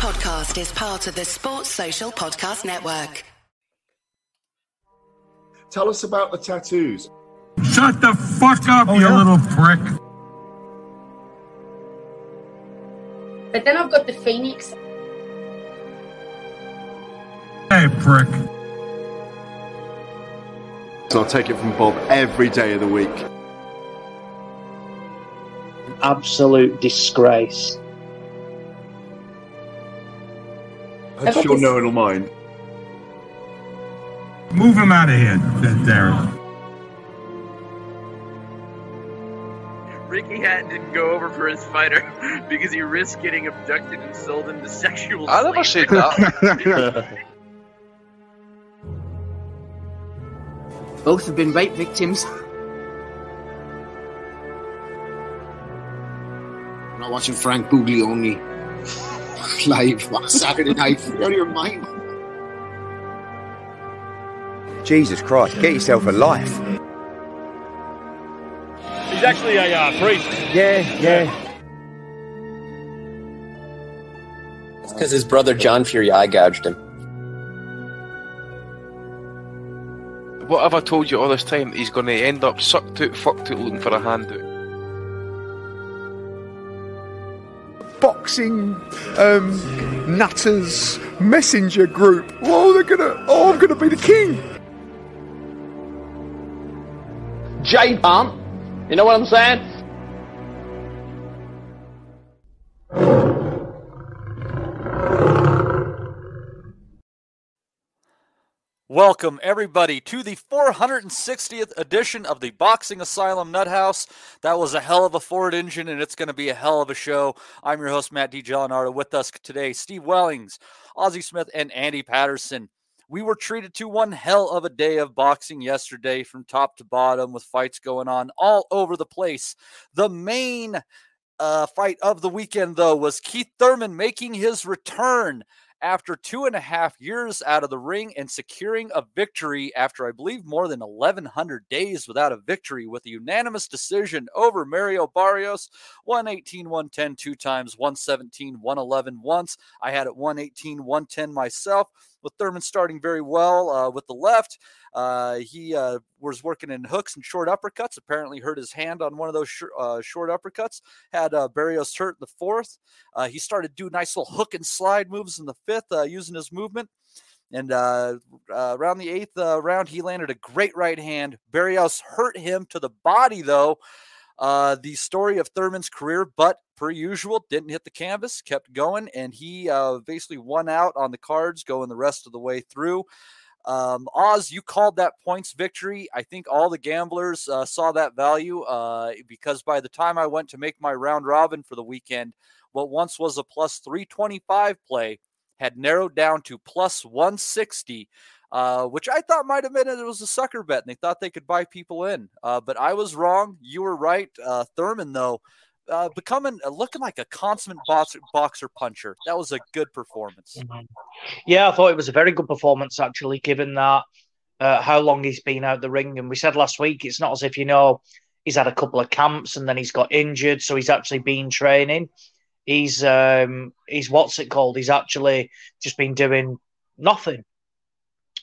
podcast is part of the Sports Social Podcast Network. Tell us about the tattoos. Shut the fuck up, oh, you little prick. But then I've got the Phoenix. Hey, prick. So I'll take it from Bob every day of the week. Absolute disgrace. I'm sure no one will mind. Move him out of here, Darren. Ricky Hatton didn't go over for his fighter because he risked getting abducted and sold into sexual I never said slavery. Both have been rape victims. I'm not watching Frank Buglioni live on a Saturday night. You're out of your mind. Jesus Christ, get yourself a life. He's actually a uh, priest. Yeah, yeah. It's because his brother John Fury eye gouged him. What have I told you all this time? He's going to end up sucked out, fucked out, looking for a handout. Boxing um, nutters messenger group. Oh, they're gonna. Oh, I'm gonna be the king. J Pump. You know what I'm saying? Welcome, everybody, to the 460th edition of the Boxing Asylum Nuthouse. That was a hell of a Ford engine, and it's going to be a hell of a show. I'm your host, Matt DiGianardo. With us today, Steve Wellings, Ozzie Smith, and Andy Patterson. We were treated to one hell of a day of boxing yesterday from top to bottom with fights going on all over the place. The main uh, fight of the weekend, though, was Keith Thurman making his return after two and a half years out of the ring and securing a victory after, I believe, more than 1,100 days without a victory with a unanimous decision over Mario Barrios. 118, 110 two times, 117, 111 once. I had it 118, 110 myself with Thurman starting very well uh, with the left. Uh, he uh, was working in hooks and short uppercuts. Apparently, hurt his hand on one of those sh- uh, short uppercuts. Had uh, Barrios hurt in the fourth. Uh, he started doing nice little hook and slide moves in the fifth using his movement. And around the eighth round, he landed a great right hand. Barrios hurt him to the body, though. The story of Thurman's career, but per usual, didn't hit the canvas, kept going, and he basically won out on the cards going the rest of the way through. Um, Oz, you called that points victory. I think all the gamblers uh, saw that value uh, because by the time I went to make my round robin for the weekend, what once was a plus 325 play had narrowed down to plus 160, uh, which I thought might have been it was a sucker bet and they thought they could buy people in. Uh, but I was wrong. You were right. Uh, Thurman, though, uh, becoming uh, looking like a consummate boxer, boxer puncher. That was a good performance. Mm-hmm. Yeah, I thought it was a very good performance actually, given that how long he's been out the ring. And we said last week, it's not as if you know he's had a couple of camps and then he's got injured, so he's actually been training. He's um, he's what's it called? He's actually just been doing nothing.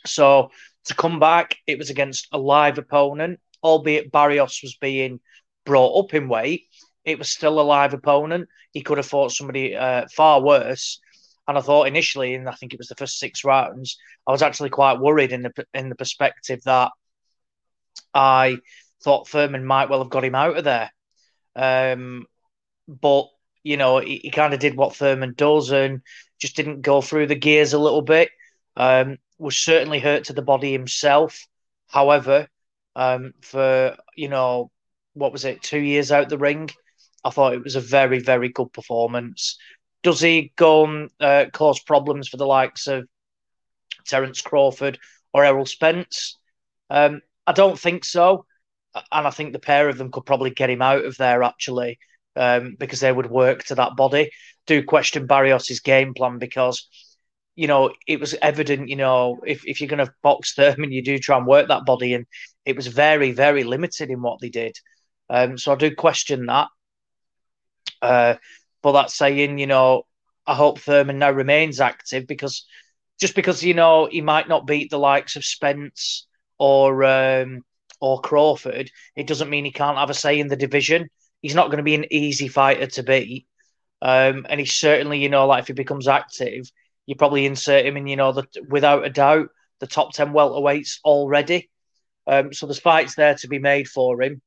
So to come back, it was against a live opponent, albeit Barrios was being brought up in weight it was still a live opponent. He could have fought somebody uh, far worse. And I thought initially, and I think it was the first six rounds, I was actually quite worried in the in the perspective that I thought Thurman might well have got him out of there. Um, but you know, he, he kind of did what Thurman does and just didn't go through the gears a little bit. Um, was certainly hurt to the body himself. However, um, for you know, what was it, two years out the ring, I thought it was a very, very good performance. Does he go and uh, cause problems for the likes of Terence Crawford or Errol Spence? Um, I don't think so. And I think the pair of them could probably get him out of there actually, um, because they would work to that body. Do question Barrios's game plan because, you know, it was evident, you know, if, if you're going to box Thurman, you do try and work that body. And it was very, very limited in what they did. Um, so I do question that. Uh, but that saying, you know, I hope Thurman now remains active because just because you know he might not beat the likes of Spence or um, or Crawford, it doesn't mean he can't have a say in the division. He's not going to be an easy fighter to beat, um, and he's certainly you know like if he becomes active, you probably insert him in you know the, without a doubt the top ten welterweights already. Um, so there's fights there to be made for him.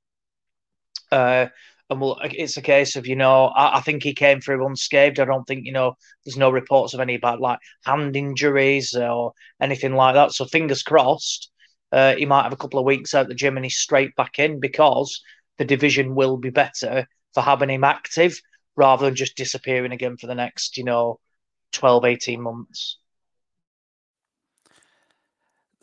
Uh, and well, it's a case of you know, I, I, think he came through unscathed. I don't think you know, there's no reports of any bad like hand injuries or anything like that. So fingers crossed, uh, he might have a couple of weeks out the gym and he's straight back in because the division will be better for having him active rather than just disappearing again for the next you know 12, 18 months.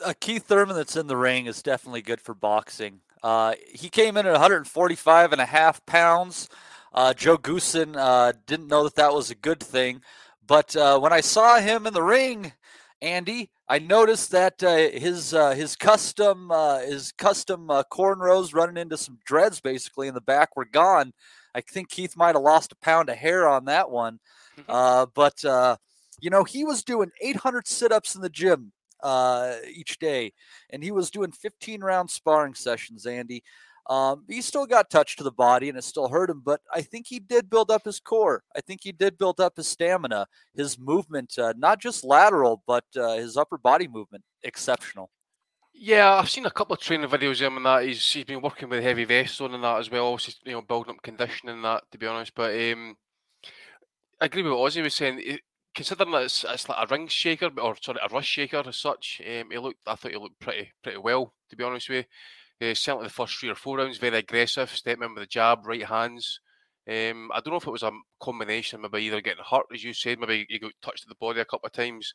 A Keith Thurman that's in the ring is definitely good for boxing. Uh, he came in at 145 and a half pounds. Uh, Joe Goossen uh, didn't know that that was a good thing. But uh, when I saw him in the ring, Andy, I noticed that uh, his uh, his custom his custom cornrows running into some dreads basically in the back were gone. I think Keith might have lost a pound of hair on that one. Mm-hmm. but you know he was doing 800 sit-ups in the gym uh, each day, and he was doing 15 round sparring sessions. Andy, um, he still got touch to the body, and it still hurt him, but I think he did build up his core. I think he did build up his stamina, his movement, uh, not just lateral, but uh, his upper body movement, exceptional. Yeah, I've seen a couple of training videos of him and that. He's he's been working with heavy vests on and that as well. Also, you know, building up conditioning and that. To be honest, but um, I agree with what Ozzy was saying considering that it's, it's like a ring shaker or sorry a rush shaker as such, um, he looked. I thought he looked pretty pretty well to be honest with you. Uh, certainly the first three or four rounds, very aggressive, stepping in with the jab, right hands. Um, I don't know if it was a combination, maybe either getting hurt, as you said, maybe he got touched at the body a couple of times,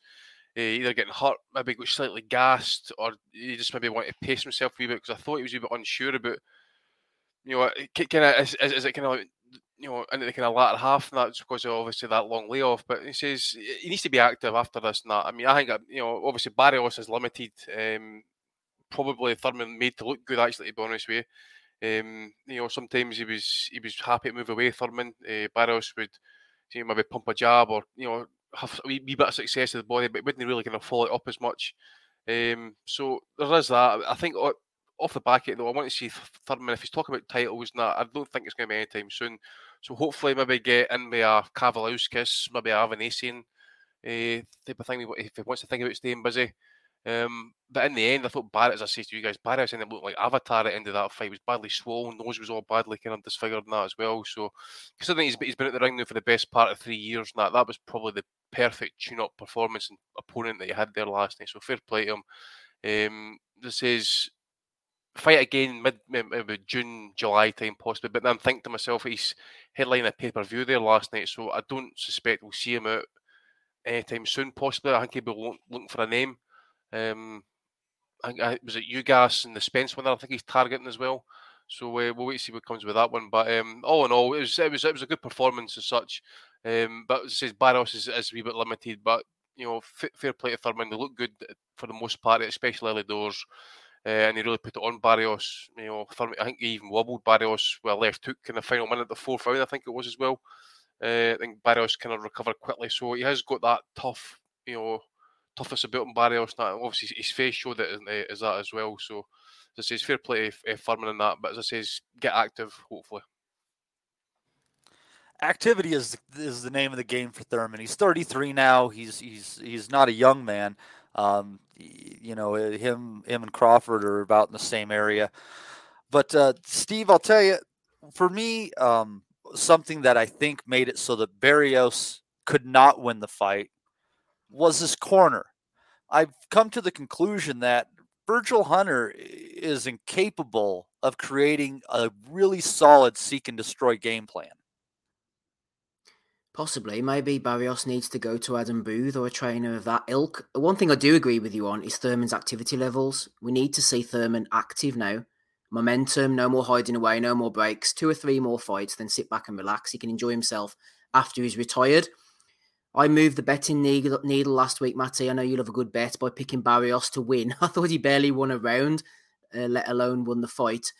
uh, either getting hurt, maybe got slightly gassed, or he just maybe wanted to pace himself a wee bit because I thought he was a bit unsure about, you know, kind of is, is, it kind of you know, into the kind of latter half, and that's because of obviously that long layoff. But he says he needs to be active after this and that. I mean, I think, you know, obviously Barrios is limited. Um, probably Thurman made to look good, actually, to be honest with you. Um, you know, sometimes he was he was happy to move away. Thurman, uh, Barrios would you know, maybe pump a jab or you know have a wee, wee bit of success with the body, but wouldn't really kind of follow it up as much. Um, so there is that. I think off the back of it though, I want to see Thurman if he's talking about titles and that. I don't think it's going to be anytime soon. So hopefully maybe get in with a Kavaliauskas, maybe a Avanesyan uh, type of thing if he wants to think about staying busy. Um, but in the end, I thought Barrett, as I say to you guys, Barrett ended up looking like Avatar at the end of that fight. He was badly swollen, nose was all badly kind of disfigured and that as well. So, considering he's, he's been at the ring now for the best part of three years and that, that was probably the perfect tune up performance and opponent that he had there last night. So, fair play to him. Um, this is fight again mid maybe June, July time possibly. But then I'm thinking to myself, he's headlining a pay per view there last night, so I don't suspect we'll see him out anytime soon. Possibly, I think he'll be looking for a name. Um, I I, was it Ugas and the Spence winner. I think he's targeting as well. So uh, we'll wait to see what comes with that one. But um, all in all, it was it was it was a good performance as such. Um, but as I says, Barros is, is a wee bit limited, but you know, f- fair play to Thurman. They look good for the most part, especially early doors uh, and he really put it on Barrios. You know, I think he even wobbled Barrios a left hook in the final minute, the fourth round, I think it was as well. Uh, I think Barrios kind of recovered quickly, so he has got that tough, you know, toughness about him. Barrios, now obviously his face showed it as that as well. So as I say, fair play to uh, Thurman in that, but as I say, get active, hopefully. Activity is is the name of the game for Thurman. He's 33 now. He's he's he's not a young man. Um, you know, uh, him him and Crawford are about in the same area. But uh, Steve, I'll tell you, for me, um, something that I think made it so that Barrios could not win the fight was his corner. I've come to the conclusion that Virgil Hunter is incapable of creating a really solid seek and destroy game plan. Possibly. Maybe Barrios needs to go to Adam Booth or a trainer of that ilk. One thing I do agree with you on is Thurman's activity levels. We need to see Thurman active now. Momentum, no more hiding away, no more breaks. Two or three more fights, then sit back and relax. He can enjoy himself after he's retired. I moved the betting needle, last week, Matty. I know you'll have a good bet by picking Barrios to win. I thought he barely won a round, uh, let alone won the fight.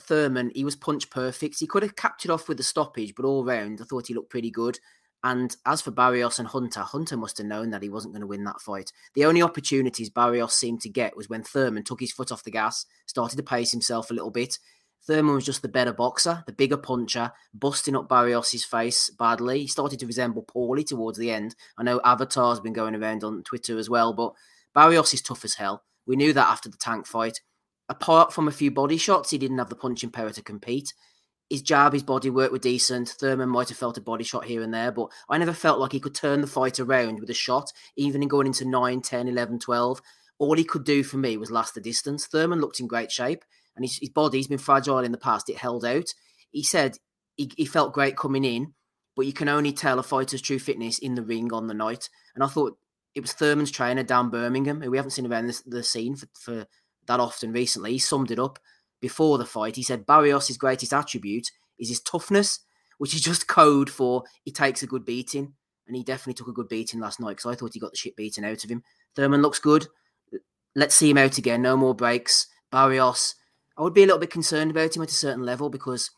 Thurman, he was punch perfect. He could have it off with a stoppage, but all round, I thought he looked pretty good. And as for Barrios and Hunter, Hunter must have known that he wasn't going to win that fight. The only opportunities Barrios seemed to get was when Thurman took his foot off the gas, started to pace himself a little bit. Thurman was just the better boxer, the bigger puncher, busting up Barrios' face badly. He started to resemble Paulie towards the end. I know Avatar's been going around on Twitter as well, but Barrios is tough as hell. We knew that after the tank fight. Apart from a few body shots, he didn't have the punching power to compete his jab, his body work were decent. Thurman might have felt a body shot here and there, but I never felt like he could turn the fight around with a shot, even in going into 9, 10, 11, 12. All he could do for me was last the distance. Thurman looked in great shape, and his, his body's been fragile in the past. It held out. He said he, he felt great coming in, but you can only tell a fighter's true fitness in the ring on the night. And I thought it was Thurman's trainer, Dan Birmingham, who we haven't seen around the scene for, for that often recently. He summed it up before the fight. He said Barrios' greatest attribute is his toughness, which is just code for he takes a good beating. And he definitely took a good beating last night because I thought he got the shit beaten out of him. Thurman looks good. Let's see him out again. No more breaks. Barrios, I would be a little bit concerned about him at a certain level because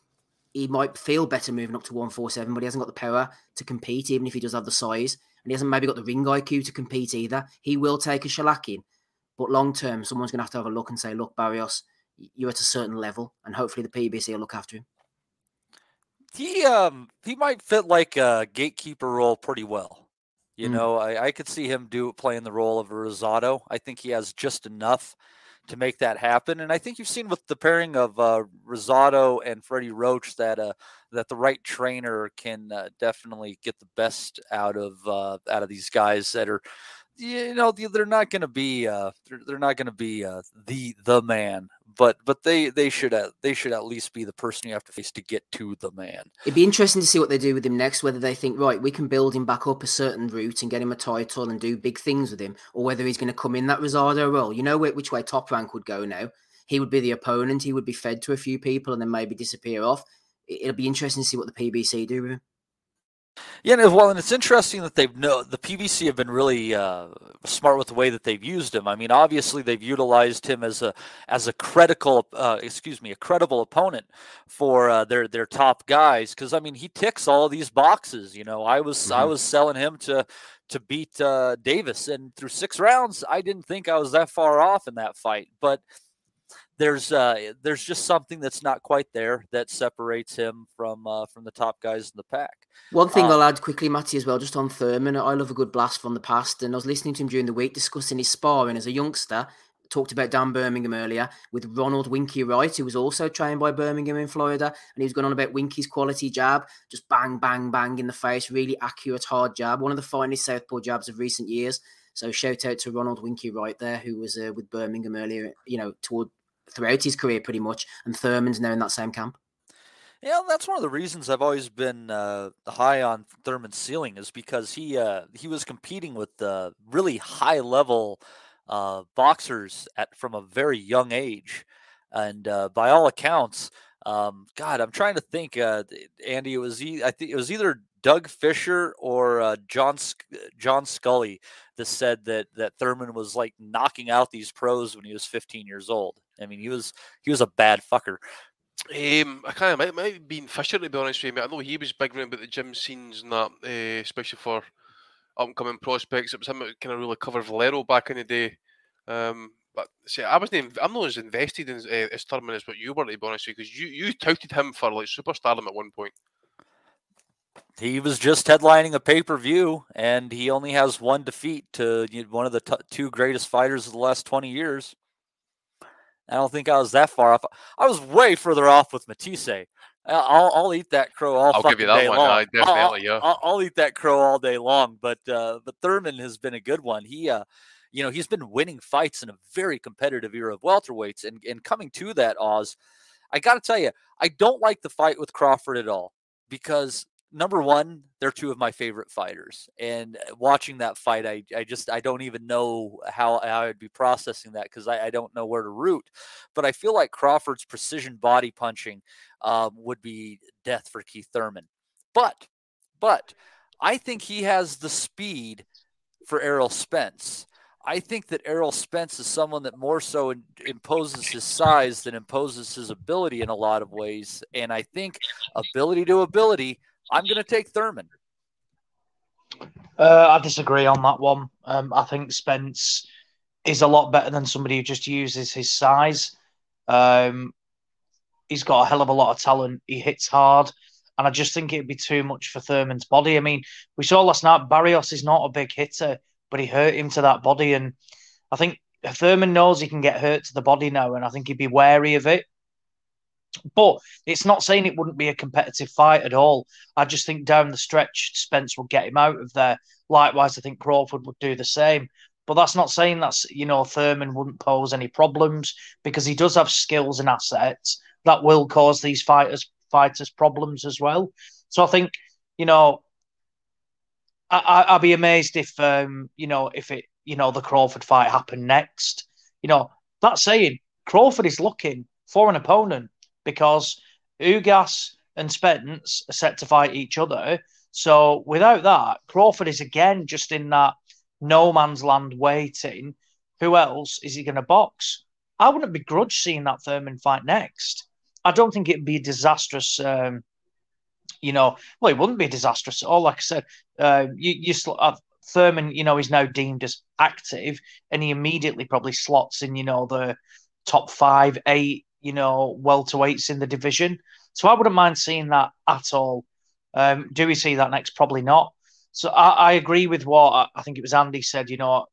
he might feel better moving up to 147, but he hasn't got the power to compete, even if he does have the size. And he hasn't maybe got the ring IQ to compete either. He will take a shellacking. But long term, someone's going to have to have a look and say, look, Barrios, you're at a certain level, and hopefully the PBC will look after him. He um he might fit like a gatekeeper role pretty well. You mm. know, I, I could see him do playing the role of a Rosado. I think he has just enough to make that happen. And I think you've seen with the pairing of uh, Rosado and Freddie Roach that uh, that the right trainer can uh, definitely get the best out of uh, out of these guys that are you know they're not going to be uh, they're, they're not going to be uh, the the man but but they they should at, they should at least be the person you have to face to get to the man. It'd be interesting to see what they do with him next whether they think right we can build him back up a certain route and get him a title and do big things with him or whether he's going to come in that Rosado role. You know which way top rank would go now. He would be the opponent he would be fed to a few people and then maybe disappear off. It'll be interesting to see what the pbc do with him yeah, well, and it's interesting that they've no the PBC have been really uh, smart with the way that they've used him. I mean, obviously they've utilized him as a as a critical, uh, excuse me, a credible opponent for uh, their their top guys. Because I mean, he ticks all these boxes. You know, I was mm-hmm. I was selling him to to beat uh, Davis, and through six rounds, I didn't think I was that far off in that fight, but there's uh, there's just something that's not quite there that separates him from uh, from the top guys in the pack. One thing um, I'll add quickly, Matty, as well, just on Thurman. I love a good blast from the past, and I was listening to him during the week discussing his sparring as a youngster. Talked about Dan Birmingham earlier with Ronald Winky Wright, who was also trained by Birmingham in Florida, and he was going on about Winky's quality jab, just bang, bang, bang in the face, really accurate, hard jab, one of the finest southpaw jabs of recent years. So shout out to Ronald Winky Wright there, who was uh, with Birmingham earlier, you know, toward throughout his career pretty much, and Thurman's now in that same camp. Yeah, that's one of the reasons I've always been uh, high on Thurman's ceiling is because he uh, he was competing with uh, really high level uh, boxers at from a very young age, and uh, by all accounts, um, God, I'm trying to think. Uh, Andy, it was e- I think it was either Doug Fischer or John John Scully that said that that Thurman was like knocking out these pros when he was 15 years old. I mean, he was he was a bad fucker. Um, I kind of might, might have been Fischer to be honest with you. I know he was big around about the gym scenes and that, uh, especially for upcoming prospects. It was him that kind of really covered Valero back in the day. Um, but see, I wasn't. I'm not as invested in uh, as Thurman as what you were to be honest with you, because you you touted him for like superstardom at one point. He was just headlining a pay per view, and he only has one defeat to one of the t- two greatest fighters of the last twenty years. I don't think I was that far off. I was way further off with Matthysse. I'll, I'll eat that crow all I'll give you that day one. long. Uh, definitely, I'll, yeah. I'll, I'll, eat that crow all day long. But uh, but Thurman has been a good one. He uh, you know, he's been winning fights in a very competitive era of welterweights, and and coming to that, Oz, I got to tell you, I don't like the fight with Crawford at all because number one, they're two of my favorite fighters. And uh, watching that fight, I, I just I don't even know how, how I'd be processing that because I, I, don't know where to root. But I feel like Crawford's precision body punching um, would be death for Keith Thurman. But but I think he has the speed for Errol Spence. I think that Errol Spence is someone that more so in, imposes his size than imposes his ability in a lot of ways. And I think ability to ability, I'm going to take Thurman. Uh, I disagree on that one. Um, I think Spence is a lot better than somebody who just uses his size. Um, he's got a hell of a lot of talent. He hits hard, and I just think it'd be too much for Thurman's body. I mean, we saw last night Barrios is not a big hitter, but he hurt him to that body, and I think Thurman knows he can get hurt to the body now, and I think he'd be wary of it. But it's not saying it wouldn't be a competitive fight at all. I just think down the stretch, Spence will get him out of there. Likewise, I think Crawford would do the same. But that's not saying that's you know Thurman wouldn't pose any problems because he does have skills and assets that will cause these fighters fighters problems as well. So I think you know I, I'd be amazed if um, you know if it you know the Crawford fight happened next. You know that saying Crawford is looking for an opponent because Ugas and Spence are set to fight each other. So without that, Crawford is again just in that no man's land waiting. Who else is he going to box? I wouldn't begrudge seeing that Thurman fight next. I don't think it'd be disastrous. Um, you know, well, it wouldn't be disastrous at all. Like I said, uh, you, you uh, Thurman, you know, is now deemed as active, and he immediately probably slots in, you know, the top five, eight, you know, welterweights in the division. So I wouldn't mind seeing that at all. Um, do we see that next? Probably not. So I, I agree with what I think it was Andy said. You know,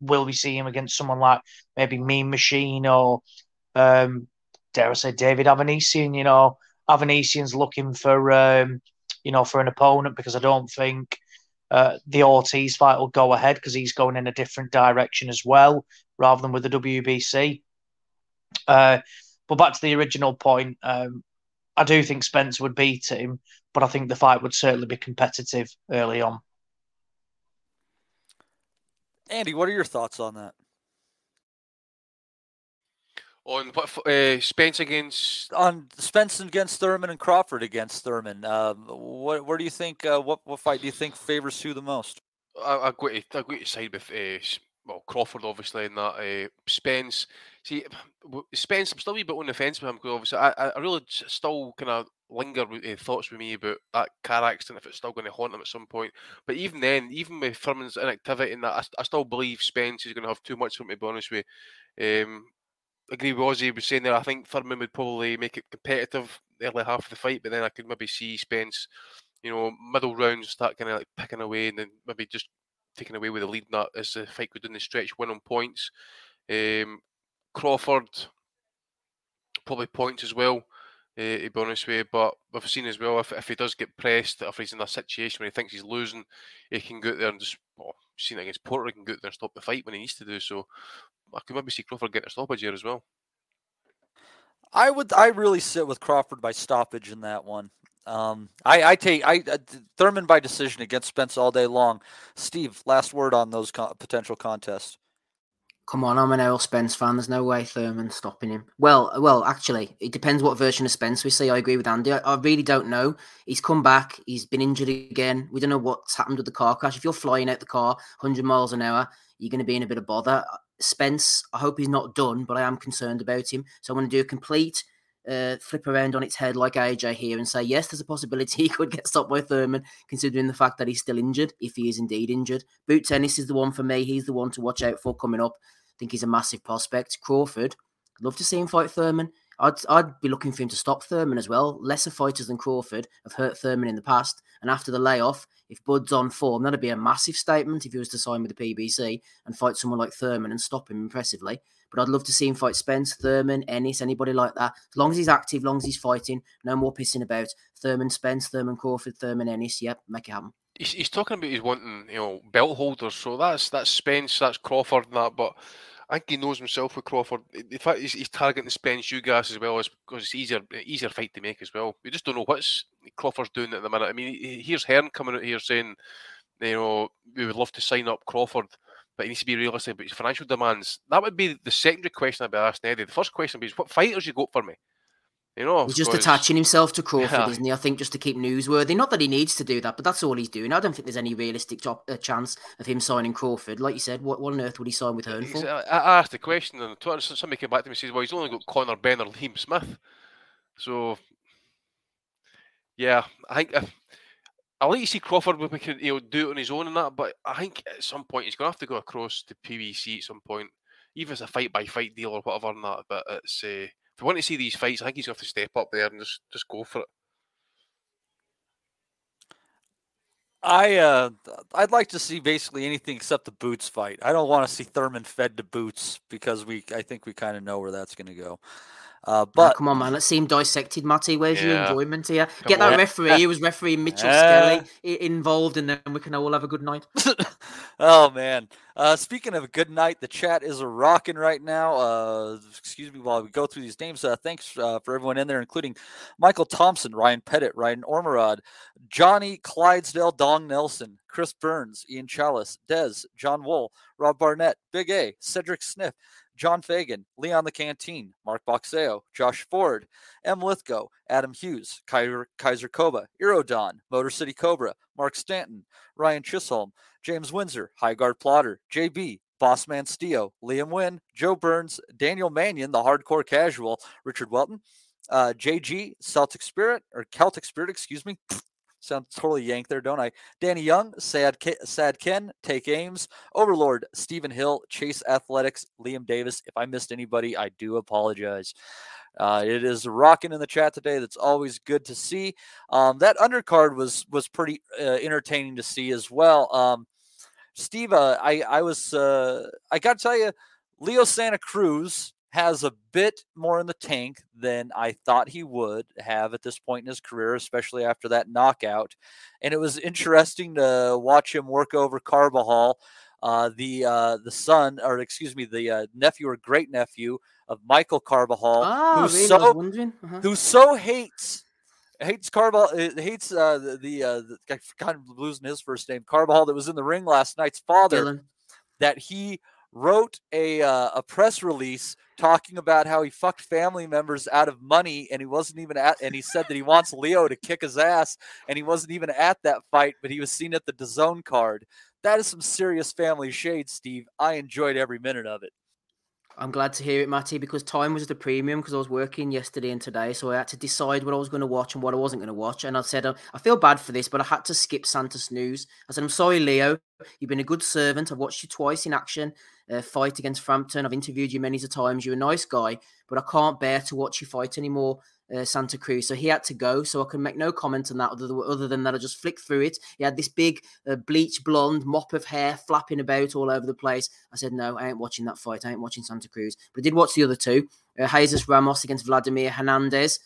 will we see him against someone like maybe Mean Machine or um, dare I say David Avanesyan? You know, Avanesyan's looking for um, you know for an opponent because I don't think uh, the Ortiz fight will go ahead because he's going in a different direction as well, rather than with the WBC. Uh, but back to the original point, um, I do think Spence would beat him, but I think the fight would certainly be competitive early on. Andy, what are your thoughts on that? On what uh, Spence against on Spence against Thurman and Crawford against Thurman. Um, what where do you think? Uh, what what fight do you think favors who the most? I, I go to I go to side with uh, well Crawford obviously in that uh, Spence. See Spence, I'm still a wee bit on the fence with him because obviously I, I really still kind of linger with uh, thoughts with me about that car accident if it's still going to haunt him at some point. But even then, even with Thurman's inactivity and that, I, I still believe Spence is going to have too much for me. To be honest with you. Um, agree with Ozzy was saying there. I think Thurman would probably make it competitive early half of the fight, but then I could maybe see Spence, you know, middle rounds start kind of like picking away and then maybe just taking away with the lead that as the fight goes in the stretch, win on points. Um, Crawford probably points as well. Uh, to be honest with you, but we've seen as well if, if he does get pressed, if he's in a situation where he thinks he's losing, he can go out there and just well, seen it against Porter, he can go out there and stop the fight when he needs to do so. I could maybe see Crawford getting a stoppage here as well. I would. I really sit with Crawford by stoppage in that one. Um, I, I take I uh, Thurman by decision against Spence all day long. Steve, last word on those co- potential contests. Come on, I'm an Errol Spence fan. There's no way Thurman stopping him. Well, well, actually, it depends what version of Spence we see. I agree with Andy. I, I, really don't know. He's come back. He's been injured again. We don't know what's happened with the car crash. If you're flying out the car 100 miles an hour, you're going to be in a bit of bother. Spence, I hope he's not done, but I am concerned about him. So I'm going to do a complete uh, flip around on its head like AJ here and say, yes, there's a possibility he could get stopped by Thurman, considering the fact that he's still injured, if he is indeed injured. Boots Ennis is the one for me. He's the one to watch out for coming up. I think he's a massive prospect. Crawford, I'd love to see him fight Thurman. I'd, I'd be looking for him to stop Thurman as well. Lesser fighters than Crawford have hurt Thurman in the past. And after the layoff, if Bud's on form, that'd be a massive statement if he was to sign with the PBC and fight someone like Thurman and stop him impressively. But I'd love to see him fight Spence, Thurman, Ennis, anybody like that. As long as he's active, as long as he's fighting, no more pissing about. Thurman, Spence, Thurman, Crawford, Thurman, Ennis. Yep, make it happen. He's, he's talking about he's wanting, you know, belt holders. So that's that's Spence, that's Crawford, and that. But I think he knows himself with Crawford. In fact, he's, he's targeting Spence Ugas as well as because it's easier easier fight to make as well. We just don't know what's Crawford's doing at the minute. I mean, here's Hearn coming out here saying, you know, we would love to sign up Crawford, but he needs to be realistic about his financial demands. That would be the secondary question I'd be asking Eddie. The first question would be, what fighters you got for me? You know, he's just attaching himself to Crawford, yeah. isn't he? I think just to keep newsworthy. Not that he needs to do that, but that's all he's doing. I don't think there's any realistic job, uh, chance of him signing Crawford. Like you said, what, what on earth would he sign with Hearn for? I, I asked the question on Twitter. Somebody came back to me and says, "Well, he's only got Conor Benn or Liam Smith." So, yeah, I think if, I like to see Crawford you know do it on his own and that, but I think at some point he's gonna have to go across to PBC at some point, even it's a fight by fight deal or whatever and that. But it's uh, if we want to see these fights, I think he's gonna have to step up there and just just go for it. I uh, I'd like to see basically anything except the Boots fight. I don't want to see Thurman fed to Boots because we I think we kind of know where that's going to go. Uh, Oh, but come on, man. Let's see him dissected, Matty. Where's your enjoyment here? Come Get that on. referee who was refereeing Mitchell Yeah. Skelly involved, and then we can all have a good night. oh man. Uh, speaking of a good night, the chat is rocking right now. Uh, excuse me while we go through these names. Uh, thanks uh, for everyone in there, including Michael Thompson, Ryan Pettit, Ryan Ormerod, Johnny Clydesdale, Dong Nelson, Chris Burns, Ian Chalice, Dez, John Wool, Rob Barnett, Big A, Cedric Sniff, John Fagan, Leon the Canteen, Mark Boxeo, Josh Ford, M. Lithgow, Adam Hughes, Kaiser, Kaiser Koba, Irodon, Motor City Cobra, Mark Stanton, Ryan Chisholm, James Windsor, Highguard Plotter, JB, Bossman Steo, Liam Wynn, Joe Burns, Daniel Mannion, the hardcore casual, Richard Welton, uh, JG, Celtic Spirit, or Celtic Spirit, excuse me. Sound totally yanked there, don't I? Danny Young, Sad, Ke- Sad Ken, Take Ames, Overlord, Stephen Hill, Chase Athletics, Liam Davis. If I missed anybody, I do apologize. Uh, it is rocking in the chat today. That's always good to see. Um, that undercard was was pretty uh, entertaining to see as well. Um, Steve, uh, I I was uh, I got to tell you, Leo Santa Cruz has a bit more in the tank than I thought he would have at this point in his career, especially after that knockout. And it was interesting to watch him work over Carbajal, uh, the uh, the son, or excuse me, the uh, nephew or great nephew of Michael Carbajal, Ah, who really? So. Uh-huh. who so hates hates Carbajal, uh, hates uh, the the, uh, the I kind of losing his first name, Carbajal, that was in the ring last night's father, Dylan. that he wrote a uh, a press release talking about how he fucked family members out of money and he wasn't even at and he said that he wants Leo to kick his ass and he wasn't even at that fight but he was seen at the DAZN card. That is some serious family shade, Steve. I enjoyed every minute of it. I'm glad to hear it, Matty, because time was at a premium because I was working yesterday and today, so I had to decide what I was going to watch and what I wasn't going to watch. And I said, uh, I feel bad for this, but I had to skip Santa's Snooze. I said, I'm sorry, Leo. You've been a good servant. I've watched you twice in action, uh, fight against Frampton. I've interviewed you many times. You're a nice guy, but I can't bear to watch you fight anymore, uh, Santa Cruz. So he had to go, so I can make no comment on that other, other than that I just flicked through it. He had this big uh, bleach blonde mop of hair flapping about all over the place. I said, no, I ain't watching that fight. I ain't watching Santa Cruz. But I did watch the other two. Uh, Jesus Ramos against Vladimir Hernandez.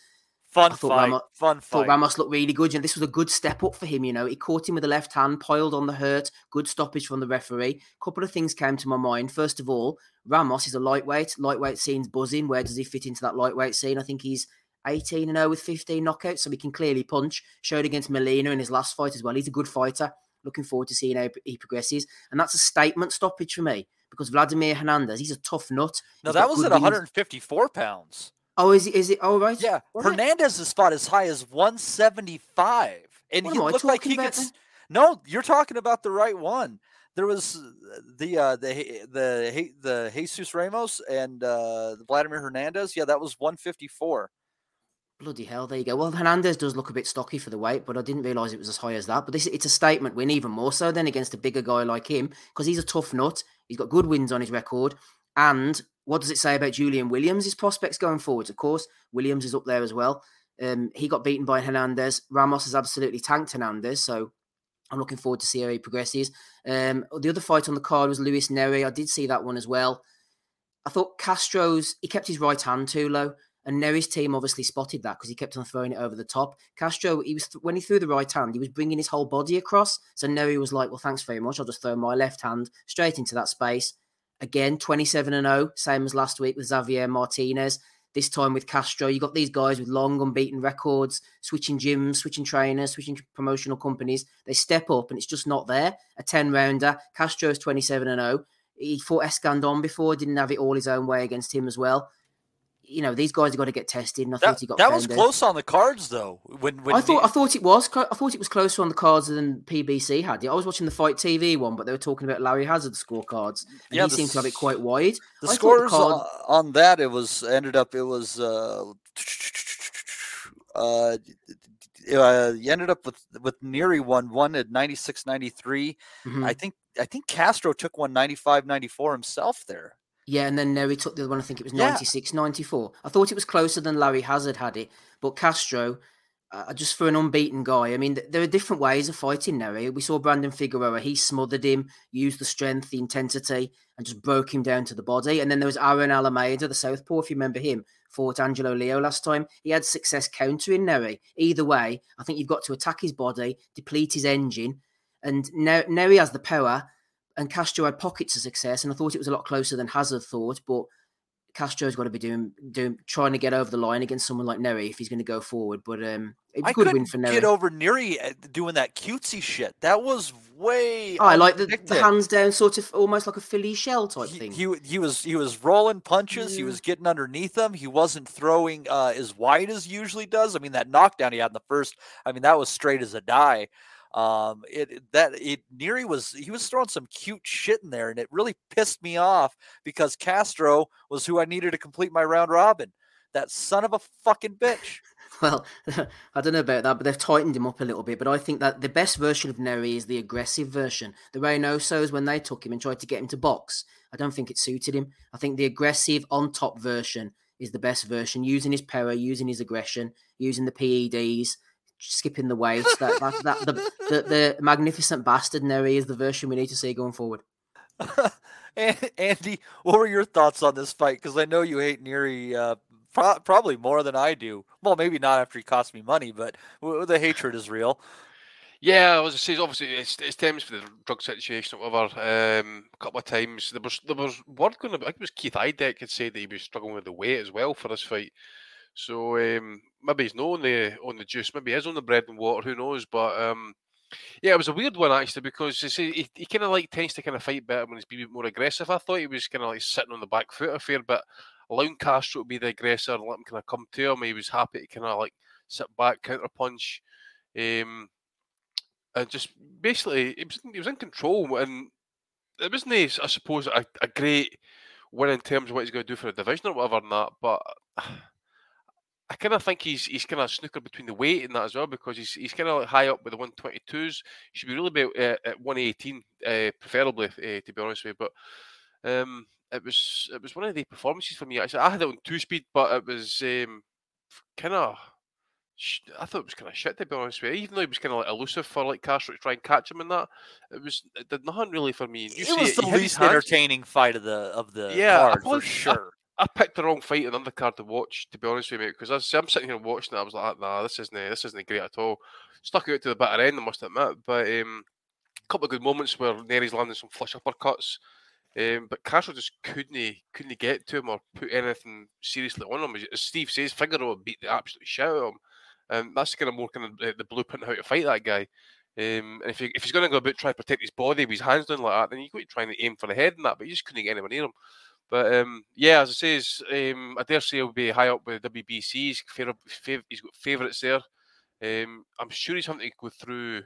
Fun I thought fight. Ramos, Fun thought fight. Ramos looked really good. You know, this was a good step up for him. You know, he caught him with the left hand, piled on the hurt. Good stoppage from the referee. A couple of things came to my mind. First of all, Ramos is a lightweight. Lightweight scene's buzzing. Where does he fit into that lightweight scene? I think he's 18 and 0 with 15 knockouts, so he can clearly punch. Showed against Molina in his last fight as well. He's a good fighter. Looking forward to seeing how he progresses. And that's a statement stoppage for me because Vladimir Hernandez, he's a tough nut. No, He's that was at wings. 154 pounds. Oh, is it? Is it? Oh, right. Yeah, right. Hernandez has fought as high as 175, and What he looked like he could. No, you're talking about the right one. There was the uh, the He- the He- the Jesus Ramos and uh, Vladimir Hernandez. Yeah, that was 154. Bloody hell, there you go. Well, Hernandez does look a bit stocky for the weight, but I didn't realise it was as high as that. But this it's a statement win, even more so than against a bigger guy like him, because he's a tough nut. He's got good wins on his record. And what does it say about Julian Williams? His prospects going forwards, of course. Williams is up there as well. Um, he got beaten by Hernandez. Ramos has absolutely tanked Hernandez, so I'm looking forward to see how he progresses. Um, the other fight on the card was Luis Nery. I did see that one as well. I thought Castro's he kept his right hand too low, and Nery's team obviously spotted that because he kept on throwing it over the top. Castro, he was when he threw the right hand, he was bringing his whole body across. So Nery was like, "Well, thanks very much. I'll just throw my left hand straight into that space." Again, 27 and 0, same as last week with Xavier Martinez. This time with Castro, you got these guys with long unbeaten records, switching gyms, switching trainers, switching promotional companies. They step up and it's just not there. A 10 rounder. Castro's 27 and 0. He fought Escandon before, didn't have it all his own way against him as well. You know, these guys have got to get tested, and I That, thought he got that was close on the cards though. When, when I thought the- I thought it was I thought it was closer on the cards than PBC had. I was watching the Fight TV one, but they were talking about Larry Hazzard's scorecards, and Yeah, he the seemed to have it quite wide. the I scores card- on, on that it was ended up it was uh, uh uh, you ended up with with Nery won one at 96 93. Mhm. I think I think Castro took one 95 94 himself there. Yeah, and then Nery took the other one. I think it was Yeah. 96, 94. I thought it was closer than Larry Hazzard had it, but Castro, uh, just for an unbeaten guy, I mean, th- there are different ways of fighting Nery. We saw Brandon Figueroa, he smothered him, used the strength, the intensity, and just broke him down to the body. And then there was Aaron Alameda, the southpaw, if you remember him, fought Angelo Leo last time. He had success countering Nery. Either way, I think you've got to attack his body, deplete his engine, and Ne- Nery has the power and Castro had pockets of success, and I thought it was a lot closer than Hazzard thought. But Castro's got to be doing doing trying to get over the line against someone like Nery if he's going to go forward. But um, it's a good win for Nery. get over Nery uh, doing that cutesy shit. That was way. Oh, I like the, the hands down, sort of almost like a Philly shell type thing. He he was he was rolling punches. He was getting underneath them. He wasn't throwing uh, as wide as he usually does. I mean, that knockdown he had in the first. I mean, that was straight as a die. Um, it that it Nery was he was throwing some cute shit in there, and it really pissed me off because Castro was who I needed to complete my round robin. That son of a fucking bitch. Well, I don't know about that, but they've tightened him up a little bit. But I think that the best version of Nery is the aggressive version. The Reynosos, when they took him and tried to get him to box, I don't think it suited him. I think the aggressive on top version is the best version, using his power, using his aggression, using the PEDs, skipping the weights. That, that, that the, the, the magnificent bastard Nery is the version we need to see going forward. Andy, what were your thoughts on this fight? Because I know you hate Nery uh, pro- probably more than I do. Well, maybe not after he cost me money, but w- the hatred is real. Yeah, I was say obviously it's it's times for the drug situation or whatever. Um, a couple of times there was there was word going about. I think it was Keith Idec had said that he was struggling with the weight as well for this fight. So um, maybe he's not on the on the juice. Maybe he is on the bread and water. Who knows? But um, yeah, it was a weird one actually because you see, he, he kind of like tends to kind of fight better when he's being more aggressive. I thought he was kind of like sitting on the back foot a fair bit, allowing Castro to be the aggressor and let him kind of come to him. He was happy to kind of like sit back, counter punch. Um, and just basically he was, he was in control and it wasn't I suppose a, a great win in terms of what he's going to do for the division or whatever and that but I kind of think he's he's kind of snooker between the weight and that as well because he's he's kind of like high up with the 122s he should be really about uh, at 118 uh, preferably uh, to be honest with you but um it was it was one of the performances for me actually I had it on two speed but it was um kind of I thought it was kind of shit to be honest with you. Even though he was kind of like elusive for like Castro to try and catch him in that, it was it did nothing really for me. You It was he the least entertaining fight of the of the Yeah, I card for sure. I picked the wrong fight the undercard to watch, to be honest with you, mate. Because I'm sitting here watching it, I was like, nah, this isn't this isn't great at all. Stuck out to the bitter end, I must admit. But um, a couple of good moments where Nery's landing some flush uppercuts. Um, but Castro just couldn't couldn't get to him or put anything seriously on him. As Steve says, Figueroa beat the absolute shit out of him. Um, that's kind of more kind of the, the blueprint how to fight that guy. Um, and if, he, if he's going to go about try to protect his body with his hands down like that, then you got to try and aim for the head and that. But you just couldn't get anyone near him. But um, yeah, as I say, um, I dare say he'll be high up with WBC. He's, fav- fav- he's got favourites there. Um, I'm sure he's having to go through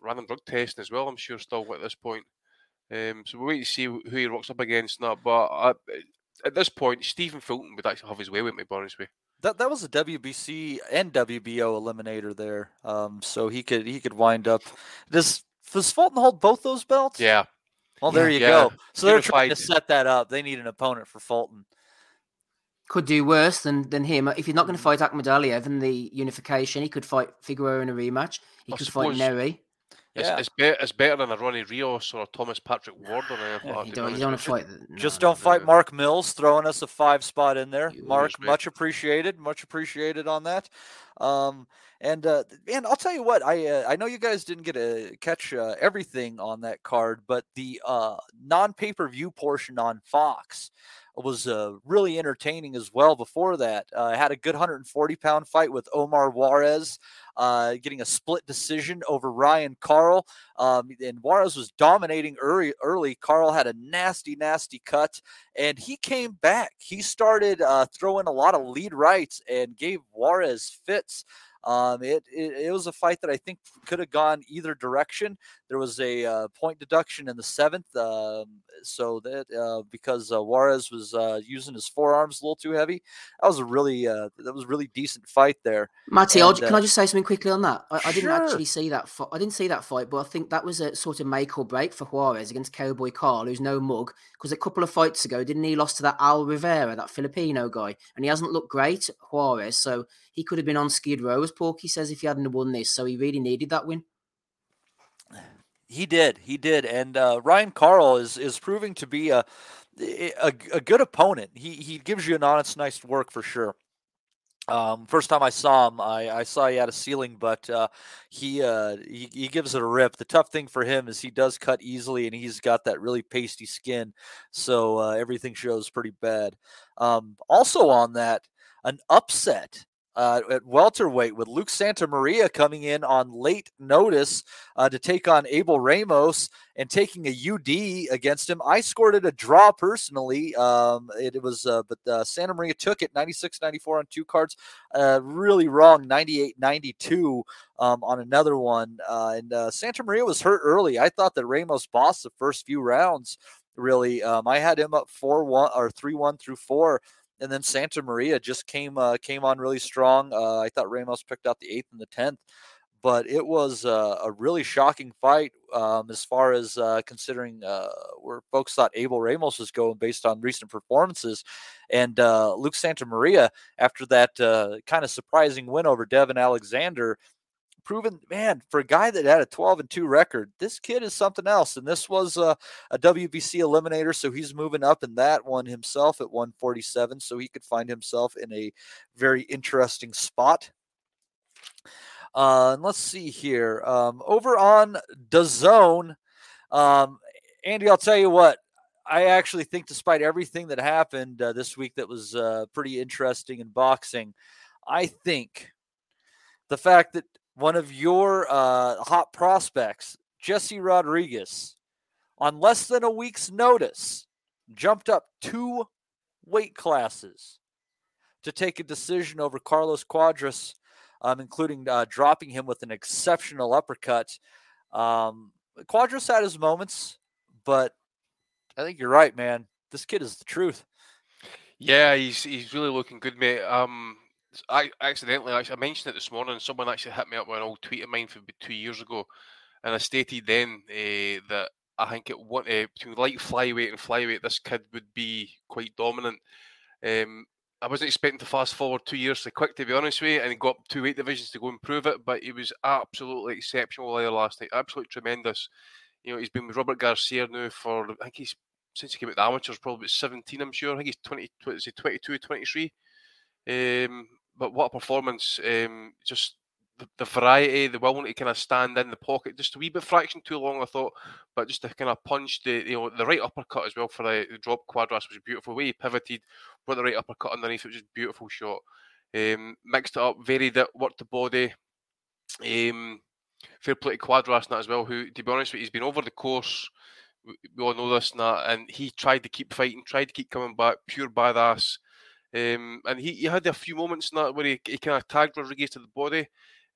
random drug testing as well. I'm sure still at this point. Um, so we'll wait to see who he rocks up against now. But I, at this point, Stephen Fulton would actually have his way with me, honest with. That that was a WBC and WBO eliminator there. Um, so he could he could wind up. Does does Fulton hold both those belts? Yeah. Well, there you Yeah. go. So they're trying to set that up. They need an opponent for Fulton. Could do worse than than him. If he's not Mm. going to fight Akhmadaliev in the unification, he could fight Figueroa in a rematch. He I could fight Nery. It's, Yeah. it's, be- it's better than a Ronnie Rios or a Thomas Patrick Ward or anything like. You don't, you don't want to fight. the- Just don't fight Mark Mills, throwing us a five spot in there. Mark, much appreciated, much appreciated on that. Um, and uh, I'll tell you what, I uh, I know you guys didn't get to catch uh, everything on that card, but the uh, non pay per view portion on Fox was uh, really entertaining as well. Before that, uh, I had a good 140 pound fight with Omar Juarez, uh, getting a split decision over Ryan Karl. Um, and Juarez was dominating early. Early, Karl had a nasty, nasty cut, and he came back. He started uh, throwing a lot of lead rights and gave Juarez fits. Um, it, it it was a fight that I think could have gone either direction. There was a uh, point deduction in the seventh, um, so that uh, because uh, Juarez was uh, using his forearms a little too heavy, that was a really uh, that was really decent fight there. Matty, And, can I just say something quickly on that? I, I didn't Sure. actually see that. Fi- I didn't see that fight, but I think that was a sort of make or break for Juarez against Cowboy Karl, who's no mug. Because a couple of fights ago, didn't he lost to that Al Rivera, that Filipino guy, and he hasn't looked great, Juarez. So he could have been on Skid Row, as Porky says, if he hadn't won this. So he really needed that win. He did, he did, and uh, Ryan Karl is is proving to be a, a a good opponent. He he gives you an honest, nice work for sure. Um, first time I saw him, I, I saw he had a ceiling, but uh, he, uh, he he gives it a rip. The tough thing for him is he does cut easily, and he's got that really pasty skin, so uh, everything shows pretty bad. Um, also on that, an upset uh, at welterweight with Luke Santamaria coming in on late notice uh, to take on Abel Ramos and taking a UD against him. I scored it a draw personally. Um, it, it was, uh, but uh, Santamaria took it 96 94 on two cards. Uh, really wrong 98 92 um, on another one. Uh, and uh, Santamaria was hurt early. I thought that Ramos bossed the first few rounds. Really, um, I had him up four one or three one through four and then Santamaria just came uh, came on really strong. Uh, I thought Ramos picked out the eighth and the tenth, but it was uh, a really shocking fight um, as far as uh, considering uh, where folks thought Abel Ramos was going based on recent performances, and uh, Luke Santamaria after that kind of surprising win over Devon Alexander. Proven man for a guy that had a 12 and 2 record, this kid is something else. And this was a, a WBC eliminator, so he's moving up in that one himself at 147. So he could find himself in a very interesting spot. Uh, and let's see here. Um, over on the zone, um, Andy, I'll tell you what. I actually think, despite everything that happened uh, this week, that was uh, pretty interesting in boxing. I think the fact that one of your uh, hot prospects, Jesse Rodriguez, on less than a week's notice, jumped up two weight classes to take a decision over Carlos Cuadras, um, including uh, dropping him with an exceptional uppercut. Um, Cuadras had his moments, but I think you're right, man. This kid is the truth. Yeah, he's he's really looking good, mate. Um, I accidentally actually I mentioned it this morning. Someone actually hit me up with an old tweet of mine from two years ago, and I stated then uh, that I think it one uh, between light flyweight and flyweight, this kid would be quite dominant. Um, I wasn't expecting to fast forward two years so quick, to be honest with you, and he got up two weight divisions to go and prove it. But he was absolutely exceptional there last night, absolutely tremendous. You know, he's been with Robert Garcia now for I think he's since he came out the amateurs, probably about 17, I'm sure. I think he's 20, what is he, 22, 23. Um, but what a performance! Um, just the, the variety, the willing to kind of stand in the pocket, just a wee bit fraction too long, I thought, but just to kind of punch the you know the right uppercut as well for the, the drop cuadras was a beautiful. Way he pivoted, brought the right uppercut underneath, which was a beautiful shot. Um, mixed it up, varied it, worked the body. Um, fair play to Cuadras and that as well. Who, to be honest with you, he's been over the course. We, we all know this and that, and he tried to keep fighting, tried to keep coming back, pure badass. Um, and he, he had a few moments in that where he, he kind of tagged Rodriguez to the body.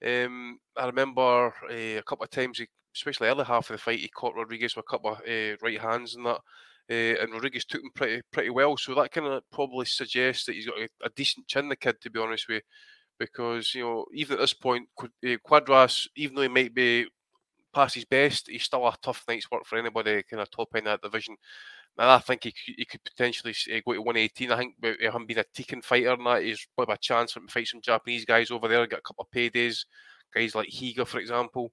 Um, I remember uh, a couple of times, he, especially early half of the fight, he caught Rodriguez with a couple of uh, right hands and that. Uh, and Rodriguez took him pretty pretty well, so that kind of probably suggests that he's got a, a decent chin, the kid, to be honest with you. Because you know, even at this point, Cuadras, even though he might be past his best, he's still a tough night's work for anybody kind of top end of that division. And I think he could, he could potentially uh, go to 118. I think with him being a Teiken fighter and that, he's probably a chance to fight some Japanese guys over there, get a couple of paydays. Guys like Higa, for example.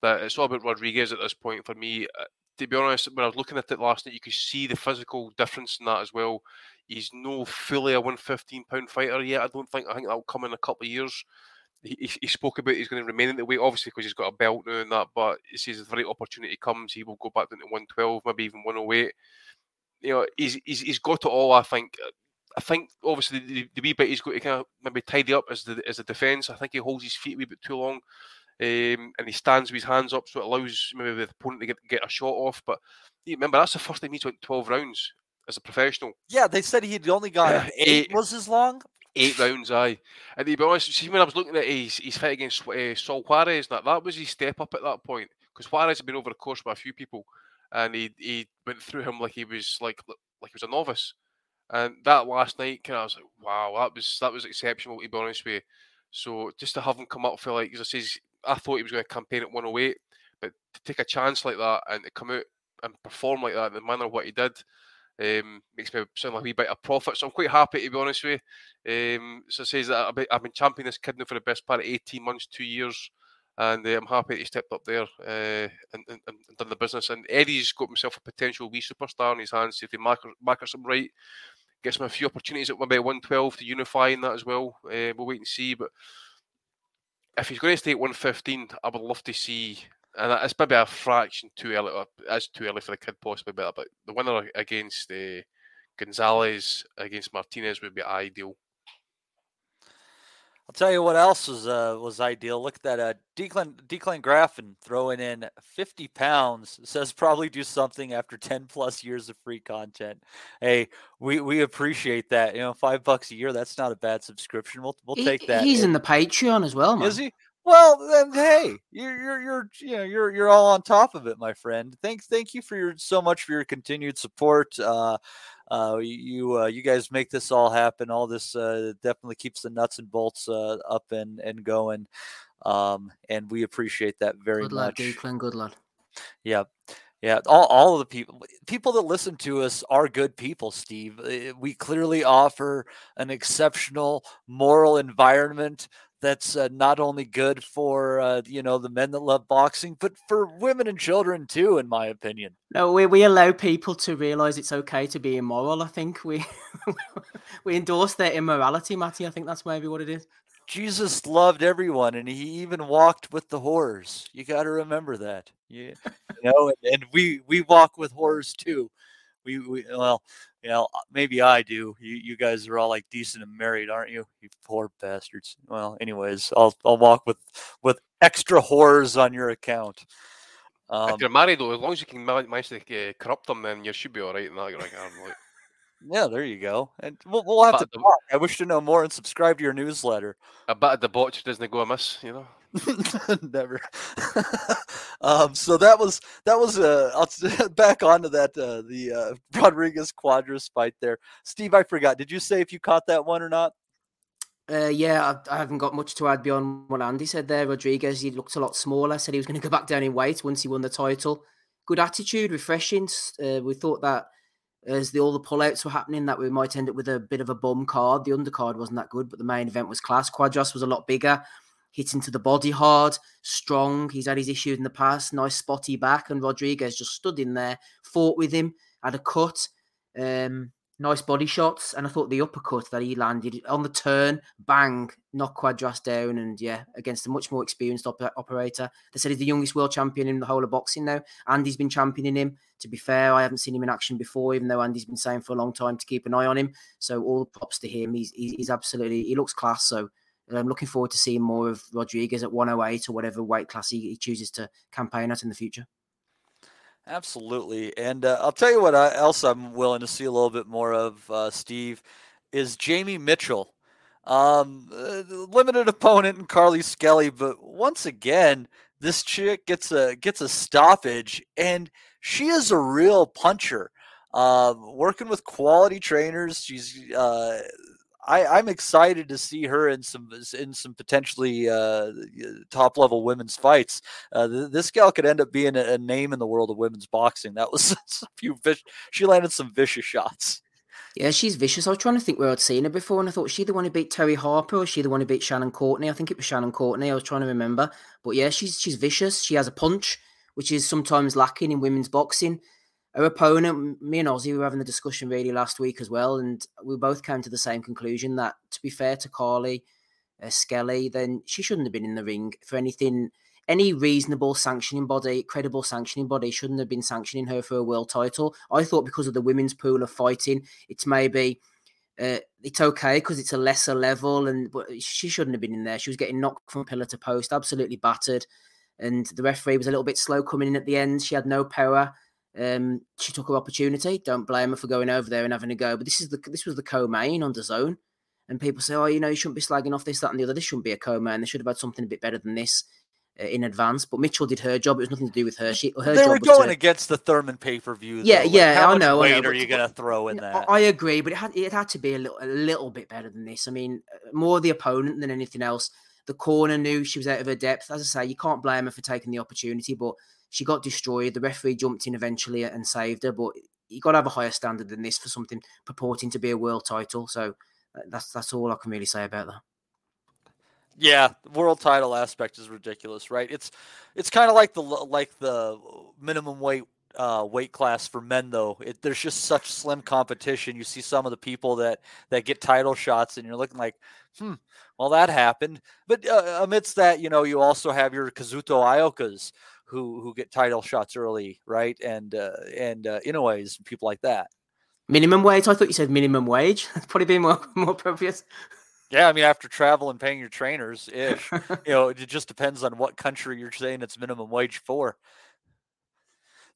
But it's all about Rodriguez at this point for me. Uh, To be honest, when I was looking at it last night, you could see the physical difference in that as well. He's no fully a 115 pound fighter yet. I don't think. I think that'll come in a couple of years. He, he, he spoke about he's going to remain in the weight, obviously, because he's got a belt now and that. But he says if the right opportunity comes, he will go back down to 112, maybe even 108 you know, he's, he's he's got it all. I think. I think obviously the, the wee bit he's got to kind of maybe tidy up as the as a defence. I think he holds his feet a wee bit too long, um, and he stands with his hands up, so it allows maybe the opponent to get, get a shot off. But you remember that's the first time he's went twelve rounds as a professional. Yeah, they said he'd only gone eight. Was his long? Eight rounds, aye. And to be honest, see when I was looking at his his fight against uh, Saul Juarez, that that was his step up at that point because Juarez had been over the course by a few people, and he he went through him like he was like like he was a novice. And that last night, kind of, I was like, wow, that was that was exceptional to be honest with you. So just to have him come up for like, as I says, I thought he was going to campaign at 108, but to take a chance like that and to come out and perform like that in the manner of what he did, um, makes me sound like a wee bit of profit. So I'm quite happy to be honest with you. Um, so says that I've been, I've been championing this kid now for the best part of 18 months, two years and uh, I'm happy that he stepped up there uh, and, and, and, done the business. And Eddie's got himself a potential wee superstar in his hands. If he mark, him right, gets him a few opportunities at maybe 112 to unify in that as well. Uh, we'll wait and see. But if he's going to stay at 115, I would love to see. And it's maybe a fraction too early. It's too early for the kid, possibly. But, but the winner against uh, Gonzalez against Martinez would be ideal. I'll tell you what else was uh, was ideal. Look at that uh, Declan Declan Graffin throwing in 50 pounds says probably do something after 10 plus years of free content. Hey, we we appreciate that. You know, five bucks a year that's not a bad subscription. We'll we'll take that. He's in the Patreon as well, man. Is he? Well, then, hey, you're you're you're you know you're you're all on top of it, my friend. Thanks, thank you for your so much for your continued support. Uh, uh, you uh, you guys make this all happen. All this uh, definitely keeps the nuts and bolts uh, up and and going, um, and we appreciate that very much. good much. Lad, Declan, good lad. Yeah. Yeah, all, all of the people people that listen to us are good people, Steve. Eh, we clearly offer an exceptional moral environment that's uh, not only good for uh, you know the men that love boxing, but for women and children too, in my opinion. No, we we allow people to realize it's okay to be immoral. I think we we endorse their immorality, Matty. I think that's maybe what it is. Jesus loved everyone, and he even walked with the whores. You got to remember that. Yeah, you know, and, and we we walk with whores too. We, we well, you know, uh, maybe I do. You you guys are all like decent and married, aren't you? You poor bastards. Well, anyways, I'll I'll walk with with extra whores on your account. Um, if you're married though, as long as you can manage to uh, corrupt them, then you should be all right. And that, like, like, yeah, there you go. And we'll, we'll have to the. I wish to know more and subscribe to your newsletter. A bit of debauch doesn't go amiss, you know. Never. um, so that was that was uh, I'll back onto that uh, the uh, Rodriguez Cuadras fight there. Steve, I forgot. Did you say if you caught that one or not? Uh, yeah, I, I, haven't got much to add beyond what Andy said there. Rodriguez, he looked a lot smaller. Said he was going to go back down in weight once he won the title. Good attitude, refreshing. Uh, we thought that as the, all the pullouts were happening, that we might end up with a bit of a bum card. The undercard wasn't that good, but the main event was class. Cuadras was a lot bigger hitting to the body hard, strong. He's had his issues in the past. Nice spotty back, and Rodriguez just stood in there, fought with him, had a cut. Um, nice body shots, and I thought the uppercut that he landed on the turn, bang, knocked Cuadras down, and yeah, against a much more experienced op- operator. They said he's the youngest world champion in the whole of boxing now. Andy's been championing him. To be fair, I haven't seen him in action before, even though Andy's been saying for a long time to keep an eye on him. So all props to him. He's he's absolutely he looks class. So I'm looking forward to seeing more of Rodriguez at 108 or whatever weight class he, he chooses to campaign at in the future. Absolutely, and uh, I'll tell you what else I'm willing to see a little bit more of, uh, Steve, is Jamie Mitchell. Um, uh, limited opponent in Carly Skelly, but once again, this chick gets a gets a stoppage, and she is a real puncher. Uh, working with quality trainers, she's uh, I, am excited to see her in some in some potentially uh, top level women's fights. Uh, this gal could end up being a, a, name in the world of women's boxing. That was a few. She landed some vicious shots. Yeah, she's vicious. I was trying to think where I'd seen her before, and I thought she the one who beat Terri Harper, or she the one who beat Shannon Courtney. I think it was Shannon Courtney. I was trying to remember, but yeah, she's she's vicious. She has a punch, which is sometimes lacking in women's boxing our opponent, me and Ozzy, were having the discussion really last week as well, and we both came to the same conclusion that, to be fair to Carly uh, Skelly, then she shouldn't have been in the ring for anything. Any reasonable sanctioning body, credible sanctioning body, shouldn't have been sanctioning her for a world title. I thought because of the women's pool of fighting, it's maybe uh, it's okay because it's a lesser level, and but she shouldn't have been in there. She was getting knocked from pillar to post, absolutely battered, and the referee was a little bit slow coming in at the end. She had no power. Um, she took her opportunity. Don't blame her for going over there and having a go. But this is the this was the co-main on DAZN, and people say, oh, you know, you shouldn't be slagging off this, that, and the other. This shouldn't be a co-main. They should have had something a bit better than this. uh, in advance. But Mitchell did her job. It was nothing to do with her. She her they job were going to, against the Thurman pay per view. Yeah, Like, yeah, how I much know, I Weight know, are you going to throw in I, that? I agree, but it had it had to be a little a little bit better than this. I mean, uh, more the opponent than anything else. The corner knew she was out of her depth. As I say, you can't blame her for taking the opportunity, but she got destroyed. The referee jumped in eventually and saved her, but you got to have a higher standard than this for something purporting to be a world title. So uh, that's that's all I can really say about that. Yeah, the world title aspect is ridiculous, right? It's it's kind of like the like the minimum weight uh, weight class for men, though. It, there's just such slim competition. You see some of the people that that get title shots, and you're looking like, hmm, well, that happened. But uh, amidst that, you know, you also have your Kazuto Iokas who who get title shots early, right? And uh, and uh, and people like that. Minimum wage? I thought you said minimum wage. That's probably been more more appropriate. Yeah, I mean, after travel and paying your trainers, ish, you know, it just depends on what country you're saying it's minimum wage for.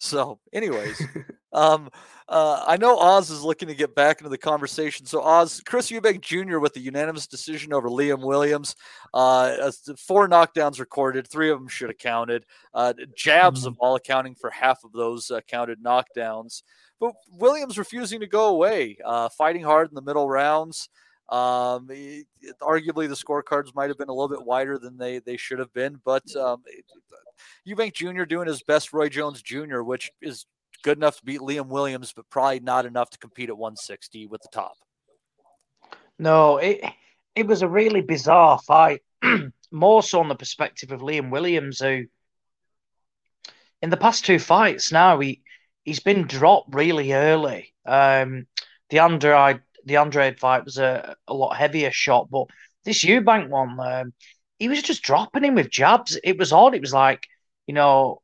So, anyways, um, uh, I know Oz is looking to get back into the conversation. So, Oz, Chris Eubank Jr. with the unanimous decision over Liam Williams. Uh, four knockdowns recorded, three of them should have counted. Uh, jabs of all accounting for half of those uh, counted knockdowns. But Williams refusing to go away, uh, fighting hard in the middle rounds. Um, it- it- arguably, the scorecards might have been a little bit wider than they they should have been, but um, it- Eubank Jr. doing his best, Roy Jones Jr., which is good enough to beat Liam Williams, but probably not enough to compete at 160 with the top. No, it it was a really bizarre fight. More so on the perspective of Liam Williams, who in the past two fights now he he's been dropped really early. Um, the Andrade the Andrade fight was a, a lot heavier shot, but this Eubank one, um, he was just dropping him with jabs. It was odd. It was like you know,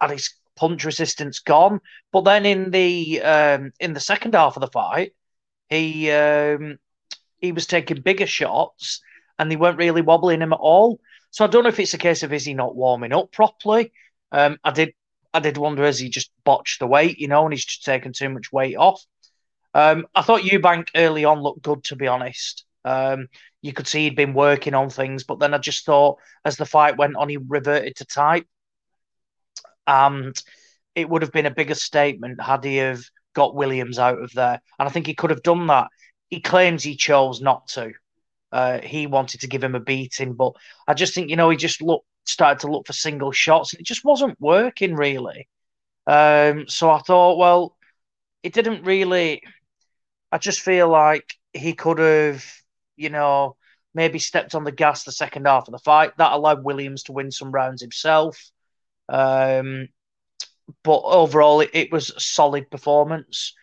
had his punch resistance gone, but then in the um, in the second half of the fight, he um, he was taking bigger shots and they weren't really wobbling him at all. So I don't know if it's a case of is he not warming up properly. Um, I did I did wonder has he just botched the weight, you know, and he's just taken too much weight off. Um, I thought Eubank early on looked good to be honest. Um, you could see he'd been working on things, but then I just thought as the fight went on, he reverted to type. And it would have been a bigger statement had he have got Williams out of there. And I think he could have done that. He claims he chose not to. Uh, he wanted to give him a beating, but I just think you know he just looked started to look for single shots, and it just wasn't working really. Um, so I thought, well, it didn't really. I just feel like he could have, you know, maybe stepped on the gas the second half of the fight. That allowed Williams to win some rounds himself. Um, but overall, it, it was a solid performance.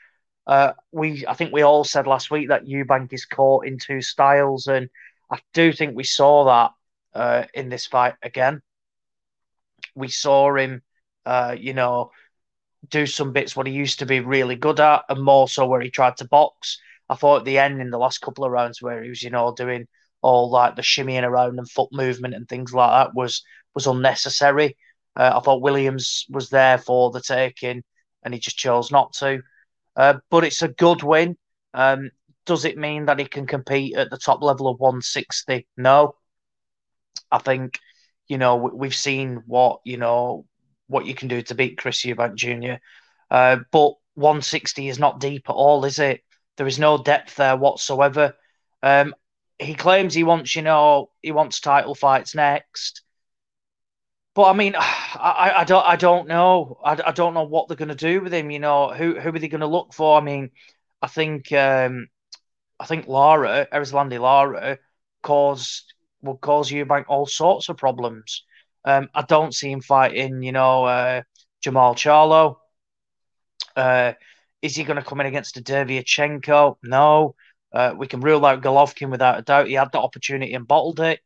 Uh, we, I think we all said last week that Eubank is caught in two styles, and I do think we saw that uh, in this fight again. We saw him, uh, you know, do some bits what he used to be really good at, and more so where he tried to box. I thought at the end in the last couple of rounds where he was, you know, doing all like the shimmying around and foot movement and things like that was was unnecessary. Uh, I thought Williams was there for the taking, and he just chose not to. Uh, but it's a good win. Um, does it mean that he can compete at the top level of 160? No. I think, you know, we- we've seen what, you know, what you can do to beat Chris Eubank Jr. Uh, but 160 is not deep at all, is it? There is no depth there whatsoever. Um, he claims he wants, you know, he wants title fights next. But I mean, I, I don't I don't know. I, I don't know what they're going to do with him. You know, who who are they going to look for? I mean, I think um, I think Lara, Erislandy Lara, cause will cause Eubank all sorts of problems. Um, I don't see him fighting. You know, uh, Jermall Charlo. Uh, is he going to come in against a Derevyanchenko? No. Uh, we can rule out Golovkin without a doubt. He had the opportunity and bottled it.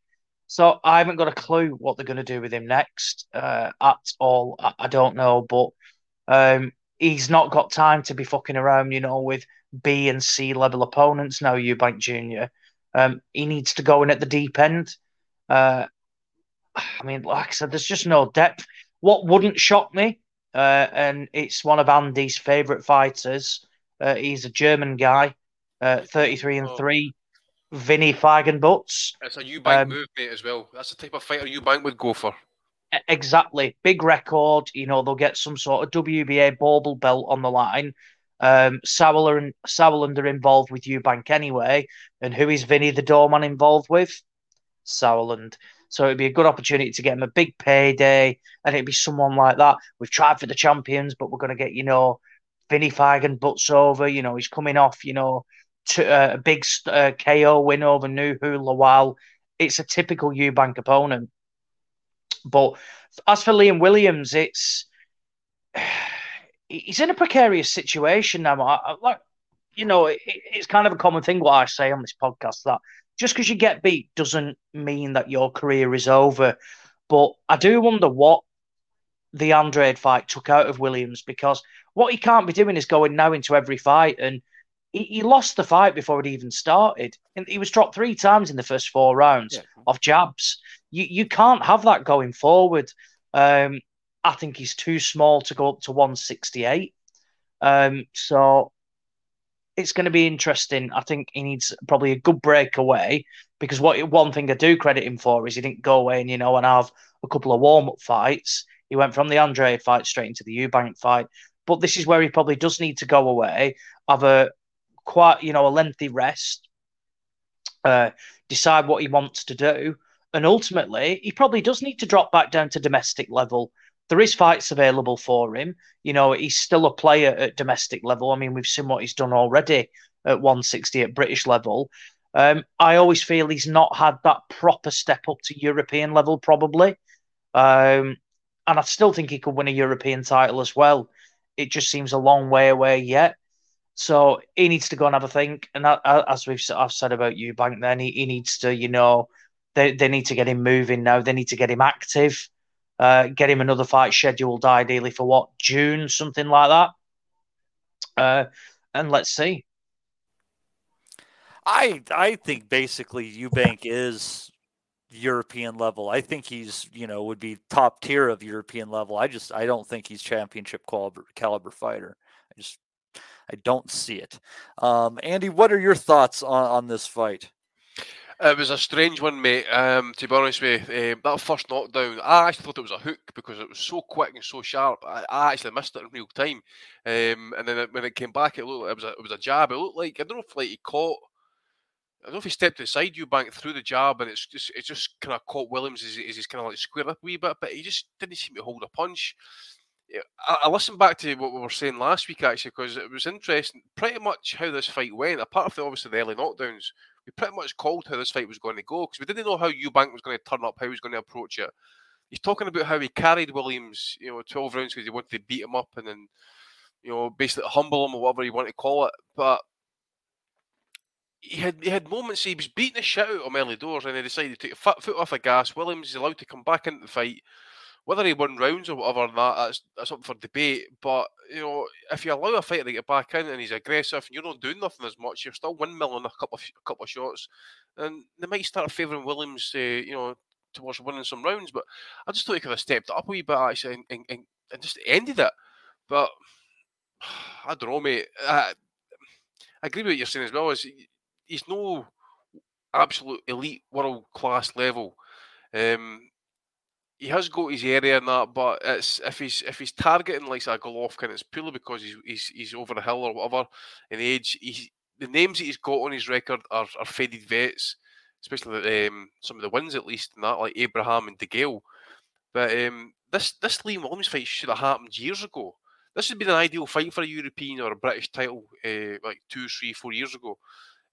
So I haven't got a clue what they're going to do with him next uh, at all. I, I don't know, but um, he's not got time to be fucking around, you know, with B and C level opponents now. Eubank Junior, um, he needs to go in at the deep end. Uh, I mean, like I said, there's just no depth. What wouldn't shock me, uh, and it's one of Andy's favourite fighters. Uh, he's a German guy, uh, 33 and three Vinny Feigenbutz. It's a Eubank Um, move, mate, as well. That's the type of fighter Eubank would go for. Exactly. Big record. You know, they'll get some sort of WBA bauble belt on the line. Um, Sauerland, and Sauerland are involved with Eubank anyway. And who is Vinny the Doorman involved with? Sauerland. So it'd be a good opportunity to get him a big payday. And it'd be someone like that. We've tried for the champions, but we're going to get, you know, Vinny Feigenbutz over. You know, he's coming off, you know, to, uh, a big uh, KO win over Nuhu Lawal. It's a typical Eubank opponent. But as for Liam Williams, it's he's in a precarious situation now. I, I, like, you know, it, it's kind of a common thing what I say on this podcast that just because you get beat doesn't mean that your career is over. But I do wonder what the Andrade fight took out of Williams because what he can't be doing is going now into every fight and. He, he lost the fight before it even started. And he was dropped three times in the first four rounds of jabs. You you can't have that going forward. Um, I think he's too small to go up to 168. Um, so it's going to be interesting. I think he needs probably a good breakaway because what one thing I do credit him for is he didn't go away and you know and have a couple of warm up fights. He went from the Andre fight straight into the Eubank fight. But this is where he probably does need to go away, have a quite you know a lengthy rest, uh, decide what he wants to do, and ultimately he probably does need to drop back down to domestic level. There is fights available for him. You know, he's still a player at domestic level. I mean, we've seen what he's done already at 160 at British level. Um, I always feel he's not had that proper step up to European level, probably. Um, and I still think he could win a European title as well. It just seems a long way away yet. So he needs to go and have a think. And as we've I've said about Eubank, then he, he needs to, you know, they, they need to get him moving now. They need to get him active, uh, get him another fight scheduled, ideally for what June, something like that. Uh, and let's see. I I think basically Eubank is European level. I think he's you know would be top tier of European level. I just I don't think he's championship caliber caliber fighter. I just I don't see it. Um, Andy, what are your thoughts on, on this fight? It was a strange one, mate. Um, to be honest with you, um, that first knockdown, I actually thought it was a hook because it was so quick and so sharp. I, I actually missed it in real time, um, and then it, when it came back, it looked like it was a, it was a jab. It looked like I don't know if like he caught. I don't know if he stepped aside Eubank through the jab, and it's just it's just kind of caught Williams as, as he's kind of like squared up a wee bit, but he just didn't seem to hold a punch. I, I listened back to what we were saying last week actually because it was interesting. Pretty much how this fight went, apart from obviously the early knockdowns, we pretty much called how this fight was going to go because we didn't know how Eubank was going to turn up, how he was going to approach it. He's talking about how he carried Williams, you know, 12 rounds because he wanted to beat him up and then, you know, basically humble him or whatever you want to call it. But he had he had moments he was beating the shit out of him early doors and he decided to take a foot off the gas. Williams is allowed to come back into the fight. Whether he won rounds or whatever, that that's that's up for debate. But you know, if you allow a fighter to get back in and he's aggressive and you're not doing nothing as much, you're still windmilling a couple of a couple of shots, and they might start favouring Williams, uh, you know, towards winning some rounds. But I just thought he could have stepped up a wee bit actually and, and, and, and just ended it. But I don't know, mate. I, I agree with what you're saying as well. Is he's no absolute elite world class level. Um, he has got his area in that, but it's if he's if he's targeting like a Golovkin, it's purely because he's he's he's over the hill or whatever in age. He's the names that he's got on his record are, are faded vets, especially the, um, some of the wins at least, and that like Abraham and DeGale. But um, this this Liam Williams fight should have happened years ago. This would be an ideal fight for a European or a British title, uh, like two, three, four years ago.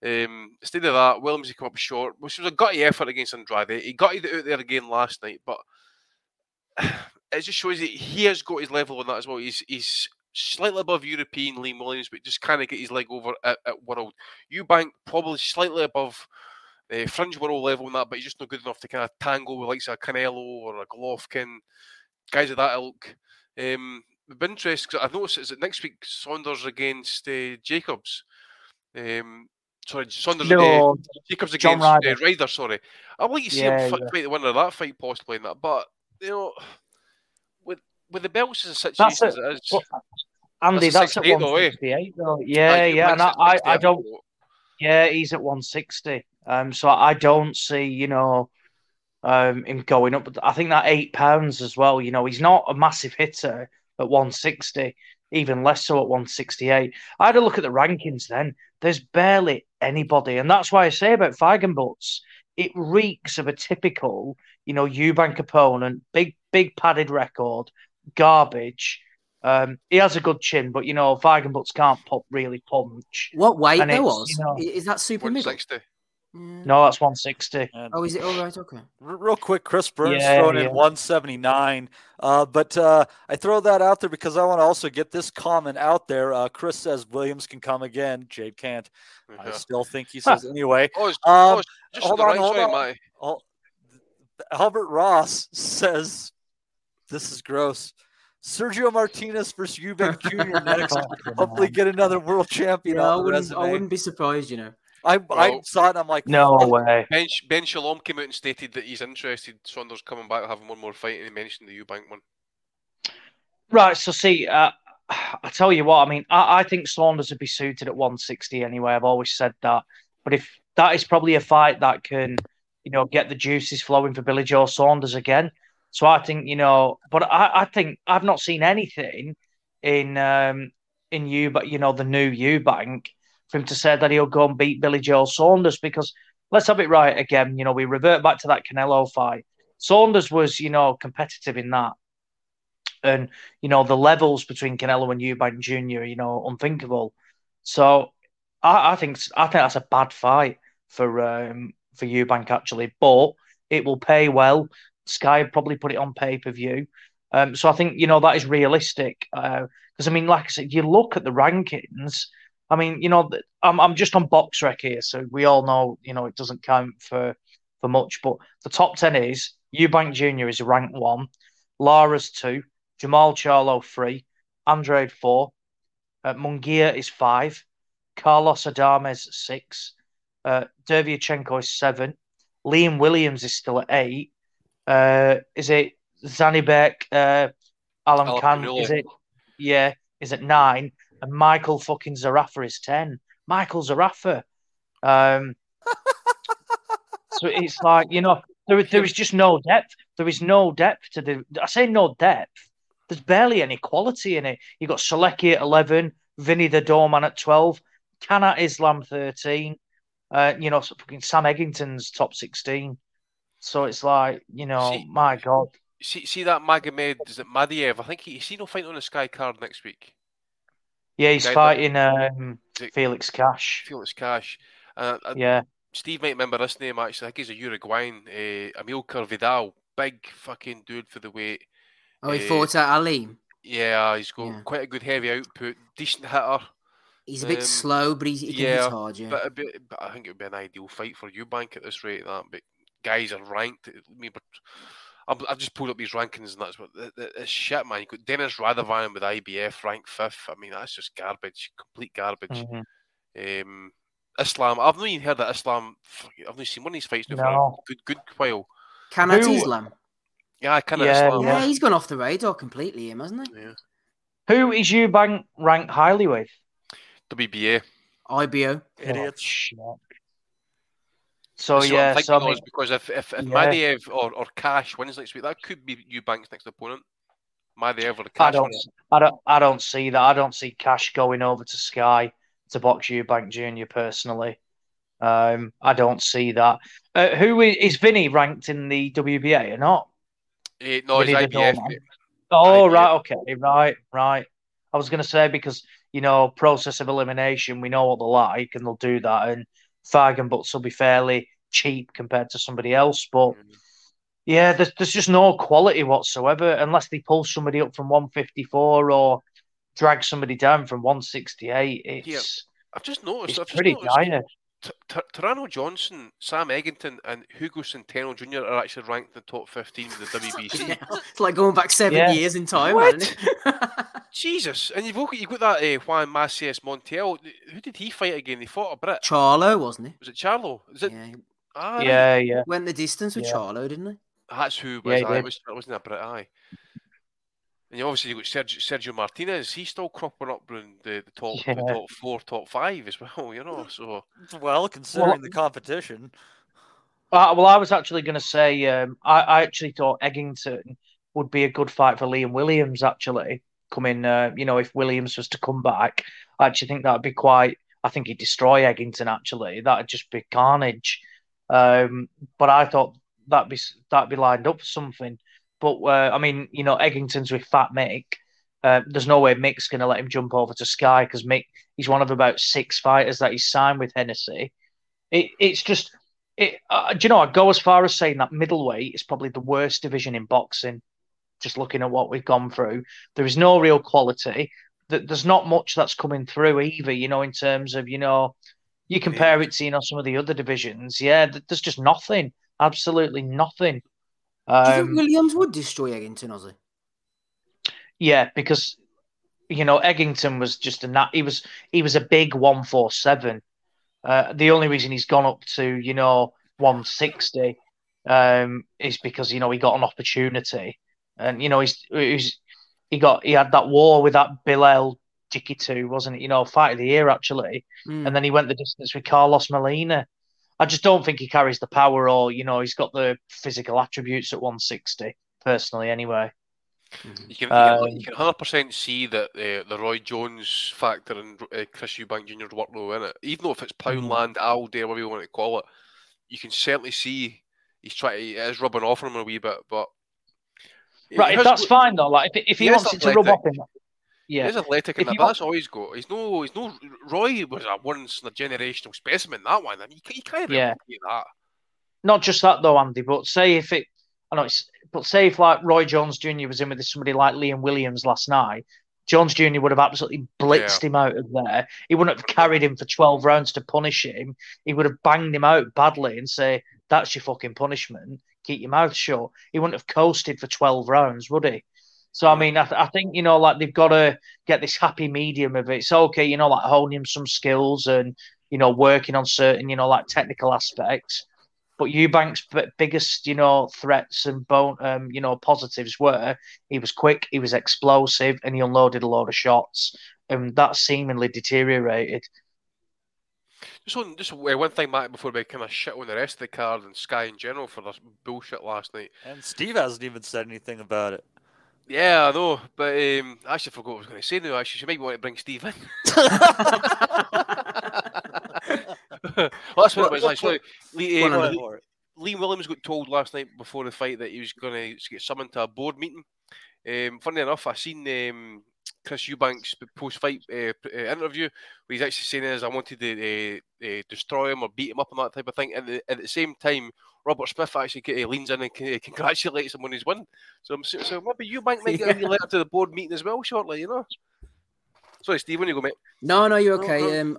Um, instead of that, Williams he come up short, which was a gutty effort against Andrade. He got it out there again last night, but it just shows that he has got his level on that as well. He's he's slightly above European Liam Williams, but just kind of get his leg over at, at world. Eubank probably slightly above uh, fringe world level on that, but he's just not good enough to kind of tangle with like a Canelo or a Golovkin, guys of that ilk. Um, of interest because I've noticed is that next week Saunders against uh, Jacobs. Um, sorry, Saunders No, uh, Jacobs John against Ryder. Uh, Ryder. Sorry, I'd like to see Yeah, him fight, yeah. the winner of that fight possibly in that, but you know, with with the belts as a That's situation it. as it is, Well, Andy, That's that's, at 68 though, eh? 168 though. Yeah, yeah, and I, I, I don't. Yeah, he's at 160. Um, so I don't see, you know, um, him going up. But I think that eight pounds as well. You know, he's not a massive hitter at 160, even less so at 168. I had a look at the rankings. Then there's barely anybody, and that's why I say about Feigenbutz, it reeks of a typical, you know, Eubank opponent, big, big padded record, garbage. Um, he has a good chin, but you know, Feigenbutz can't pop really punch. What weight And there was? you know- Is that super middle? 160. No, that's 160. Oh, is it all right? Okay. Real quick, Chris Burns Yeah, throwing yeah. in 179. Uh, but uh, I throw that out there because I want to also get this comment out there. Uh, Chris says Williams can come again. Jade can't. I still think he says anyway. Oh, Um, oh, hold on right hold on. Oh, Albert Ross says, "This is gross." Sergio Martinez versus Eubank Jr. next. Hopefully, get another world champion Yeah, I on the wouldn't, resume. I wouldn't be surprised, you know. I, I Well, saw it and I'm like, No oh, way. Ben, ben Shalom came out and stated that he's interested. Saunders coming back, having one more fight, and he mentioned the Eubank one. Right. So see, uh, I tell you what. I mean, I, I think Saunders would be suited at 160 anyway. I've always said that. But if that is probably a fight that can, you know, get the juices flowing for Billy Joe Saunders again. So I think you know, but I, I think I've not seen anything in um in you, but you know, the new Eubank for him to say that he'll go and beat Billy Joe Saunders because let's have it right again. You know, we revert back to that Canelo fight. Saunders was, you know, competitive in that and you know the levels between Canelo and Eubank Jr. You know, unthinkable. So I, I think I think that's a bad fight for um, for Eubank actually, but it will pay well. Sky probably put it on pay per view, um, so I think you know that is realistic. Because I mean, like I said, you look at the rankings. I mean, you know, I'm I'm just on box rec here, so we all know you know it doesn't count for for much. But the top ten is Eubank Jr. is ranked one, Lara's two, Jermall Charlo three, Andrade four, uh, Mungia is five, Carlos Adames six, uh, Derevyanchenko is seven, Liam Williams is still at eight. Uh, is it Zanibek, uh, Alan Alan Khan? Is it? Yeah, is it nine? And Michael fucking Zerafa is ten. Michael Zerafa. Um, so it's like you know there there is just no depth. There is no depth to the. I say no depth. There's barely any quality in it. You got Selecki at eleven, Vinny the Doorman at twelve, Kana Islam thirteen. Uh, you know, so fucking Sam Eggington's top sixteen. So it's like you know, See- my god. See, see that Magomed, is it Madiev? I think he, is he no fighting on the Sky card next week? Yeah, he's Guy fighting um, Felix Cash. Felix Cash. Uh, uh, Yeah. Steve might remember this name actually. I think he's a Uruguayan. Uh, Amilcar Vidal, big fucking dude for the weight. Oh, he Eh, fought at Ali. Yeah, he's got Yeah. quite a good heavy output, decent hitter. He's a bit Um, slow, but he's, he can yeah, hit hard, yeah. But, a bit, but I think it would be an ideal fight for Eubank at this rate. That, but guys are ranked. I mean, but I'm, I've just pulled up these rankings, and that's what the, the, it's shit, man. You got Denis Radovan with IBF ranked fifth. I mean, that's just garbage, complete garbage. Mhm. Um, Islam, I've not even heard that Islam. I've not seen one of these fights now for No. a good, good while. Kanat Who- Islam. Yeah, I kind of Yeah, Islam. Yeah, he's gone off the radar completely, him, hasn't he? Yeah. Who is bank ranked highly with? WBA. IBO. idiots. shit. So That's yeah, so I mean, because if if, if Yeah. Madiev or, or Cash wins next week, that could be Eubank's next opponent. Madiev or Cash. I don't, wins. I don't, I don't see that. I don't see Cash going over to Sky to box Eubank Junior personally. Um, I don't see that. Uh, who is, is Vinny ranked in the WBA or not? Eh, no, Vinny the IBF. Oh, IBF. right, okay, right, right. I was going to say because you know process of elimination, we know what they're like, and they'll do that, and Feigenbutz will be fairly cheap compared to somebody else, but. Mm. Yeah, there's, there's just no quality whatsoever unless they pull somebody up from 154 or drag somebody down from 168. It's I've just noticed. it's I've just pretty noticed dire. T- T- Tureano Johnson, Sam Eggington, and Hugo Centeno Jr. are actually ranked in the top 15 of the WBC. It's like going back seven Yeah. years in time, What? hasn't it? Jesus! And you've got, you've got that uh, Juan Macias Montiel. Who did he fight again? He fought a Brit. Charlo, wasn't he? Was it Charlo? Is it? Yeah. he Ah. Yeah, yeah. Went the distance with Yeah. Charlo, didn't he? That's who Yeah, was. he I was. It wasn't a Brit. Aye. And you obviously you got Sergio, Sergio Martinez. He's still cropping up in the, the top the top four, top five as well. You know, so Well, considering Well- the competition. Uh, well, I was actually going to say, um, I, I actually thought Eggington would be a good fight for Liam Williams. Actually, coming, uh, you know, if Williams was to come back, I actually think that would be quite. I think he'd destroy Eggington. Actually, that'd just be carnage. Um, but I thought that'd be that'd be lined up for something. But uh, I mean, you know, Eggington's with Fat Mick. Uh, there's no way Mick's going to let him jump over to Sky because Mick he's one of about six fighters that he's signed with Hennessy. It, it's just it, uh, do you know, I'd go as far as saying that middleweight is probably the worst division in boxing. Just looking at what we've gone through, there is no real quality. There's not much that's coming through either. You know, in terms of you know, you compare it to you know some of the other divisions. Yeah, there's just nothing. Absolutely nothing. Do you think Um, Williams would destroy Eggington, Ozzy? yeah, because you know Eggington was just a nat- he was he was a big one four seven. Uh, the only reason he's gone up to you know one sixty um, is because you know he got an opportunity, and you know he's, he's he got he had that war with that Bilel Jkitou, wasn't it? You know, fight of the year actually, Mm. and then he went the distance with Carlos Molina. I just don't think he carries the power, or you know, he's got the physical attributes at one sixty. Personally, anyway. you can Um, you can hundred percent see that uh, the Roy Jones factor and uh, Chris Eubank Jr.'s workload in it. Even though if it's Mm-hmm. Poundland, Aldi, or whatever you want to call it, you can certainly see he's trying. to It is rubbing off on him a wee bit, but Right, that's fine though. Like if, if he, He wants it to rub off him, yeah. He's athletic If and that, he but that's all he's got. He's no, he's no. Roy was a once in a generational specimen. That one, and you, you can't Yeah. that. Not just that though, Andy. But say if it, I know it's, but say if like Roy Jones Jr. was in with somebody like Liam Williams last night, Jones Jr. would have absolutely blitzed him out of there. He wouldn't have carried him for twelve rounds to punish him. He would have banged him out badly and say, "That's your fucking punishment. Keep your mouth shut." He wouldn't have coasted for twelve rounds, would he? So I mean, I, th- I think you know, like they've got to get this happy medium of it. It's okay, you know, like honing some skills and you know working on certain, you know, like technical aspects. But Eubank's b- biggest, you know, threats and bone, um, you know, positives were he was quick, he was explosive, and he unloaded a load of shots, and that seemingly deteriorated. Just one, just uh, one thing, Matt, before we kind of shit on the rest of the card and Sky in general for this bullshit last night. And Steve hasn't even said anything about it. Yeah, I know, but um, I actually forgot what I was going to say now. Actually, so maybe want to bring Steve in. well, that's what it was. Actually, Lee, Go on, uh, Andy. Lee- Williams got told last night before the fight that he was going to get summoned to a board meeting. Um, funny enough, I seen um, Chris Eubanks' post-fight uh, uh, interview where he's actually saying is I wanted to uh, uh, destroy him or beat him up and that type of thing. And at the same time, Robert Smith actually leans in and congratulates him on his win. So, so so maybe Eubank might get a wee letter to the board meeting as well shortly, you know. Sorry, Steve, when you go, mate. No, no, you're No, okay. no. Um,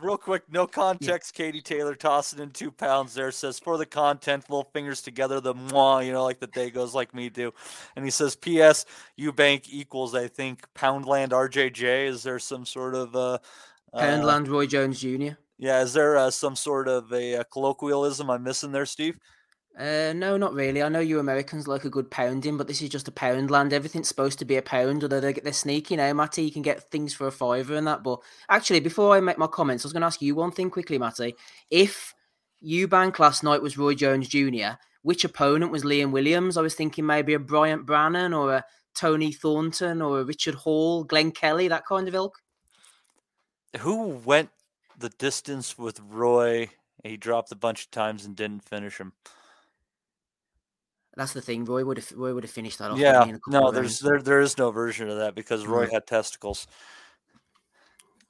Real quick, no context. Katie Taylor tossing in two pounds there says for the content, little fingers together, the moi, you know, like the day goes like me do. And he says, P.S. Eubank equals, I think, Poundland RJJ. Is there some sort of uh, uh, Poundland Roy Jones Jr. Yeah, is there uh, some sort of a, uh colloquialism I'm missing there, Steve? Uh, no, not really. I know you Americans like a good pounding, but this is just a pound land. Everything's supposed to be a pound, although they're, they're sneaky now, Matty. You can get things for a fiver and that. But actually, before I make my comments, I was going to ask you one thing quickly, Matty. If Eubank last night was Roy Jones Jr., which opponent was Liam Williams? I was thinking maybe a Bryant Brannon or a Tony Thornton or a Richard Hall, Glenn Kelly, that kind of ilk. Who went the distance with Roy? He dropped a bunch of times and didn't finish him. That's the thing. Roy would have Roy would have finished that off. Yeah, he, in a couple no, there's rounds? there there is no version of that because Roy No. had testicles.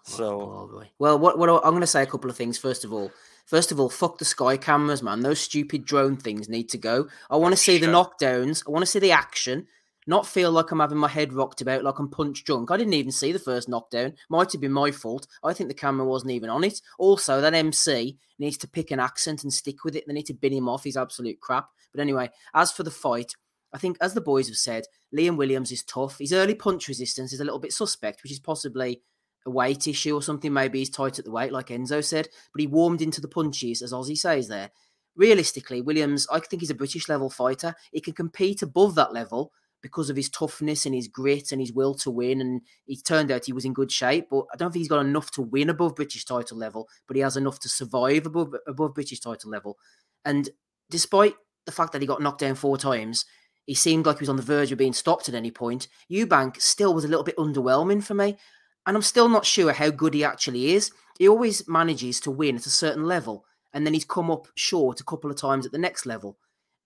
So Oh. Well, what what I'm going to say a couple of things. First of all, first of all, fuck the sky cameras, man. Those stupid drone things need to go. I want to see the knockdowns. I want to see the action. Not feel like I'm having my head rocked about like I'm punch drunk. I didn't even see the first knockdown. Might have been my fault. I think the camera wasn't even on it. Also, that MC needs to pick an accent and stick with it. They need to bin him off. He's absolute crap. But anyway, as for the fight, I think as the boys have said, Liam Williams is tough. His early punch resistance is a little bit suspect, which is possibly a weight issue or something. Maybe he's tight at the weight, like Enzo said, but he warmed into the punches, as Ozzy says there. Realistically, Williams, I think he's a British level fighter. He can compete above that level, because of his toughness and his grit and his will to win. And it turned out he was in good shape, but I don't think he's got enough to win above British title level, but he has enough to survive above above British title level. And despite the fact that he got knocked down four times, he seemed like he was on the verge of being stopped at any point. Eubank still was a little bit underwhelming for me. And I'm still not sure how good he actually is. He always manages to win at a certain level, and then he's come up short a couple of times at the next level.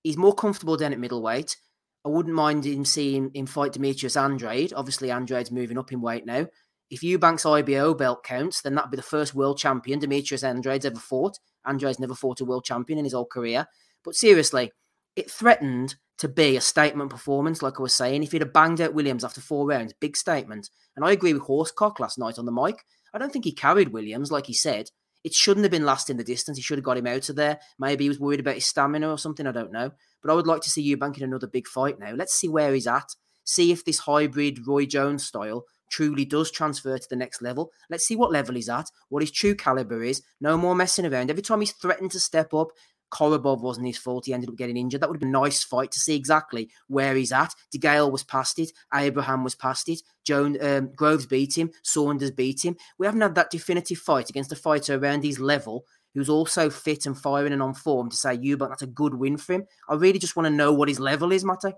He's more comfortable down at middleweight. I wouldn't mind him seeing him fight Demetrius Andrade. Obviously, Andrade's moving up in weight now. If Eubank's IBO belt counts, then that'd be the first world champion Demetrius Andrade's ever fought. Andrade's never fought a world champion in his whole career. But seriously, it threatened to be a statement performance, like I was saying. If he'd have banged out Williams after four rounds, big statement. And I agree with Horsecock last night on the mic. I don't think he carried Williams, like he said. It shouldn't have been last in the distance. He should have got him out of there. Maybe he was worried about his stamina or something. I don't know. But I would like to see Eubank in another big fight now. Let's see where he's at. See if this hybrid Roy Jones style truly does transfer to the next level. Let's see what level he's at, what his true caliber is. No more messing around. Every time he's threatened to step up, Korobov wasn't his fault. He ended up getting injured. That would have been a nice fight to see exactly where he's at. DeGale was past it. Abraham was past it. Joan um, Groves beat him. Saunders beat him. We haven't had that definitive fight against a fighter around his level who's also fit and firing and on form to say, you, but that's a good win for him. I really just want to know what his level is, Mate.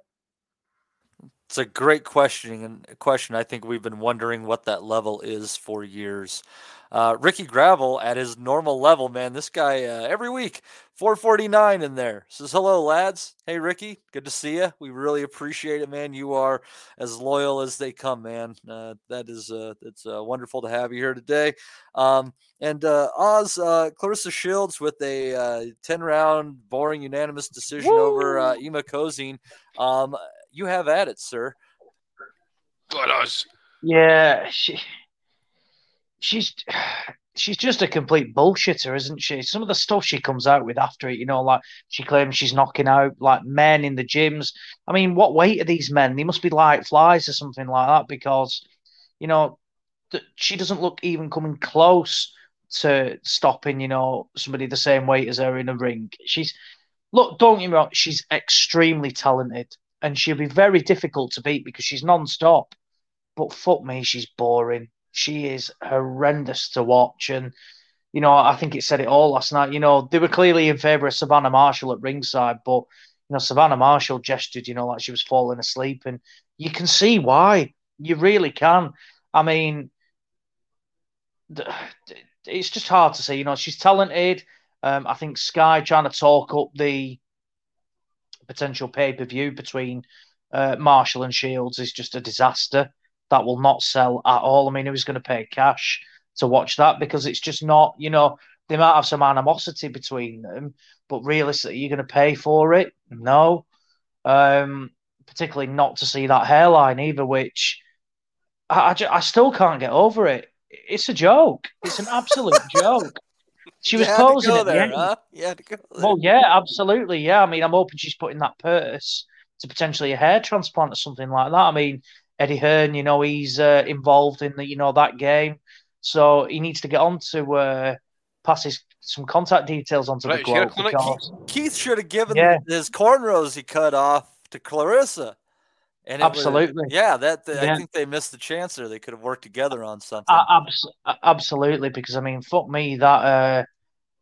It's a great questioning and question. I think we've been wondering what that level is for years. Uh, Ricky Gravel at his normal level, man. This guy uh, every week, 449 in there. Says hello, lads. Hey, Ricky, good to see you. We really appreciate it, man. You are as loyal as they come, man. Uh, that is uh, it's uh, wonderful to have you here today. Um, and uh, Oz uh, Claressa Shields with a uh, 10 round boring unanimous decision Woo! over uh, Ema Kozin. Um, you have at it, sir. Good Oz. Yeah, she she's she's just a complete bullshitter, isn't she? Some of the stuff she comes out with after it, you know, like she claims she's knocking out like men in the gyms. I mean, what weight are these men? They must be like flies or something like that because, you know, th- she doesn't look even coming close to stopping, you know, somebody the same weight as her in a ring. She's look, don't get me wrong, she's extremely talented and she'll be very difficult to beat because she's non-stop. But fuck me, she's boring she is horrendous to watch. And, you know, I think it said it all last night. You know, they were clearly in favour of Savannah Marshall at ringside, but, you know, Savannah Marshall gestured, you know, like she was falling asleep. And you can see why. You really can. I mean, it's just hard to say. You know, she's talented. Um, I think Sky trying to talk up the potential pay per view between uh, Marshall and Shields is just a disaster that will not sell at all. I mean, who's going to pay cash to watch that? Because it's just not, you know, they might have some animosity between them, but realistically, you're going to pay for it? No. Um, particularly not to see that hairline either, which I, I, just, I still can't get over it. It's a joke. It's an absolute joke. She was posing at there, the huh? Yeah, Well, yeah, absolutely. Yeah, I mean, I'm hoping she's putting that purse to potentially a hair transplant or something like that. I mean, Eddie Hearn, you know, he's uh, involved in the, you know, that game. So he needs to get on to uh, pass his, some contact details onto right, the globe. Because... Keith should have given yeah. his cornrows he cut off to Claressa. And absolutely, was, yeah. That the, yeah. I think they missed the chance there. They could have worked together on something. Uh, abs- absolutely, because I mean, fuck me, that uh,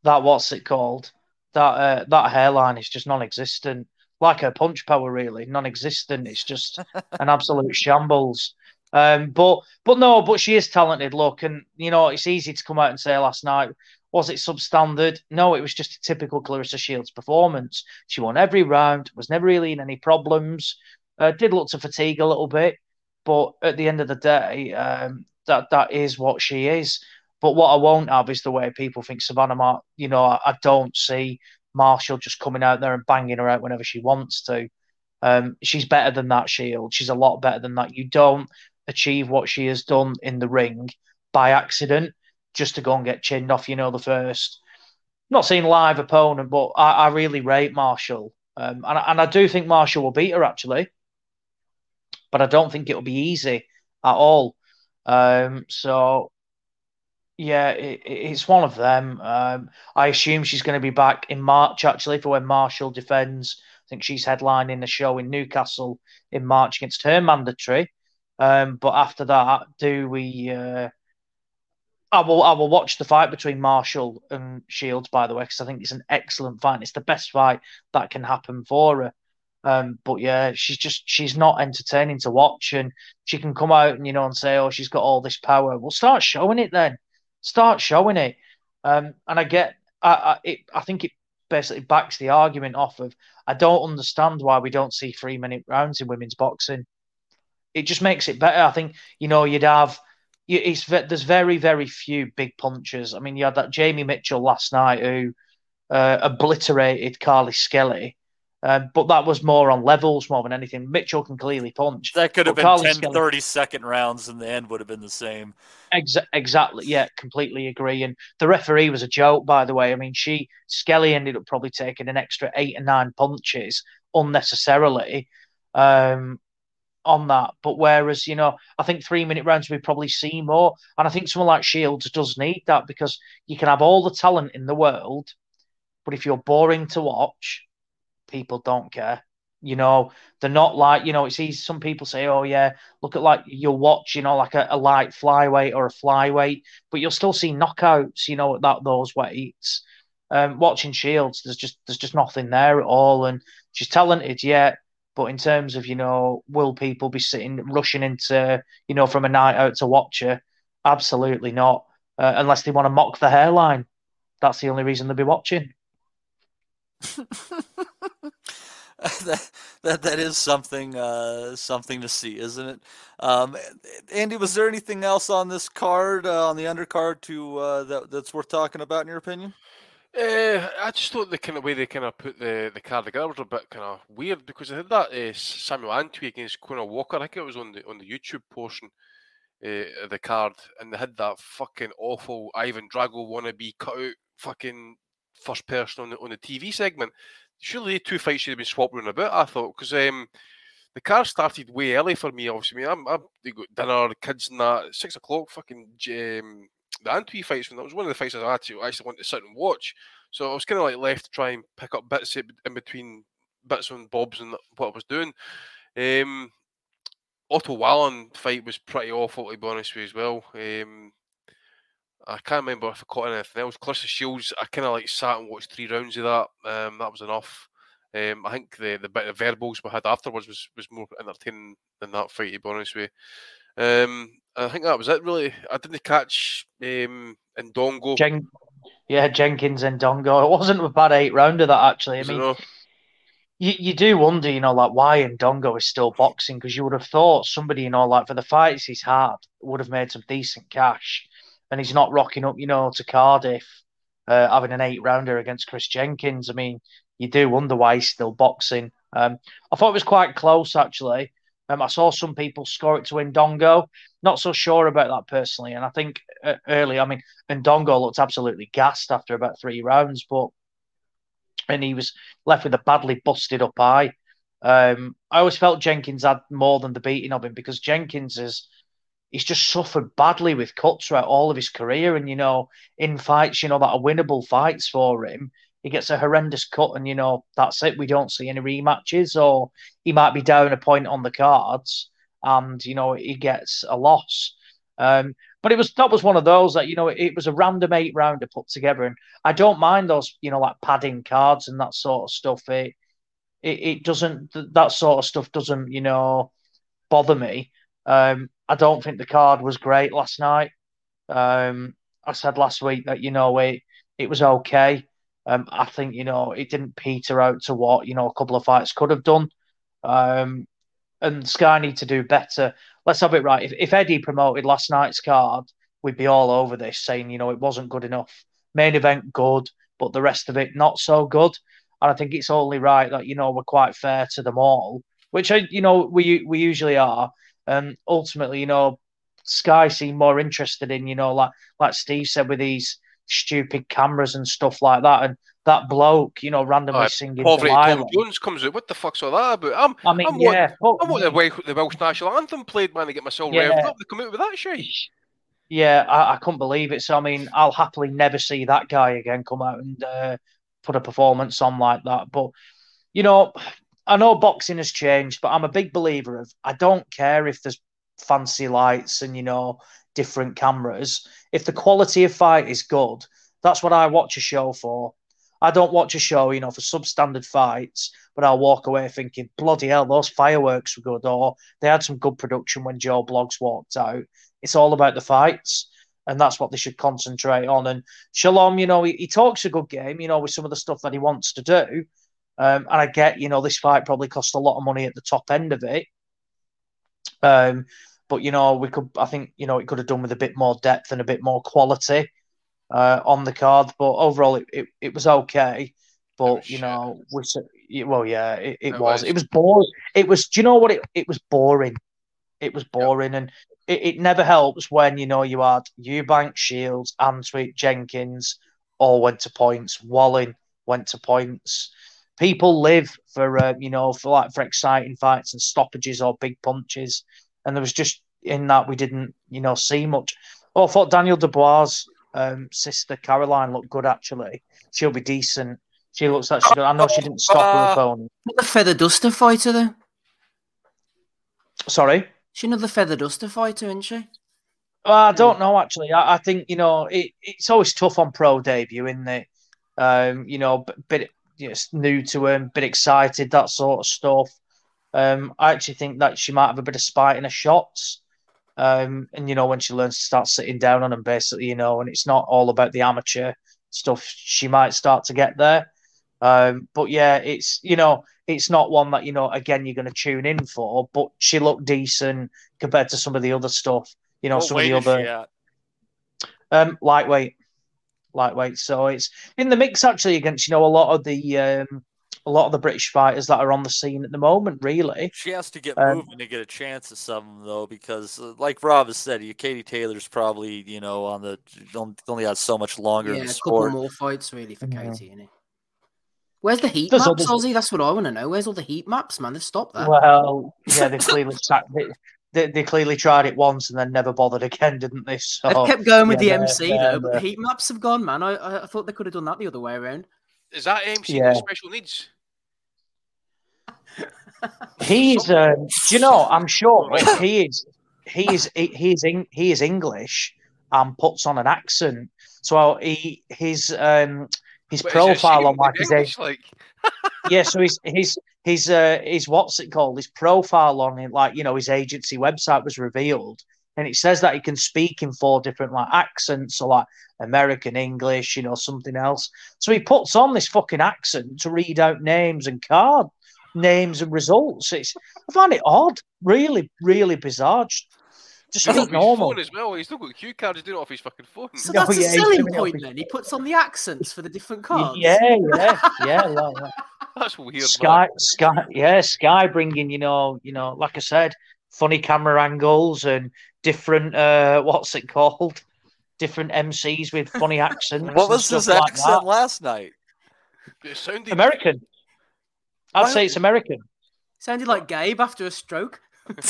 that what's it called? That uh, that hairline is just non-existent like her punch power, really non-existent. It's just an absolute shambles. Um, but but no, but she is talented. Look, and you know it's easy to come out and say last night was it substandard? No, it was just a typical Claressa Shields performance. She won every round, was never really in any problems. Uh, did look to fatigue a little bit, but at the end of the day, um, that that is what she is. But what I won't have is the way people think Savannah Mark. You know, I, I don't see Marshall just coming out there and banging her out whenever she wants to. Um, she's better than that, Shield. She's a lot better than that. You don't achieve what she has done in the ring by accident just to go and get chinned off, you know, the first. Not seeing live opponent, but I, I really rate Marshall. Um, and, and I do think Marshall will beat her, actually. But I don't think it'll be easy at all. Um, so yeah, it, it's one of them. Um, I assume she's going to be back in March actually for when Marshall defends. I think she's headlining the show in Newcastle in March against her mandatory. Um, but after that, do we? Uh, I will. I will watch the fight between Marshall and Shields. By the way, because I think it's an excellent fight. It's the best fight that can happen for her. Um, but yeah, she's just she's not entertaining to watch, and she can come out and you know and say, "Oh, she's got all this power." We'll start showing it then. Start showing it. Um, and I get, I, I, it, I think it basically backs the argument off of I don't understand why we don't see three minute rounds in women's boxing. It just makes it better. I think you know you'd have. It's there's very very few big punches. I mean, you had that Jamie Mitchell last night who uh, obliterated Carly Skelly um, but that was more on levels more than anything. Mitchell can clearly punch. That could have been Carly 10, Skelly... 30 second rounds, and the end would have been the same. Ex- exactly. Yeah, completely agree. And the referee was a joke, by the way. I mean, she Skelly ended up probably taking an extra eight or nine punches unnecessarily um, on that. But whereas, you know, I think three minute rounds we probably see more. And I think someone like Shields does need that because you can have all the talent in the world, but if you're boring to watch, people don't care. You know, they're not like, you know, it's easy. Some people say, oh, yeah, look at like you'll watch, you know, like a, a light flyweight or a flyweight, but you'll still see knockouts, you know, at that those weights. Um, watching Shields, there's just there's just nothing there at all. And she's talented, yeah. But in terms of, you know, will people be sitting rushing into, you know, from a night out to watch her? Absolutely not. Uh, unless they want to mock the hairline. That's the only reason they'll be watching. that, that that is something uh, something to see, isn't it? Um, Andy, was there anything else on this card uh, on the undercard to uh, that that's worth talking about in your opinion? Uh, I just thought the kind of way they kind of put the, the card together was a bit kind of weird because I had that uh, Samuel Antwi against Conor Walker. I think it was on the on the YouTube portion uh, of the card, and they had that fucking awful Ivan Drago wannabe cut out fucking first person on the on the TV segment. Surely the two fights should have been swapped around a bit. I thought because um, the car started way early for me. Obviously, I mean, I'm, I'm got dinner, kids, and that six o'clock. Fucking um, the Antwi fights when that was one of the fights I had to I actually want to sit and watch. So I was kind of like left to try and pick up bits in between bits and bobs and what I was doing. Um, Otto Wallin fight was pretty awful to be honest with you as well. Um, I can't remember if I caught anything else. Claressa Shields, I kind of like sat and watched three rounds of that. Um, that was enough. Um, I think the the bit of verbals we had afterwards was, was more entertaining than that fight. To be honest with you, um, I think that was it. Really, I didn't catch um, Indongo. Jen- yeah, Jenkins Indongo. It wasn't a bad eight rounder that actually. I mean, you, you do wonder, you know, like why Indongo is still boxing because you would have thought somebody, you know, like for the fights he's had, would have made some decent cash and he's not rocking up, you know, to Cardiff uh, having an eight rounder against Chris Jenkins. I mean, you do wonder why he's still boxing. Um, I thought it was quite close actually. Um, I saw some people score it to Indongo. Not so sure about that personally. And I think uh, early, I mean, Indongo looked absolutely gassed after about three rounds, but and he was left with a badly busted up eye. Um, I always felt Jenkins had more than the beating of him because Jenkins is he's just suffered badly with cuts throughout all of his career. And, you know, in fights, you know, that are winnable fights for him, he gets a horrendous cut and, you know, that's it. We don't see any rematches or he might be down a point on the cards and, you know, he gets a loss. Um, but it was that was one of those that you know it, was a random eight rounder put together, and I don't mind those you know like padding cards and that sort of stuff. It it, it doesn't that sort of stuff doesn't you know bother me. Um, I don't think the card was great last night. Um, I said last week that you know it it was okay. Um, I think you know it didn't peter out to what you know a couple of fights could have done. Um, and Sky need to do better. Let's have it right. If, if Eddie promoted last night's card, we'd be all over this, saying you know it wasn't good enough. Main event good, but the rest of it not so good. And I think it's only right that you know we're quite fair to them all, which I you know we we usually are. And ultimately, you know, Sky seem more interested in, you know, like like Steve said with these stupid cameras and stuff like that. And that bloke, you know, randomly oh, singing Poverty Tom Jones comes out. What the fuck's all that about? I'm, I mean, I'm yeah, what, I'm what the, Welsh, the Welsh national anthem played, man, to get myself yeah. revved up. They come out with that shit. Yeah, I, I, couldn't believe it. So I mean, I'll happily never see that guy again come out and uh, put a performance on like that. But you know, I know boxing has changed, but I'm a big believer of I don't care if there's fancy lights and you know different cameras. If the quality of fight is good, that's what I watch a show for. I don't watch a show, you know, for substandard fights, but I'll walk away thinking, bloody hell, those fireworks were good, or they had some good production when Joe Bloggs walked out. It's all about the fights, and that's what they should concentrate on. And Shalom, you know, he, he talks a good game, you know, with some of the stuff that he wants to do. Um, and I get, you know, this fight probably cost a lot of money at the top end of it. Um, but you know, we could, I think, you know, it could have done with a bit more depth and a bit more quality uh, on the card. But overall, it, it, it was okay. But you know, we well, yeah, it, it was. It was boring. It was. Do you know what? It it was boring. It was boring, and it, it never helps when you know you had Eubank, Shields, Antwick, Jenkins all went to points. Wallin went to points. People live for uh, you know for like for exciting fights and stoppages or big punches, and there was just in that we didn't you know see much. Oh, I thought Daniel Dubois' um, sister Caroline looked good actually. She'll be decent. She looks like she. I know she didn't stop Uh, her phone. The feather duster fighter, though. Sorry. She's another feather duster fighter, isn't she? Well, I don't know actually. I, I think you know it, it's always tough on pro debut, isn't it? Um, you know, b- bit you know, new to him, bit excited, that sort of stuff. Um, I actually think that she might have a bit of spite in her shots. Um, and you know, when she learns to start sitting down on them, basically, you know, and it's not all about the amateur stuff, she might start to get there. Um, but yeah, it's you know, it's not one that you know, again, you're going to tune in for. But she looked decent compared to some of the other stuff. You know, What some of the weight is she other um, lightweight, lightweight. So it's in the mix actually against you know a lot of the um, a lot of the British fighters that are on the scene at the moment. Really, She has to get Um, moving to get a chance at some of them, though, because uh, like Rob has said, you Katie Taylor's probably you know on the only only has so much longer Yeah, in a the couple more fights really for Katie, innit? Where's the heat There's maps, others- Ozzy? That's what I want to know. Where's all the heat maps, man? They've stopped that. well, yeah, they've clearly sacked they, they, they clearly tried it once and then never bothered again, didn't they? So They've kept going with yeah, the MC they're- though, but the heat maps have gone, man. I, I I thought they could have done that the other way around. Is that MC Yeah. with special needs? He's, um, do you know? I'm sure he is. He is. He he is. Eng- He is English and puts on an accent. So he his um his But profile on like of his English, age. like Yeah. So his his his uh his what's it called? His profile on it, like you know, his agency website was revealed, and it says that he can speak in four different like accents, or like American English, you know, something else. So he puts on this fucking accent to read out names and card names and results. It's I find it odd, really, really bizarre. Just, just He's not off his normal. phone as well. He's still got cue cards. He's doing it off his fucking phone. So No, that's yeah, a he's selling doing it off point his- then. He puts on the accents for the different cards. Yeah, yeah, yeah. like that. That's weird. Sky, Sky, yeah, Sky bringing you know, you know, like I said, funny camera angles and different. uh What's it called? Different MCs with funny accents. What was his like accent that. last night? It sounded American. I'd say it's American. Sounded like Gabe after a stroke.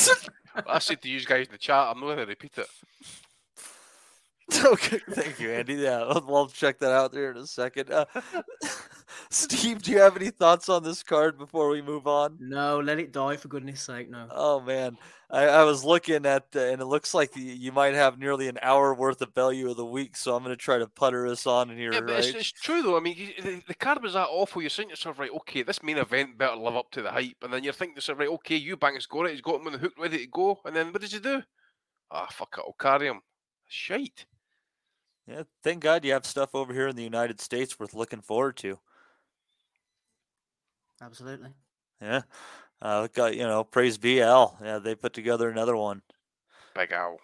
I said to you guys in the chat, I'm not going to repeat it. okay, thank you, Andy. Yeah, we'll, we'll check that out there in a second. Uh, Steve, do you have any thoughts on this card before we move on? No, let it die for goodness sake. No. Oh man, I, I was looking at, uh, and it looks like you, you might have nearly an hour worth of value of the week. So I'm going to try to putter us on in here, Yeah, but right? it's, it's true though. I mean, you- the, the card was that awful. You're saying to yourself, right, okay, this main event better live up to the hype, and then you're thinking to yourself, right, okay, Eubank's got it. He's got him on the hook, ready to go, and then what did he do? Ah, fuck it, I'll carry him. Shite. Yeah, thank God you have stuff over here in the United States worth looking forward to. Absolutely. Yeah, uh, got you know, praise BL. Yeah, they put together another one. Big owl.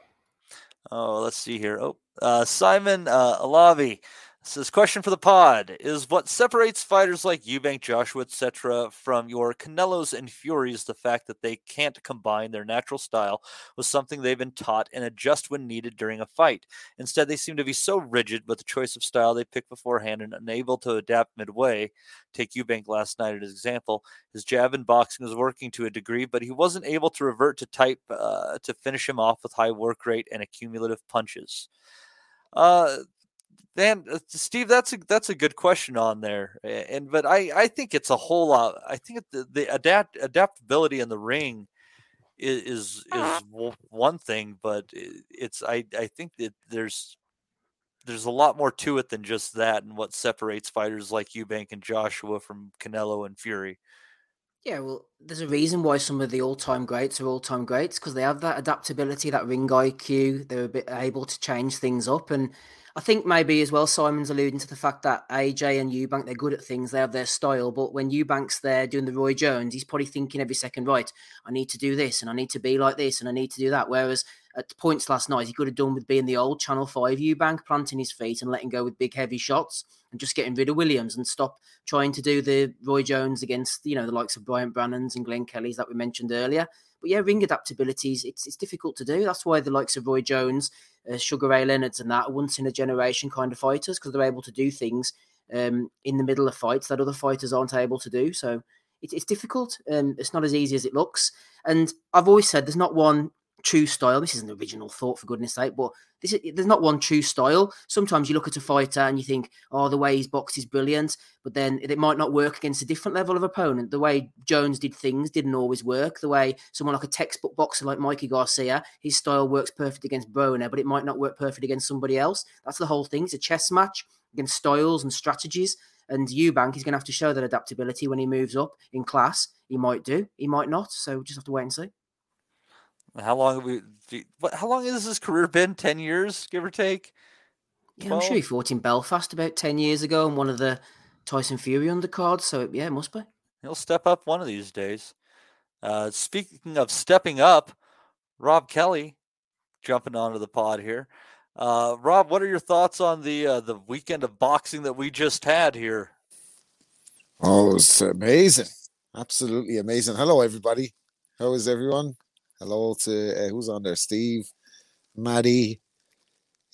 Oh, let's see here. Oh, uh, Simon uh, Alavi says, question for the pod is what separates fighters like Eubank, Joshua, etc., from your Canelos and Furies the fact that they can't combine their natural style with something they've been taught and adjust when needed during a fight. Instead, they seem to be so rigid with the choice of style they pick beforehand and unable to adapt midway. Take Eubank last night as example. His jab in boxing was working to a degree, but he wasn't able to revert to type uh, to finish him off with high work rate and accumulative punches. Uh, Dan, uh, Steve, that's a that's a good question on there, and but I I think it's a whole lot. I think the, the adapt adaptability in the ring is is, is w- one thing, but it's I I think that there's there's a lot more to it than just that, and what separates fighters like Eubank and Joshua from Canelo and Fury. Yeah, well, there's a reason why some of the all-time greats are all-time greats because they have that adaptability, that ring IQ. They're a bit able to change things up, and I think maybe as well Simon's alluding to the fact that AJ and Eubank they're good at things. They have their style, but when Eubank's there doing the Roy Jones, he's probably thinking every second, right? I need to do this, and I need to be like this, and I need to do that. Whereas at points last night, he could have done with being the old Channel Five Eubank, planting his feet and letting go with big heavy shots, and just getting rid of Williams and stop trying to do the Roy Jones against you know the likes of Bryant Brannon's and Glen Kelly's that we mentioned earlier. But yeah, ring adaptabilities, it's it's difficult to do. That's why the likes of Roy Jones, uh, Sugar Ray Leonard's, and that are once in a generation kind of fighters because they're able to do things um, in the middle of fights that other fighters aren't able to do. So it, it's difficult. Um, it's not as easy as it looks. And I've always said there's not one true style. This isn't an original thought, for goodness sake, but this is, there's not one true style. Sometimes you look at a fighter and you think, oh, the way he's boxed is brilliant, but then it might not work against a different level of opponent. The way Jones did things didn't always work. The way someone like a textbook boxer like Mikey Garcia, his style works perfect against Broner, but it might not work perfect against somebody else. That's the whole thing. It's a chess match against styles and strategies. And Eubank is going to have to show that adaptability when he moves up in class. He might do, he might not. So just have to wait and see. How long have we? do- What? How long has his career been? Ten years, give or take. Yeah, I'm sure he fought in Belfast about 10 years ago on one of the Tyson Fury undercards. So, yeah, it must be. He'll step up one of these days. Uh, speaking of stepping up, Rob Kelly jumping onto the pod here. Uh, Rob, what are your thoughts on the uh, the weekend of boxing that we just had here? Oh, it was amazing. Absolutely amazing. Hello, everybody. How is everyone? Hello to uh, who's on there? Steve, Maddie,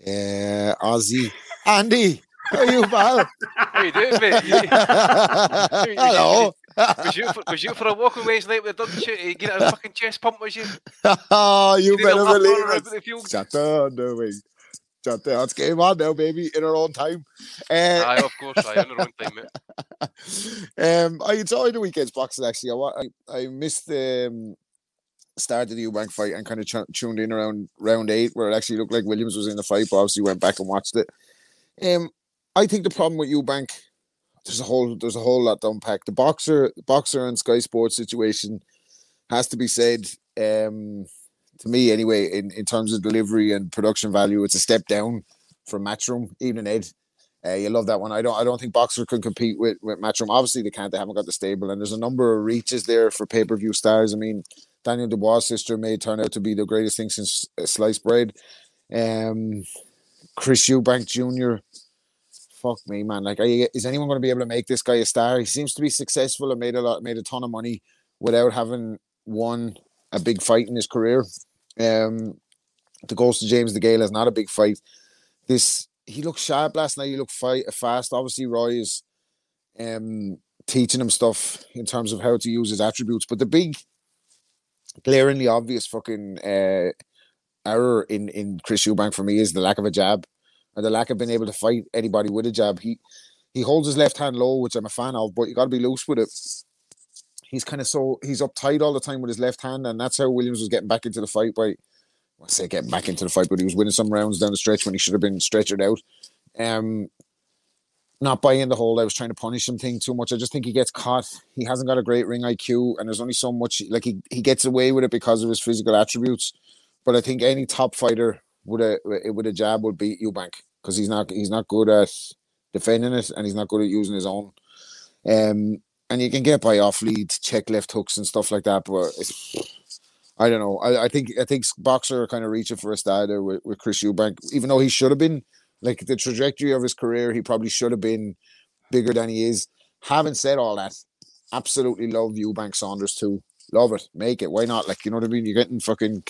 uh, Ozzy, Andy. How are you, pal? How you doing, mate? Hello. Was you, for, was you for a walk away night with a shit? You get a fucking chest pump, was you? oh, you You better believe it. Shut on the wing. Shut down. It's game on now, baby, in our own time. Uh, Aye, of course, aye, in the wrong time, mate. um, I enjoyed the weekend's boxing actually. I, I, I missed the um, start of the Eubank fight and kind of ch- tuned in around round eight, where it actually looked like Williams was in the fight, but obviously went back and watched it. Um, I think the problem with Eubank, there's a whole there's a whole lot to unpack. The Boxxer, Boxxer and Sky Sports situation has to be said. Um, to me, anyway, in, in terms of delivery and production value, it's a step down from Matchroom. Even Ed, uh, you love that one. I don't. I don't think Boxxer can compete with with Matchroom. Obviously, they can't. They haven't got the stable, and there's a number of reaches there for pay per view stars. I mean, Daniel Dubois' sister may turn out to be the greatest thing since uh, sliced bread. Um, Chris Eubank Jr. Fuck me, man. Like, you, is anyone going to be able to make this guy a star? He seems to be successful and made a lot, made a ton of money without having won a big fight in his career. Um, the Ghost of James DeGale is not a big fight. This he looked sharp last night. He looked fight fast. Obviously, Roy is um teaching him stuff in terms of how to use his attributes. But the big, glaringly obvious fucking uh, error in in Chris Eubank for me is the lack of a jab and the lack of being able to fight anybody with a jab. He he holds his left hand low, which I'm a fan of, but you got to be loose with it. He's kind of so he's uptight all the time with his left hand, and that's how Williams was getting back into the fight by. I say getting back into the fight, but he was winning some rounds down the stretch when he should have been stretchered out. Um, not buying the whole I was trying to punish him thing too much. I just think he gets caught. He hasn't got a great ring IQ, and there's only so much like he, he gets away with it because of his physical attributes. But I think any top fighter with a with a jab would beat Eubank because he's not he's not good at defending it and he's not good at using his own. Um, and you can get by off lead, check left hooks and stuff like that. But I don't know. I, I think I think Boxxer are kind of reaching for a starter with, with Chris Eubank, even though he should have been like the trajectory of his career, he probably should have been bigger than he is. Having said all that, absolutely love Eubank Saunders too. Love it. Make it. Why not? Like, you know what I mean? You're getting fucking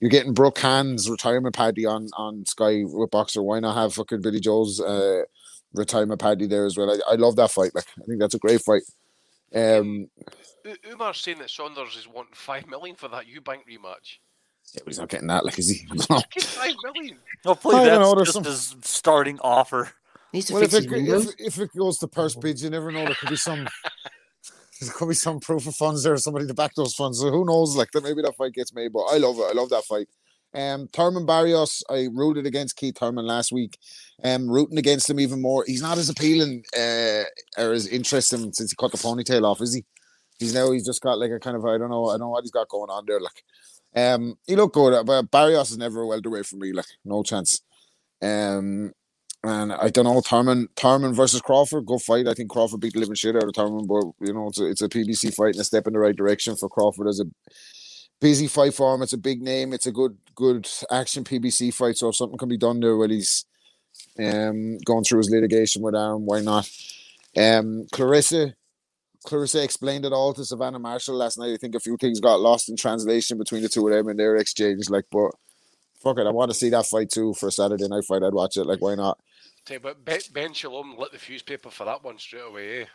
you're getting Brooke Hand's retirement party on on Sky with Boxxer. Why not have fucking Billy Joe's uh, retirement party there as well? I, I love that fight. Like, I think that's a great fight. Um, U- Umar's saying that Saunders is wanting five million for that Eubank rematch. Yeah, but he's not getting that. Like, is he? I don't know. Get five million. Hopefully I don't that's know, there's just his starting offer. Needs to Well, if fix it, his if, if it goes to purse bids, you never know. There could be some, there could be some proof of funds there, somebody to back those funds. So who knows? Like that, maybe that fight gets made. But I love it. I love that fight. Um, Thurman Barrios, I rooted against Keith Thurman last week. Um, rooting against him even more. He's not as appealing uh, or as interesting since he cut the ponytail off, is he? He's now he's just got like a kind of I don't know I don't know what he's got going on there. Like, um, he looked good, but Barrios is never a welterweight for me. Like, no chance. Um, and I don't know Thurman Thurman versus Crawford, good fight. I think Crawford beat the living shit out of Thurman, but you know it's a, it's a PBC fight and a step in the right direction for Crawford as a busy fight for him. It's a big name. It's a good good action PBC fight. So if something can be done there while he's um going through his litigation with Arum, why not? Um, Claressa. Claressa explained it all to Savannah Marshall last night. I think a few things got lost in translation between the two of them and their exchange. Like, but fuck it, I want to see that fight too for a Saturday night fight. I'd watch it. Like, why not? Tell you, but Ben, ben Shalom lit the fuse paper for that one straight away. Eh?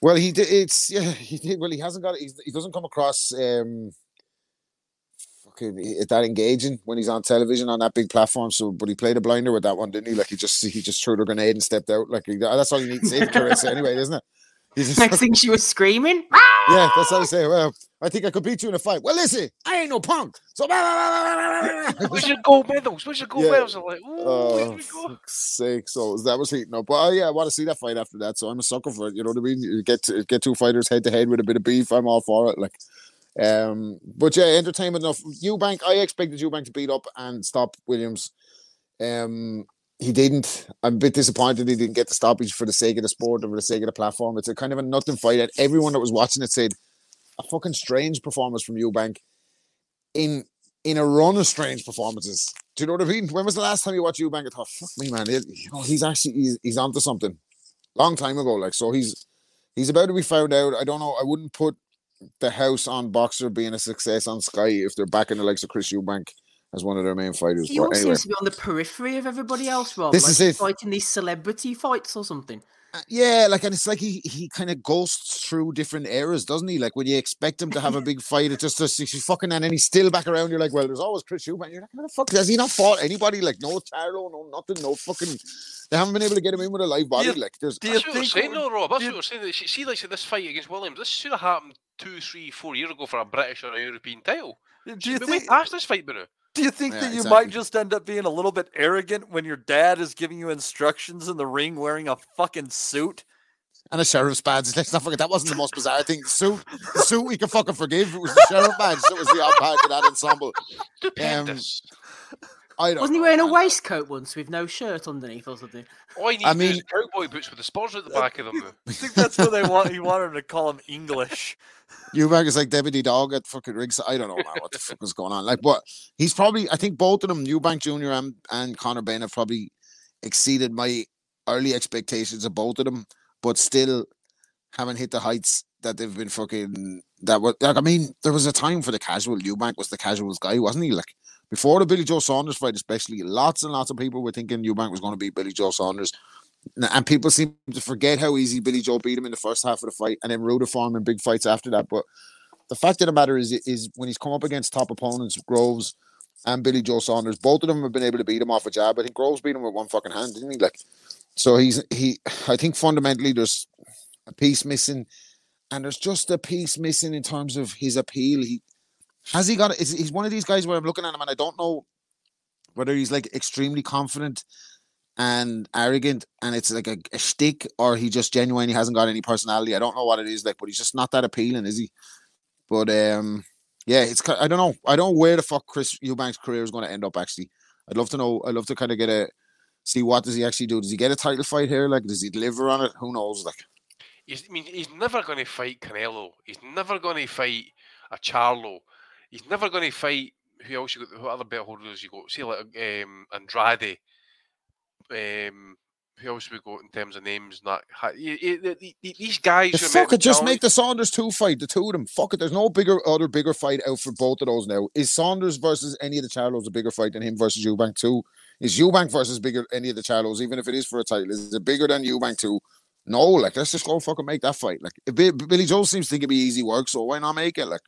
Well, he did. It's yeah. He did. Well, he hasn't got. He's, he doesn't come across um fucking that engaging when he's on television on that big platform. So, but he played a blinder with that one, didn't he? Like he just he just threw the grenade and stepped out. Like he, that's all you need to say to Claressa anyway, isn't it? He's just Next thing she was screaming. yeah, that's how I say. Well, I think I could beat you in a fight. Well, listen, I ain't no punk. So Where's your gold medals? Where's your gold Yeah. medals? I'm like, Oh, do we go? fuck's sake! So that was heating up. But uh, yeah, I want to see that fight after that. So I'm a sucker for it. You know what I mean? You get to, get two fighters head to head with a bit of beef. I'm all for it. Like, um, but yeah, entertainment enough. Eubank, I expected Eubank to beat up and stop Williams. Um, he didn't. I'm a bit disappointed he didn't get the stoppage for the sake of the sport or for the sake of the platform. It's a kind of a nothing fight. And everyone that was watching it said a fucking strange performance from Eubank in in a run of strange performances. Do you know what I mean? When was the last time you watched Eubank and thought, fuck me, man, you know, he's actually he's, he's onto something. Long time ago, like so he's he's about to be found out. I don't know. I wouldn't put the house on Boxxer being a success on Sky if they're backing the likes of Chris Eubank as one of their main fighters. He But always anyway. seems to be on the periphery of everybody else, Rob. This like is he's it. fighting these celebrity fights or something. Uh, yeah, like and it's like he he kind of ghosts through different eras, doesn't he? Like when you expect him to have a big fight, it just just he's fucking and then he's still back around. You're like, well, there's always Chris Eubank. You're like, how the fuck has he not fought anybody? Like no Taro, no nothing, no fucking. They haven't been able to get him in with a live body. like there's. That's what we're saying, though, Rob. That's what we're saying. that- See, like, say this fight against Williams, this should have happened two, three, four years ago for a British or a European title. Do you Should think- way past this fight, Bruno? Do you think Yeah, that you exactly. might just end up being a little bit arrogant when your dad is giving you instructions in the ring wearing a fucking suit? And a sheriff's badge. Let's not forget that wasn't the most bizarre thing. The suit, the suit we can fucking forgive. It was the sheriff badge that was the odd part of that ensemble. Um, I don't. Wasn't he know, wearing a waistcoat once with no shirt underneath or something? All you need I to do mean- cowboy boots with the spurs at the back of them. I think that's what they want. He wanted him to call him English. Eubank is like deputy dog at fucking rigs. I don't know man, what the fuck is going on. Like, but he's probably. I think both of them, Eubank Junior and and Conor Benn, have probably exceeded my early expectations of both of them, but still haven't hit the heights that they've been fucking. That was like. I mean, there was a time for the casual. Eubank was the casuals guy, wasn't he? Like before the Billy Joe Saunders fight, especially, lots and lots of people were thinking Eubank was going to beat Billy Joe Saunders. And people seem to forget how easy Billy Joe beat him in the first half of the fight and then rode for farm in big fights after that. But the fact of the matter is, is when he's come up against top opponents, Groves and Billy Joe Saunders, both of them have been able to beat him off a jab. I think Groves beat him with one fucking hand, didn't he? Like, so he's he. I think fundamentally there's a piece missing, and there's just a piece missing in terms of his appeal. He has he got. Is he's one of these guys where I'm looking at him and I don't know whether he's like extremely confident and arrogant and it's like a, a shtick or he just genuinely hasn't got any personality. I don't know what it is like, but he's just not that appealing, is he? But um, yeah, it's I don't know. I don't know where the fuck Chris Eubank's career is going to end up. Actually, I'd love to know. I'd love to kind of get a see what does he actually do. Does he get a title fight here? Like, does he deliver on it? Who knows? Like, He's, I mean, he's never going to fight Canelo. He's never going to fight a Charlo. He's never going to fight who else you got? Who other belt holders you got? See like um, Andrade. Um, who else we got in terms of names? and That y- these guys. fuck it, just challenge- make the Saunders two fight, the two of them. Fuck it, there's no bigger other bigger fight out for both of those now. Is Saunders versus any of the Charlos a bigger fight than him versus Eubank two? Is Eubank versus bigger any of the Charlos, even if it is for a title? Is it bigger than Eubank two? No, like let's just go fucking make that fight. Like Billy Joe seems to think it'd be easy work, so why not make it? Like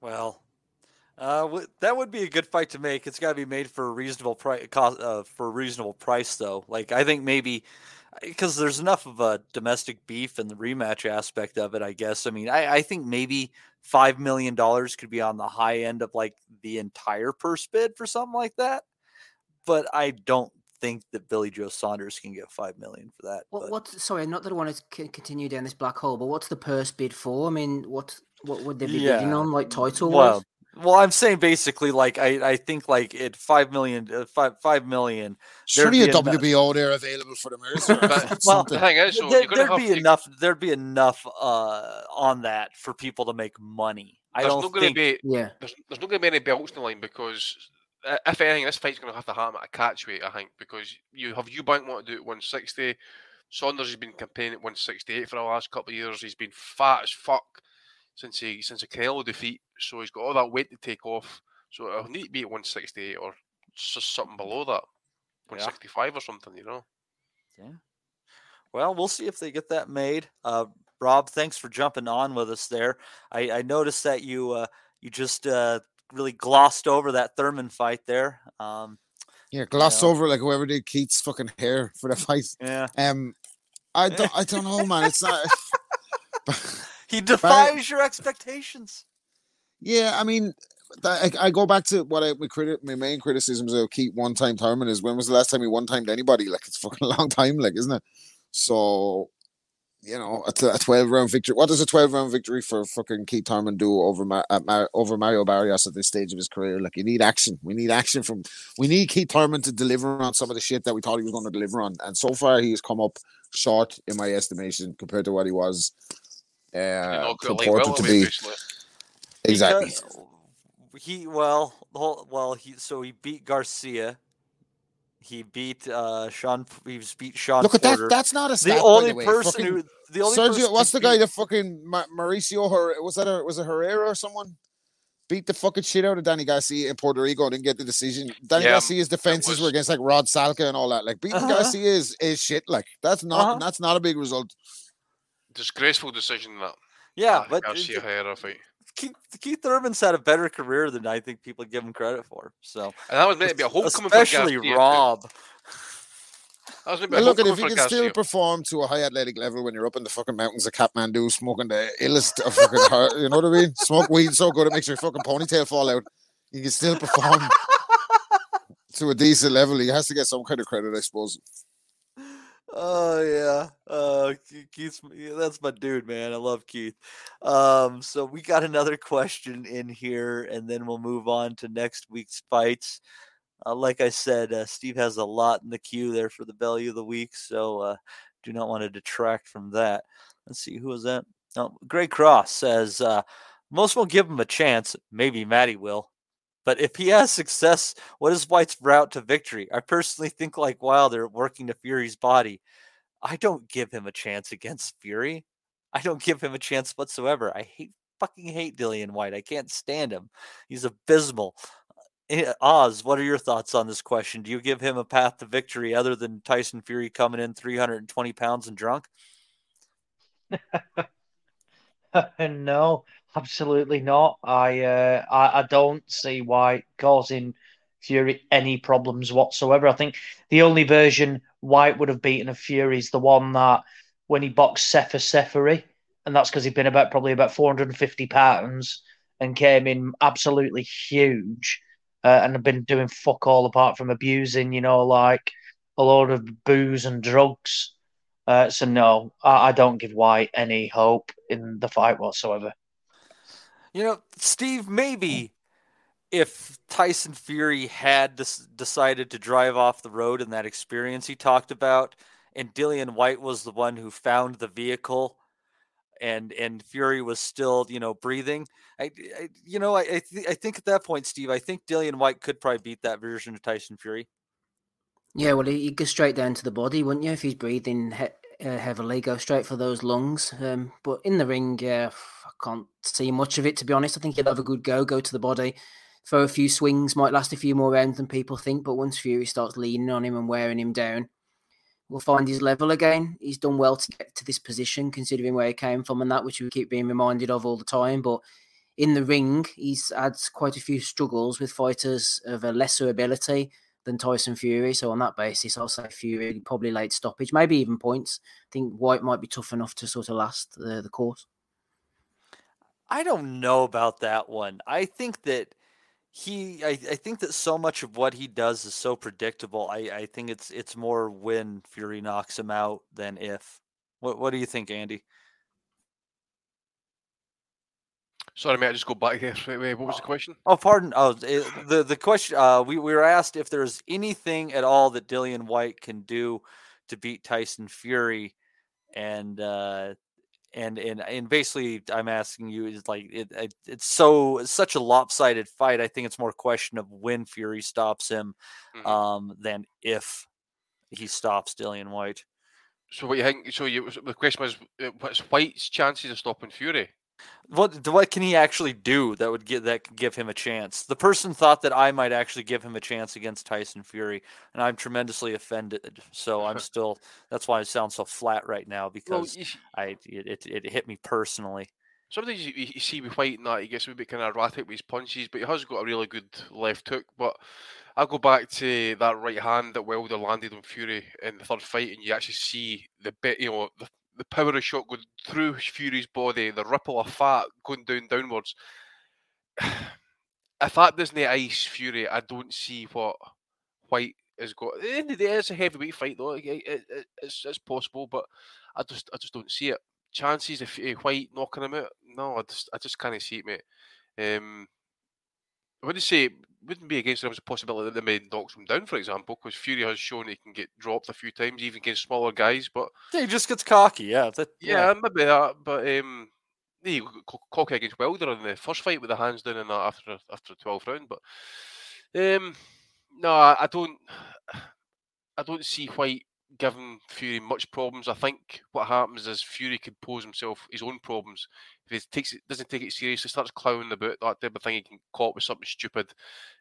Well, Uh, w- that would be a good fight to make. It's got to be made for a reasonable price. Uh, for a reasonable price, though. Like I think maybe because there's enough of a domestic beef and the rematch aspect of it. I guess. I mean, I, I think maybe five million dollars could be on the high end of like the entire purse bid for something like that. But I don't think that Billy Joe Saunders can get five million for that. What? but- What? Sorry, not that I want to continue down this black hole, but what's the purse bid for? I mean, what? What would they be bidding on? Like title? Well, well, I'm saying basically, like I, I think like at five million, uh, five five million. there'd Surely a be eno- WBO there available for the Mercer. well, the thing is, though, there, you're gonna would have be to- enough. There'd be enough uh, on that for people to make money. I there's don't not going to think. be yeah. there's, there's not going to be any belts in the line because uh, if anything, this fight's going to have to happen at a catch weight. I think because you have Eubank want to do it 160. Saunders has been campaigning at 168 for the last couple of years. He's been fat as fuck since he since the Canelo defeat, so he's got all that weight to take off. So it'll need to be at 168 or just something below that, 165 or something. You know. Yeah. Well, we'll see if they get that made. Uh, Rob, thanks for jumping on with us there. I, I noticed that you uh, you just uh, really glossed over that Thurman fight there. Um, Yeah, gloss over like whoever did Keith's fucking hair for the fight. Yeah. Um, I don't, I don't know, man. It's not. he defies your expectations. Yeah, I mean, I, I go back to what I my, criti- my main criticisms of Keith one time Thurman is when was the last time he one timed anybody? Like it's fucking a long time, like isn't it? So, you know, a, t- a twelve round victory. What does a twelve round victory for fucking Keith Thurman do over Ma- uh, at Mar- over Mario Barrios at this stage of his career? Like you need action. We need action from. We need Keith Thurman to deliver on some of the shit that we thought he was going to deliver on, and so far he's come up short in my estimation compared to what he was uh, knocked out Lee purported to be. Exactly. Because he well, whole- well, he so he beat Garcia. He beat uh Shawn. He's beat Shawn. Look at that. That's not a stat, the by only the way. person Fucking who the only Sergio, person what's who the guy beat- that fucking Mauricio Her was that a, was it Herrera or someone beat the fucking shit out of Danny Garcia in Puerto Rico and didn't get the decision. Danny Yeah, Garcia's defenses were against like Rod Salka and all that. Like beating Uh-huh. Garcia is, is shit. Like that's not Uh-huh. that's not a big result. Disgraceful decision that. Yeah, uh, but Garcia it- Herrera fight. Keith, Keith Thurman's had a better career than I think people give him credit for. So, And that was meant to be a homecoming for especially Garcia, too. Rob. That was meant to be a look if you for can still perform to a high athletic level when you're up in the fucking mountains of Kathmandu smoking the illest of fucking har- you know what I mean? Smoke weed so good it makes your fucking ponytail fall out. You can still perform to a decent level. He has to get some kind of credit, I suppose. Oh yeah, uh, Ke- Keith's yeah, that's my dude, man. I love Keith. Um, so we got another question in here, and then we'll move on to next week's fights. Uh, like I said, uh, Steve has a lot in the queue there for the value of the week, so uh, do not want to detract from that. Let's see who is that. Oh, Greg Cross says uh, most won't give him a chance. Maybe Matty will. But if he has success, what is Whyte's route to victory? I personally think like Wilder working to Fury's body. I don't give him a chance against Fury. I don't give him a chance whatsoever. I hate fucking hate Dillian Whyte. I can't stand him. He's abysmal. Eh, Oz, what are your thoughts on this question? Do you give him a path to victory other than Tyson Fury coming in 320 pounds and drunk? no, absolutely not. I, uh, I I don't see why causing Fury any problems whatsoever. I think the only version Whyte would have beaten of Fury is the one that when he boxed Sefer Seferi, and that's because he'd been about probably about 450 pounds and came in absolutely huge, uh, and had been doing fuck all apart from abusing, you know, like a load of booze and drugs. Uh, so no, I, I don't give Whyte any hope in the fight whatsoever. You know, Steve, maybe if Tyson Fury had des- decided to drive off the road in that experience he talked about, and Dillian Whyte was the one who found the vehicle, and and Fury was still, you know, breathing. I, I you know, I I, th- I think at that point, Steve, I think Dillian Whyte could probably beat that version of Tyson Fury. Yeah, well, you go straight down to the body, wouldn't you? If he's breathing uh, heavily, go straight for those lungs. Um, but in the ring, yeah, I can't see much of it to be honest. I think he'll have a good go, go to the body, throw a few swings, might last a few more rounds than people think. But once Fury starts leaning on him and wearing him down, we'll find his level again. He's done well to get to this position, considering where he came from and that, which we keep being reminded of all the time. But in the ring, he's had quite a few struggles with fighters of a lesser ability than Tyson Fury. So on that basis, I'll say Fury probably late stoppage, maybe even points. I think Whyte might be tough enough to sort of last the, the course. I don't know about that one. I think that he I, I think that so much of what he does is so predictable. I, I think it's it's more when Fury knocks him out than if. What what do you think, Andy? Sorry, mate. I just go back here. Wait, wait, what was the question? Oh, pardon. Oh, the the question. Uh, we we were asked if there's anything at all that Dillian Whyte can do to beat Tyson Fury, and uh, and and and basically, I'm asking you is like it, it it's so it's such a lopsided fight. I think it's more a question of when Fury stops him, Mhm. um, than if he stops Dillian Whyte. So what you think? So you the question was, uh, what's Whyte's chances of stopping Fury? What what can he actually do that would give that could give him a chance? The person thought that I might actually give him a chance against Tyson Fury, and I'm tremendously offended. So I'm still that's why I sound so flat right now because s- I it, it it hit me personally. Sometimes you, you see Whyte and that he gets a bit kind of erratic with his punches, but he has got a really good left hook. But I go back to that right hand that Wilder landed on Fury in the third fight, and you actually see the bit, you know, the, the power of shot going through Fury's body, the ripple of fat going down downwards. if that doesn't ice Fury, I don't see what Whyte has got. At the end of the day, it's a heavyweight fight, though. It, it, it- it's, it's possible, but I just I just don't see it. Chances of Whyte knocking him out? No, I just I just can't see it, mate. Um, I wouldn't say wouldn't be against them as a possibility that they may knock him down, for example, because Fury has shown he can get dropped a few times, even against smaller guys. But Yeah, he just gets cocky. Yeah, that, yeah, maybe that. But um, he got cocky against Wilder in the first fight with the hands down and that after after the twelfth round. But um, no, I, I don't. I don't see Whyte giving Fury much problems. I think what happens is Fury could pose himself his own problems if he takes it, doesn't take it seriously, starts clowning about that type of thing. He can caught with something stupid.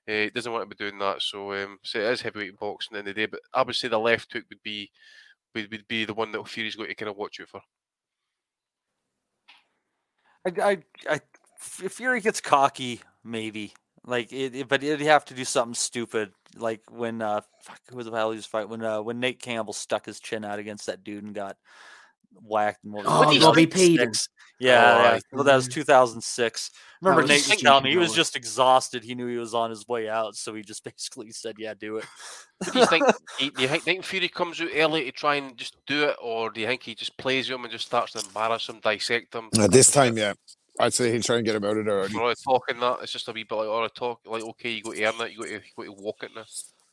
Uh, he doesn't want to be doing that. So, um, so it is heavyweight boxing in the, the day. But I would say the left hook would be would, would be the one that Fury's got to kind of watch out for. I, I, I, if Fury gets cocky, maybe like it, it- but it'd have to do something stupid, like when uh, fuck, who was the hell he was fight when uh, when Nate Campbell stuck his chin out against that dude and got whacked. More what was Oh, Robbie 2006? Peden. Yeah, Oh, yeah. aye. Well, that was 2006. Remember, was Nate was telling me he was just exhausted. He knew he was on his way out, so he just basically said, "Yeah, do it." Do you think? he- do you think, think Fury comes out early to try and just do it, or do you think he just plays him and just starts to embarrass him, dissect him? At this time, yeah, I'd say he'll try and get him out of there early. For all the talking that, it's just a wee bit like, all the talk, like, okay, you got to earn it, you got to, you got to walk it now.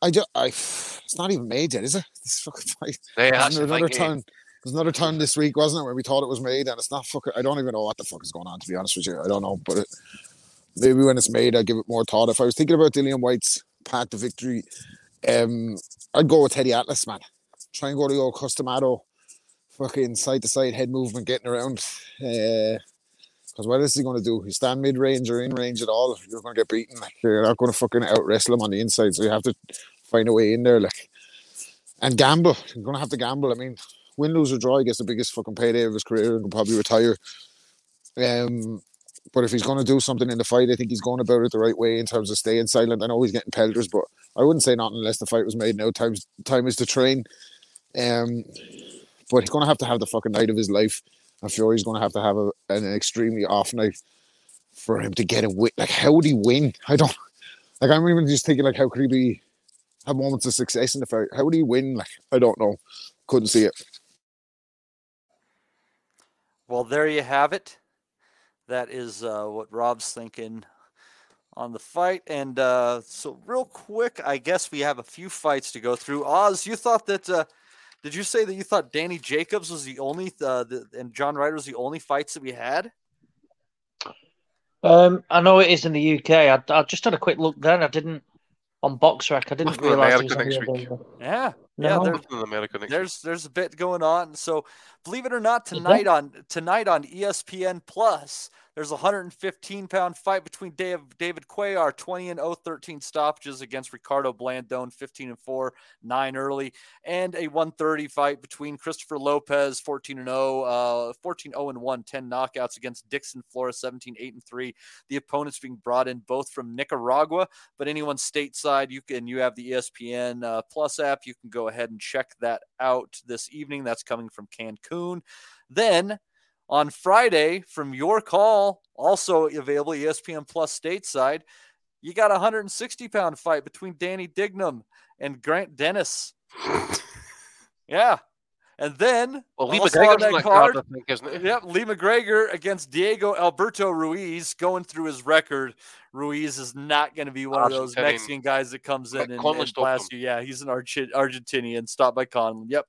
I just, I, it's not even made yet, is it? This fucking fight. Yeah, There's that's another thing, eh? time. There's another time this week, wasn't it, where we thought it was made, and it's not fucking. I don't even know what the fuck is going on. To be honest with you, I don't know. But it, maybe when it's made, I'll give it more thought. If I was thinking about Dillian Whyte's path to victory, um, I'd go with Teddy Atlas, man. Try and go to the old Cus D'Amato, fucking side to side head movement, getting around. Because what is he going to do? He stand mid range or in range at all? You're going to get beaten. Like you're not going to fucking out wrestle him on the inside. So you have to find a way in there, like and gamble. You're going to have to gamble. I mean, win, lose or draw, he gets the biggest fucking payday of his career and can probably retire. Um, but if he's going to do something in the fight, I think he's going about it the right way in terms of staying silent. I know he's getting pelters, but I wouldn't say nothing unless the fight was made. Now times time is to train. Um, but he's going to have to have the fucking night of his life. I'm sure he's going to have to have a, an extremely off night for him to get a win. Like, how would he win? I don't. Like, I'm even just thinking, like, how could he be have moments of success in the fight? How would he win? Like, I don't know. Couldn't see it. Well, there you have it. That is uh, what Rob's thinking on the fight. And uh, so, real quick, I guess we have a few fights to go through. Oz, you thought that. Uh, did you say that you thought Danny Jacobs was the only, uh, the, and John Ryder was the only fights that we had? Um, I know it is in the UK. I, I just had a quick look then. I didn't on BoxRec. I didn't Let's realise it was America next week. available. Yeah. Yeah, there- Nothing America next there's there's a bit going on. So believe it or not, tonight on tonight on ESPN Plus, there's a 115 pound fight between Dave, David Cuellar, 20 and 0, 13 stoppages against Ricardo Blandone, 15 and 4, nine early, and a 130 fight between Christopher Lopez, 14 and 0, uh, 14 0 and 1, 10 knockouts against Dixon Flores, 17 8 and 3. The opponents being brought in both from Nicaragua, but anyone stateside, you can you have the ESPN uh, Plus app. You can go ahead and check that out this evening. That's coming from Cancun. Then on Friday, from your call, also available ESPN Plus stateside, you got a 160 pound fight between Danny Dignam and Grant Dennis. yeah. And then Well, Lee McGregor's card, card, think, isn't it? Yep, Lee McGregor against Diego Alberto Ruiz. Going through his record, Ruiz is not going to be one of those Mexican guys that comes in and, and blasts you. Yeah, he's an Argent- Argentinian, stopped by Conlon. Yep.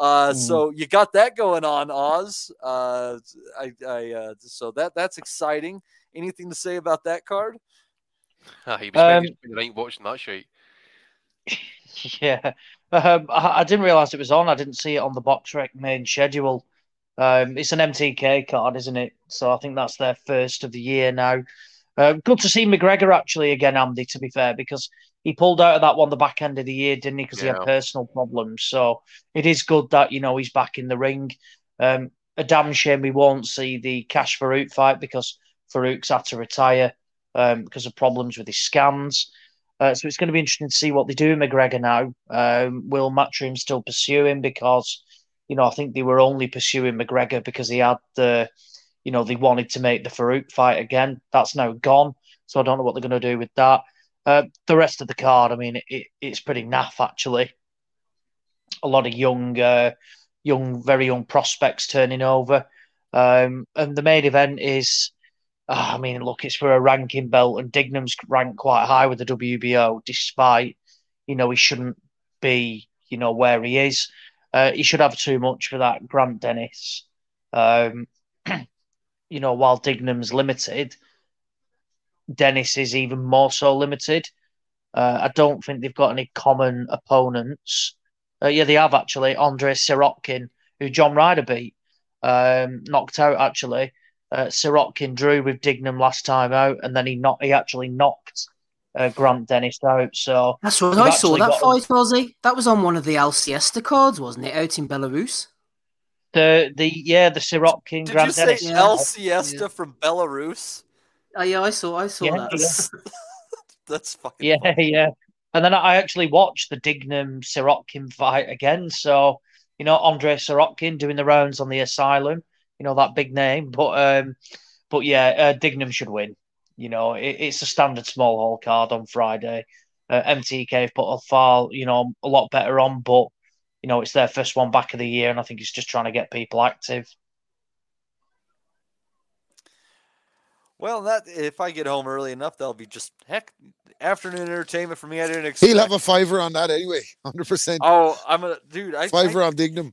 Uh, Mm. So you got that going on, Oz. Uh, I, I uh, so that that's exciting. Anything to say about that card? Ah, he was Um, the watching that shit. Yeah, um, I, I didn't realize it was on. I didn't see it on the box rec main schedule. Um, it's an MTK card, isn't it? So I think that's their first of the year now. Uh, good to see McGregor actually again, Andy. To be fair, because he pulled out of that one the back end of the year, didn't he? Because he had personal problems. So it is good that you know he's back in the ring. Um, a damn shame we won't see the Kash Farooq fight because Farooq's had to retire um, because of problems with his scans. Uh, so it's going to be interesting to see what they do with McGregor now. Um, will Matchroom still pursue him? Because, you know, I think they were only pursuing McGregor because he had the, you know, they wanted to make the Farouk fight again. That's now gone. So I don't know what they're going to do with that. Uh, the rest of the card, I mean, it, it, it's pretty naff, actually. A lot of young, uh, young, very young prospects turning over. Um, and the main event is Ah, I mean, look, it's for a ranking belt, and Dignam's ranked quite high with the WBO, despite, you know, he shouldn't be, you know, where he is. Uh, he should have too much for that. Grant Dennis, um, you know, while Dignam's limited, Dennis is even more so limited. Uh, I don't think they've got any common opponents. Uh, yeah, they have actually. Andre Sirotkin, who John Ryder beat, um, knocked out actually. Uh, Sirotkin drew with Dignam last time out, and then he knocked. He actually knocked uh, Grant Dennis out. So That's what I saw actually that got- was he? That was on one of the El Siesta cards, wasn't it? Out in Belarus. The the yeah the Sirotkin Did Grant you say Dennis. El Siesta from Belarus? Oh yeah, I saw. I saw Yeah, that. That's fucking. Yeah, yeah. And then I actually watched the Dignam Sirotkin fight again. So, you know, Andre Sirotkin doing the rounds on the asylum, you know, that big name. But um but yeah, uh, Dignam should win. You know, it, it's a standard small hall card on Friday. Uh, MTK have put a far, you know, a lot better on, but you know, it's their first one back of the year, and I think it's just trying to get people active. Well, that if I get home early enough, that'll be just heck afternoon entertainment for me. I didn't expect. He'll have a fiver on that anyway, hundred percent. Oh, I'm a dude. I, Fiver I, on Dignam.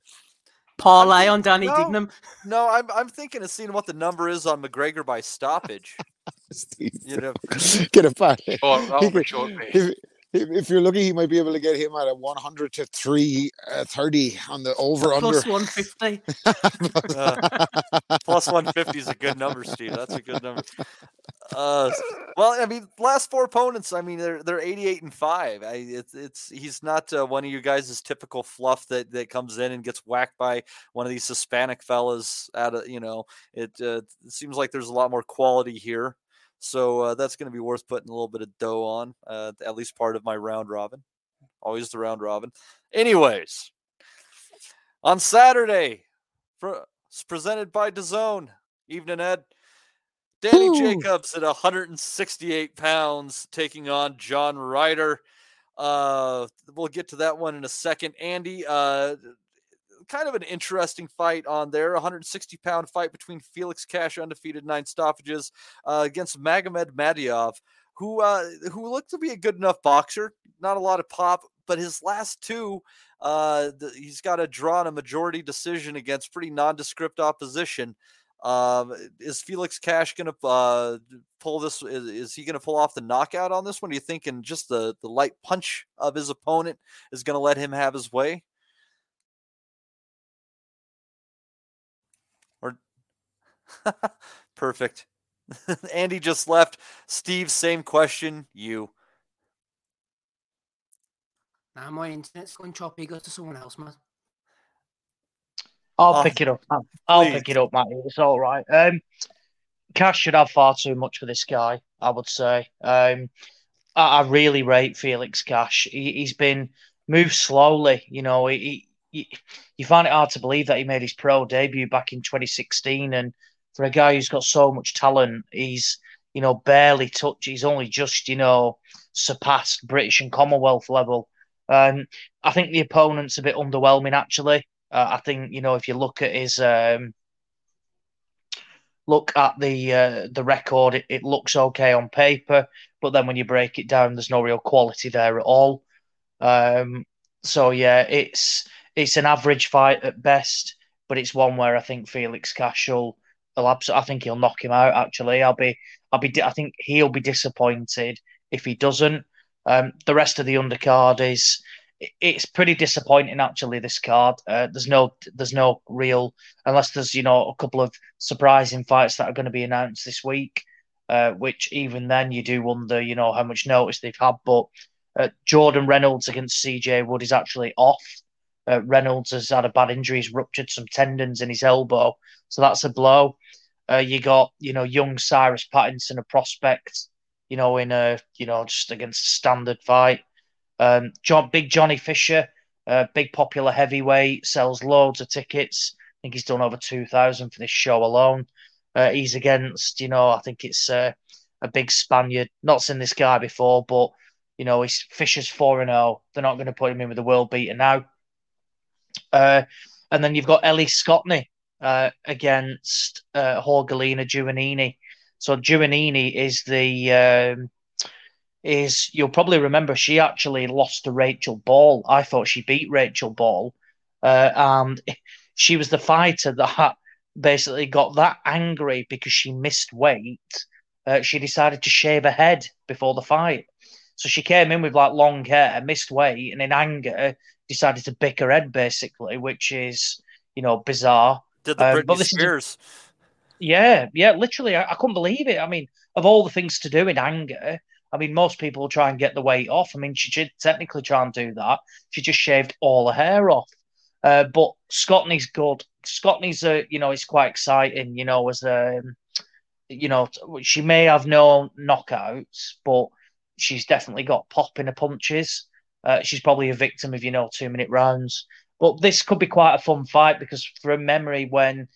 Paul Parlay on Danny no, Dignam. No, I'm I'm thinking of seeing what the number is on McGregor by stoppage. you know, Get a pat. Oh, that'll be short, if, if, if you're lucky, he might be able to get him at a 100 to 3 uh, 30 on the over under. Plus one fifty. Uh, plus 150 is a good number, Steve. That's a good number. Uh, well, I mean, last four opponents. I mean, they're they're 88 and five. I, it's it's he's not uh, one of you guys' typical fluff that that comes in and gets whacked by one of these Hispanic fellas. At a, you know, it, uh, it seems like there's a lot more quality here. So uh, that's going to be worth putting a little bit of dough on. Uh, at least part of my round robin. Always the round robin. Anyways, on Saturday, for, it's presented by DAZN. Evening, Ed. Danny Ooh. Jacobs at 168 pounds taking on John Ryder. Uh, we'll get to that one in a second. Andy, uh, kind of an interesting fight on there. 160 pound fight between Felix Cash, undefeated nine stoppages, uh, against Magomed Madiev, who uh, who looked to be a good enough boxer. Not a lot of pop, but his last two, uh, th- he's got a draw on a majority decision against pretty nondescript opposition. Um, is Felix Cash going to uh, pull this? Is, is he going to pull off the knockout on this one? Do you think in just the, the light punch of his opponent is going to let him have his way? Or perfect. Andy just left. Steve, same question. You. Now my internet's going choppy. Go to someone else, man. I'll Oh, pick it up. I'll, I'll please. pick it up, Matty. It's all right. Um, Cash should have far too much for this guy. I would say. Um, I, I really rate Felix Cash. He, he's been moved slowly. You know, he, he, you find it hard to believe that he made his pro debut back in 2016, and for a guy who's got so much talent, he's you know barely touched. He's only just you know surpassed British and Commonwealth level. Um, I think the opponent's a bit underwhelming actually. Uh, I think you know if you look at his um, look at the uh, the record, it, it looks okay on paper, but then when you break it down, there's no real quality there at all. Um, so yeah, it's it's an average fight at best, but it's one where I think Felix Cash abs- I think he'll knock him out. Actually, I'll be I'll be I think he'll be disappointed if he doesn't. Um, the rest of the undercard is it's pretty disappointing actually. This card, uh, there's no there's no real unless there's you know a couple of surprising fights that are going to be announced this week. Uh, which even then you do wonder, you know, how much notice they've had. But uh, Jordan Reynolds against CJ Wood is actually off. Uh, Reynolds has had a bad injury; he's ruptured some tendons in his elbow, so that's a blow. Uh, you got, you know, young Cyrus Pattinson, a prospect, you know, in a, you know, just against a standard fight. Um, John, big Johnny Fisher, uh, big popular heavyweight, sells loads of tickets. I think he's done over two thousand for this show alone. Uh, he's against, you know, I think it's uh, a big Spaniard. Not seen this guy before, but you know, he's Fisher's four and zero. They're not going to put him in with a world beater now. Uh, and then you've got Ellie Scotney uh, against uh, Jorgelina Giovannini. So Giovannini is the um, is you'll probably remember she actually lost to Rachel Ball. I thought she beat Rachel Ball, uh, and she was the fighter that basically got that angry because she missed weight. Uh, she decided to shave her head before the fight. So she came in with like long hair, missed weight, and in anger decided to bick her head basically, which is you know bizarre. Did the Um, Britney but this is Spears? yeah, yeah, literally, I, I couldn't believe it. I mean, of all the things to do in anger, I mean, most people try and get the weight off. I mean, she did technically try and do that. She just shaved all her hair off. Uh, but Scotney's good. Scotney's, uh, you know, it's quite exciting. You know, as um, you know, she may have no knockouts, but she's definitely got pop in her punches. Uh, she's probably a victim of you know two minute rounds. But this could be quite a fun fight because from memory, when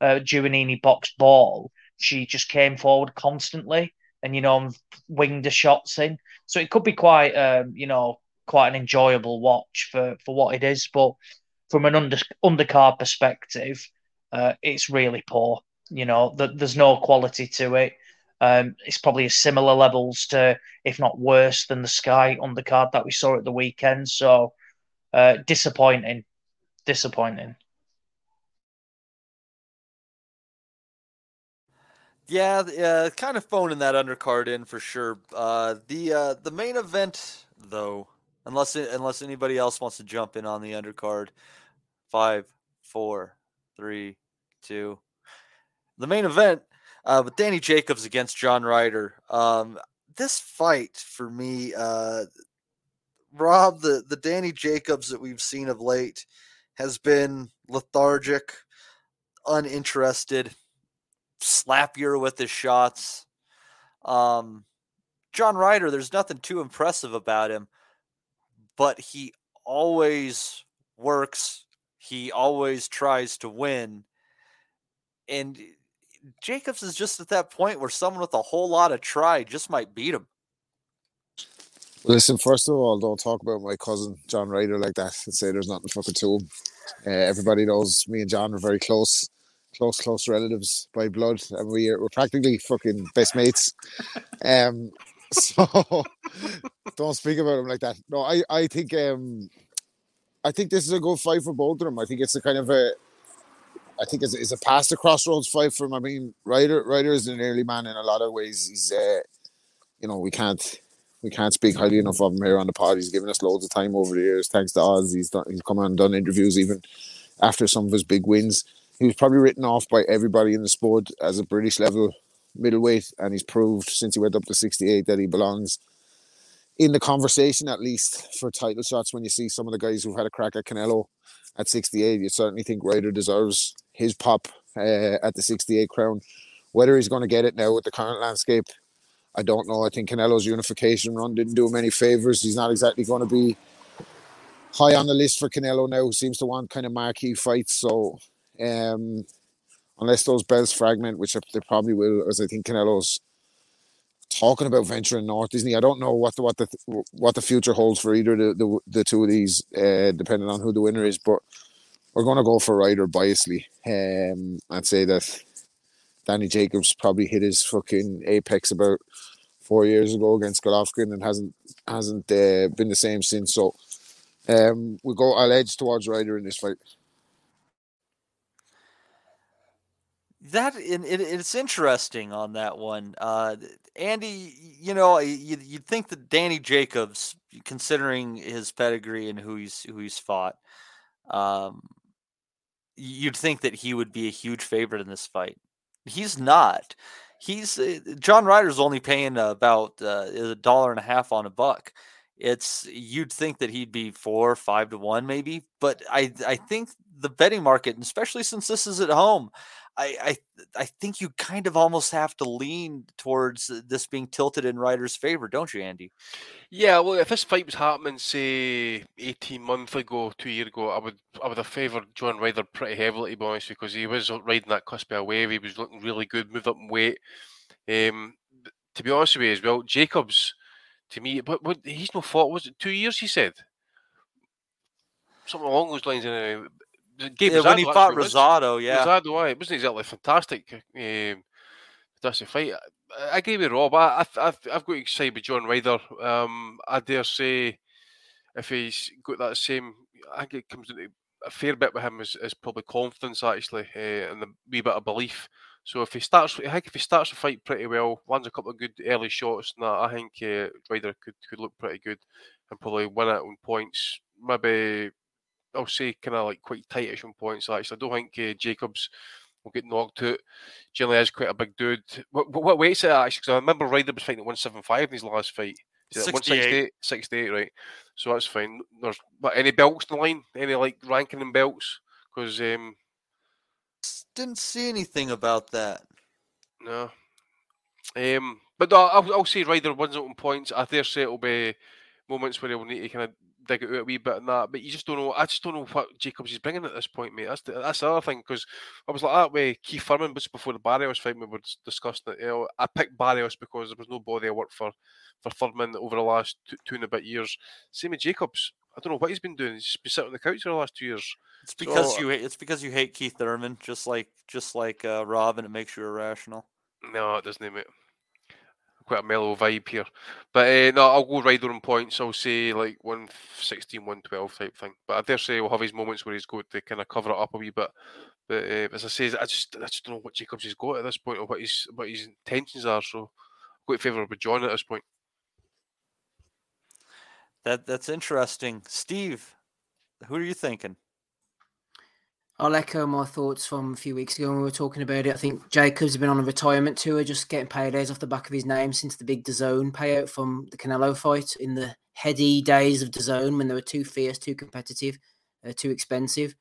uh, Giovannini boxed ball, she just came forward constantly and you know winged the shots in. So it could be quite um, you know quite an enjoyable watch for for what it is. But from an under undercard perspective, uh, it's really poor. You know, th- there's no quality to it. Um, it's probably a similar levels to, if not worse, than the Sky undercard that we saw at the weekend. So uh, disappointing, disappointing. Yeah, uh, kind of phoning that undercard in for sure. Uh, the uh, the main event, though, unless unless anybody else wants to jump in on the undercard, five, four, three, two. The main event uh, with Danny Jacobs against John Ryder. Um, this fight for me, uh, Rob, the the Danny Jacobs that we've seen of late has been lethargic, uninterested slappier with his shots. Um, John Ryder, there's nothing too impressive about him, but he always works. He always tries to win. And Jacobs is just at that point where someone with a whole lot of try just might beat him. Listen, first of all, don't talk about my cousin John Ryder like that and say there's nothing fucking to him. Uh, everybody knows me and John are very close, close, close relatives by blood, and we are, we're practically fucking best mates. Um, so don't speak about him like that. No, I, I think um, I think this is a good fight for both of them. I think it's a kind of a I think it's, it's a past the crossroads fight for him. I mean, Ryder Ryder is an early man in a lot of ways. He's, uh, you know, we can't we can't speak highly enough of him here on the pod. He's given us loads of time over the years. Thanks to Oz, he's done, he's come on and done interviews even after some of his big wins. He was probably written off by everybody in the sport as a British level middleweight, and he's proved since he went up to 68 that he belongs in the conversation at least for title shots. When you see some of the guys who've had a crack at Canelo at 68, you certainly think Ryder deserves his pop uh, at the 68 crown. Whether he's going to get it now with the current landscape, I don't know. I think Canelo's unification run didn't do him any favors. He's not exactly going to be high on the list for Canelo now, who seems to want kind of marquee fights. So, um, unless those belts fragment, which they probably will, as I think Canelo's talking about venturing north, isn't he? I don't know what the what the what the future holds for either the the, the two of these, uh, depending on who the winner is. But we're going to go for Ryder biasly. Um, I'd say that Danny Jacobs probably hit his fucking apex about four years ago against Golovkin and hasn't hasn't uh, been the same since. So um, we go. I'll edge towards Ryder in this fight. That it, it, it's interesting on that one, uh, Andy. You know, you, you'd think that Danny Jacobs, considering his pedigree and who he's who he's fought, um, you'd think that he would be a huge favorite in this fight. He's not. He's uh, John Ryder's only paying about uh, a dollar and a half on a buck. It's you'd think that he'd be four, five to one, maybe, but I I think the betting market, especially since this is at home, I, I I think you kind of almost have to lean towards this being tilted in Ryder's favor, don't you, Andy? Yeah, well, if this fight was happening, say, eighteen months ago, two years ago, I would I would have favoured John Ryder pretty heavily, to be honest, because he was riding that cusp of a wave. He was looking really good, moved up in weight. Um, to be honest with you, as well, Jacobs, to me, but, but he's no fault. Was it two years? He said something along those lines. Anyway. Yeah, when he fought Rosado, yeah, Rosado, why it wasn't exactly fantastic. Um, that's a fight. I, I agree with Rob. I, I've, I've got excited with John Ryder. Um, I dare say, if he's got that same, I think it comes into a fair bit with him is, is probably confidence actually, uh, and a wee bit of belief. So if he starts, I think if he starts the fight pretty well, lands a couple of good early shots, and that, I think uh, Ryder could could look pretty good and probably win it on points. Maybe I'll say kind of like quite tight at some points. Actually, I don't think uh, Jacobs will get knocked out. Generally, is quite a big dude. What, what weight's it actually? Because I remember Ryder was fighting at 175 in his last fight. 68. 68, right? So that's fine. There's but any belts in the line? Any like ranking and belts? Because um, didn't see anything about that. No. Um, but no, I'll, I'll say Ryder wins on points. I dare say it'll be moments where he'll need to kind of dig it out a wee bit and that. But you just don't know. I just don't know what Jacobs is bringing at this point, mate. That's the, that's the other thing because I was like that way. Keith Thurman just before the Barrios fight, we were discussing it. You know, I picked Barrios because there was no body I worked for for Thurman over the last two, two and a bit years. Same with Jacobs. I don't know what he's been doing. He's just been sitting on the couch for the last two years. It's because so, you hate, it's because you hate Keith Thurman, just like just like uh, Rob, and it makes you irrational. No, it doesn't, mate quite a mellow vibe here. But uh, no, I'll go Ryder on points. I'll say like 116, 112 type thing. But I dare say we'll have his moments where he's got to kind of cover it up a wee bit. But uh, as I say, I just I just don't know what Jacobs has got at this point or what his what his intentions are. So I've got to favour with John at this point. That that's interesting, Steve. Who are you thinking? I'll echo my thoughts from a few weeks ago when we were talking about it. I think Jacobs has been on a retirement tour, just getting paydays off the back of his name since the big DAZN payout from the Canelo fight in the heady days of DAZN when they were too fierce, too competitive, uh, too expensive.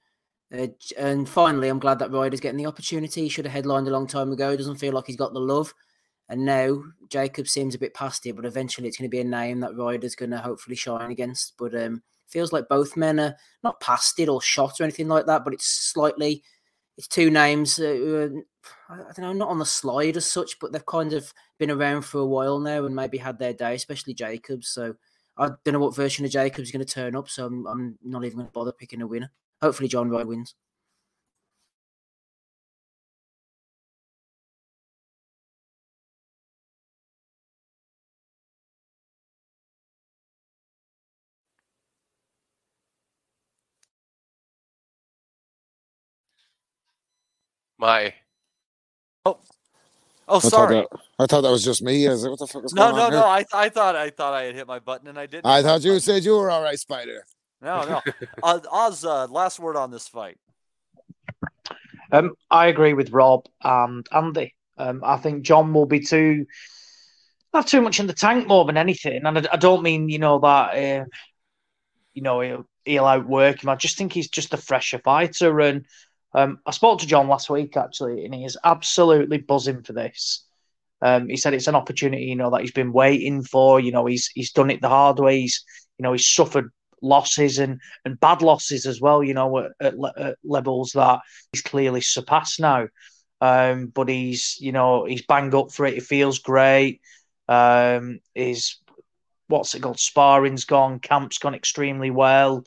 Uh, and finally, I'm glad that Ryder's getting the opportunity. He should have headlined a long time ago. Doesn't feel like he's got the love. And now Jacobs seems a bit past it, but eventually it's going to be a name that Ryder's going to hopefully shine against. But um, Feels like both men are not past it or shot or anything like that, but it's slightly. It's two names. Uh, I don't know, not on the slide as such, but they've kind of been around for a while now and maybe had their day, especially Jacobs. So I don't know what version of Jacobs is going to turn up, so I'm, I'm not even going to bother picking a winner. Hopefully, John Wright wins. Matty. Oh, oh, I thought sorry. that- I thought that was just me. I was like, what the fuck is No, going no, on no. here? I, I thought I thought I had hit my button and I didn't. I thought you said you were all right, Spider. No, no. Uh, Oz, uh, last word on this fight. Um, I agree with Rob and Andy. Um, I think John will be too have too much in the tank more than anything, and I, I don't mean you know that uh, you know he'll, he'll outwork him. I just think he's just a fresher fighter, and um, I spoke to John last week actually, and he is absolutely buzzing for this. Um, he said it's an opportunity, you know, that he's been waiting for. You know, he's he's done it the hard way. He's you know he's suffered losses and and bad losses as well. You know, at, at, at levels that he's clearly surpassed now. Um, but he's you know he's banged up for it. He feels great. Um, his what's it called? Sparring's gone. Camp's gone extremely well.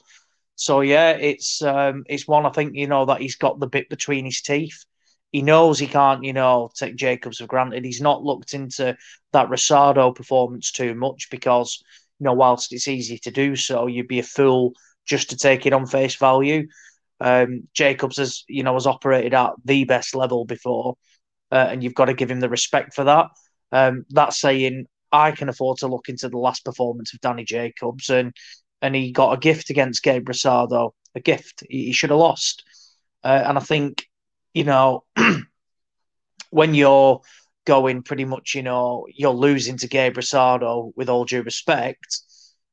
So yeah, it's um, it's one I think you know that he's got the bit between his teeth. He knows he can't, you know, take Jacobs for granted. He's not looked into that Rosado performance too much because, you know, whilst it's easy to do so, you'd be a fool just to take it on face value. Um, Jacobs has, you know, has operated at the best level before, uh, and you've got to give him the respect for that. Um, that saying, I can afford to look into the last performance of Danny Jacobs, and and he got a gift against Gabe Rosado, a gift. He, he should have lost, uh, and I think, you know, when you're going pretty much, you know, you're losing to Gabe Rosado with all due respect.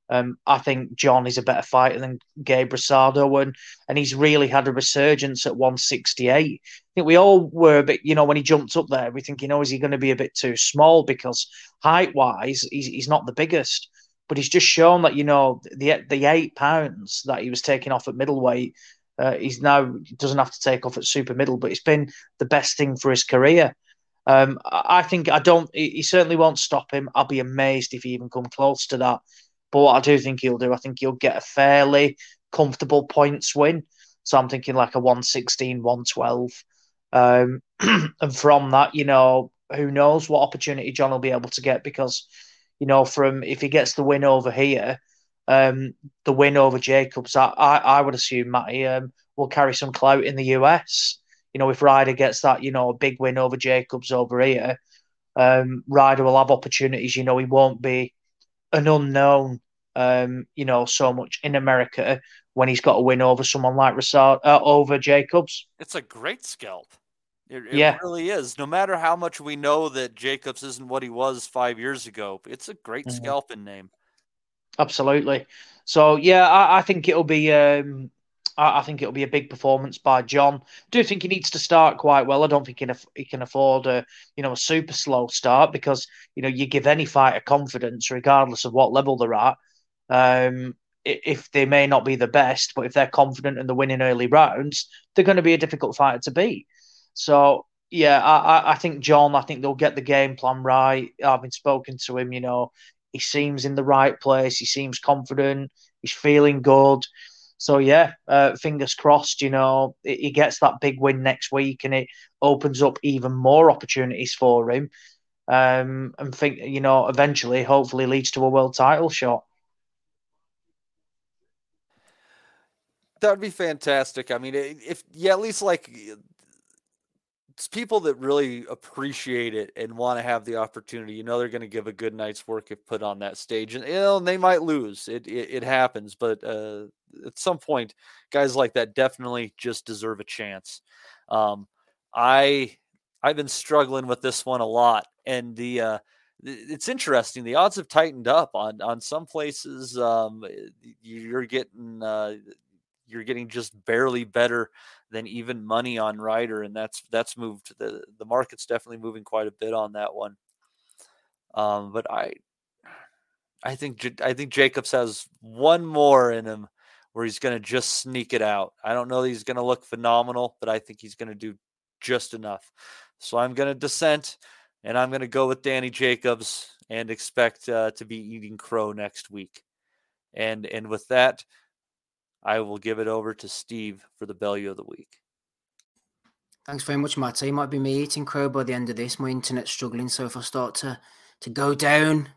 Um, I think John is a better fighter than Gabe Rosado, and and he's really had a resurgence at 168. I think we all were a bit, you know, when he jumped up there, we think, you know, is he going to be a bit too small because height wise, he's, he's not the biggest, but he's just shown that you know the the eight pounds that he was taking off at middleweight, uh, he's now doesn't have to take off at super middle, but it's been the best thing for his career. Um, I think I don't. He he certainly won't stop him. I'll be amazed if he even come close to that. But what I do think he'll do, I think he'll get a fairly comfortable points win. So I'm thinking like a 116, 112. Um, and from that, you know, who knows what opportunity John will be able to get because, you know, from if he gets the win over here, um, the win over Jacobs, I, I, I would assume Matty um, will carry some clout in the US. You know, if Ryder gets that, you know, a big win over Jacobs over here, um, Ryder will have opportunities. You know, he won't be an unknown, um, you know, so much in America when he's got a win over someone like Rosado, uh, over Jacobs. It's a great scalp. It, it Yeah. really is. No matter how much we know that Jacobs isn't what he was five years ago, it's a great Mhm. scalping name. Absolutely. So yeah, I, I think it'll be. Um, I, I think it'll be a big performance by John. do think he needs to start quite well. I don't think he he can afford a you know a super slow start because you know you give any fighter confidence regardless of what level they're at. Um, if they may not be the best, but if they're confident and they're winning early rounds, they're going to be a difficult fighter to beat. So yeah, I, I- think John. I think they'll get the game plan right. Having spoken to him, you know, he seems in the right place. He seems confident. He's feeling good. So yeah, uh, fingers crossed. You know, he gets that big win next week, and it opens up even more opportunities for him. Um, and think you know, eventually, hopefully, leads to a world title shot. That would be fantastic. I mean, if yeah, at least like people that really appreciate it and want to have the opportunity. You know, they're going to give a good night's work if put on that stage, and you know, they might lose. It it, it happens, but uh, at some point, guys like that definitely just deserve a chance. Um, I I've been struggling with this one a lot, and the uh, it's interesting. The odds have tightened up on on some places. Um, you're getting uh, you're getting just barely better than even money on Ryder, and that's that's moved. the The market's definitely moving quite a bit on that one. Um, but I, I think I think Jacobs has one more in him where he's going to just sneak it out. I don't know that he's going to look phenomenal, but I think he's going to do just enough. So I'm going to dissent, and I'm going to go with Danny Jacobs and expect uh, to be eating crow next week. And and with that, I will give it over to Steve for the Belly of the Week. Thanks very much, Matty. It might be me eating crow by the end of this. My internet's struggling, so if I start to to go down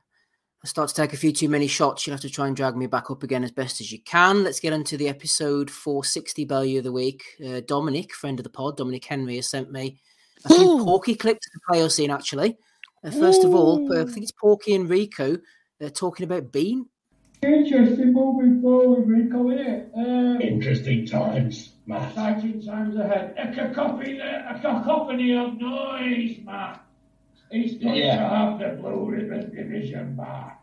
I start to take a few too many shots. You'll have to try and drag me back up again as best as you can. Let's get into the episode 460 value of the week. Uh, Dominic, friend of the pod, Dominic Henry, has sent me a few Porky clips to play us in, actually. Uh, first of all, uh, I think it's Porky and Rico uh, talking about Benn. Interesting moving forward, Rico, innit? Um, Interesting times, Matt. Exciting times ahead. A cacophony, a cacophony of noise, Matt. He's going Yeah. to have the Blue Ribbon Division back.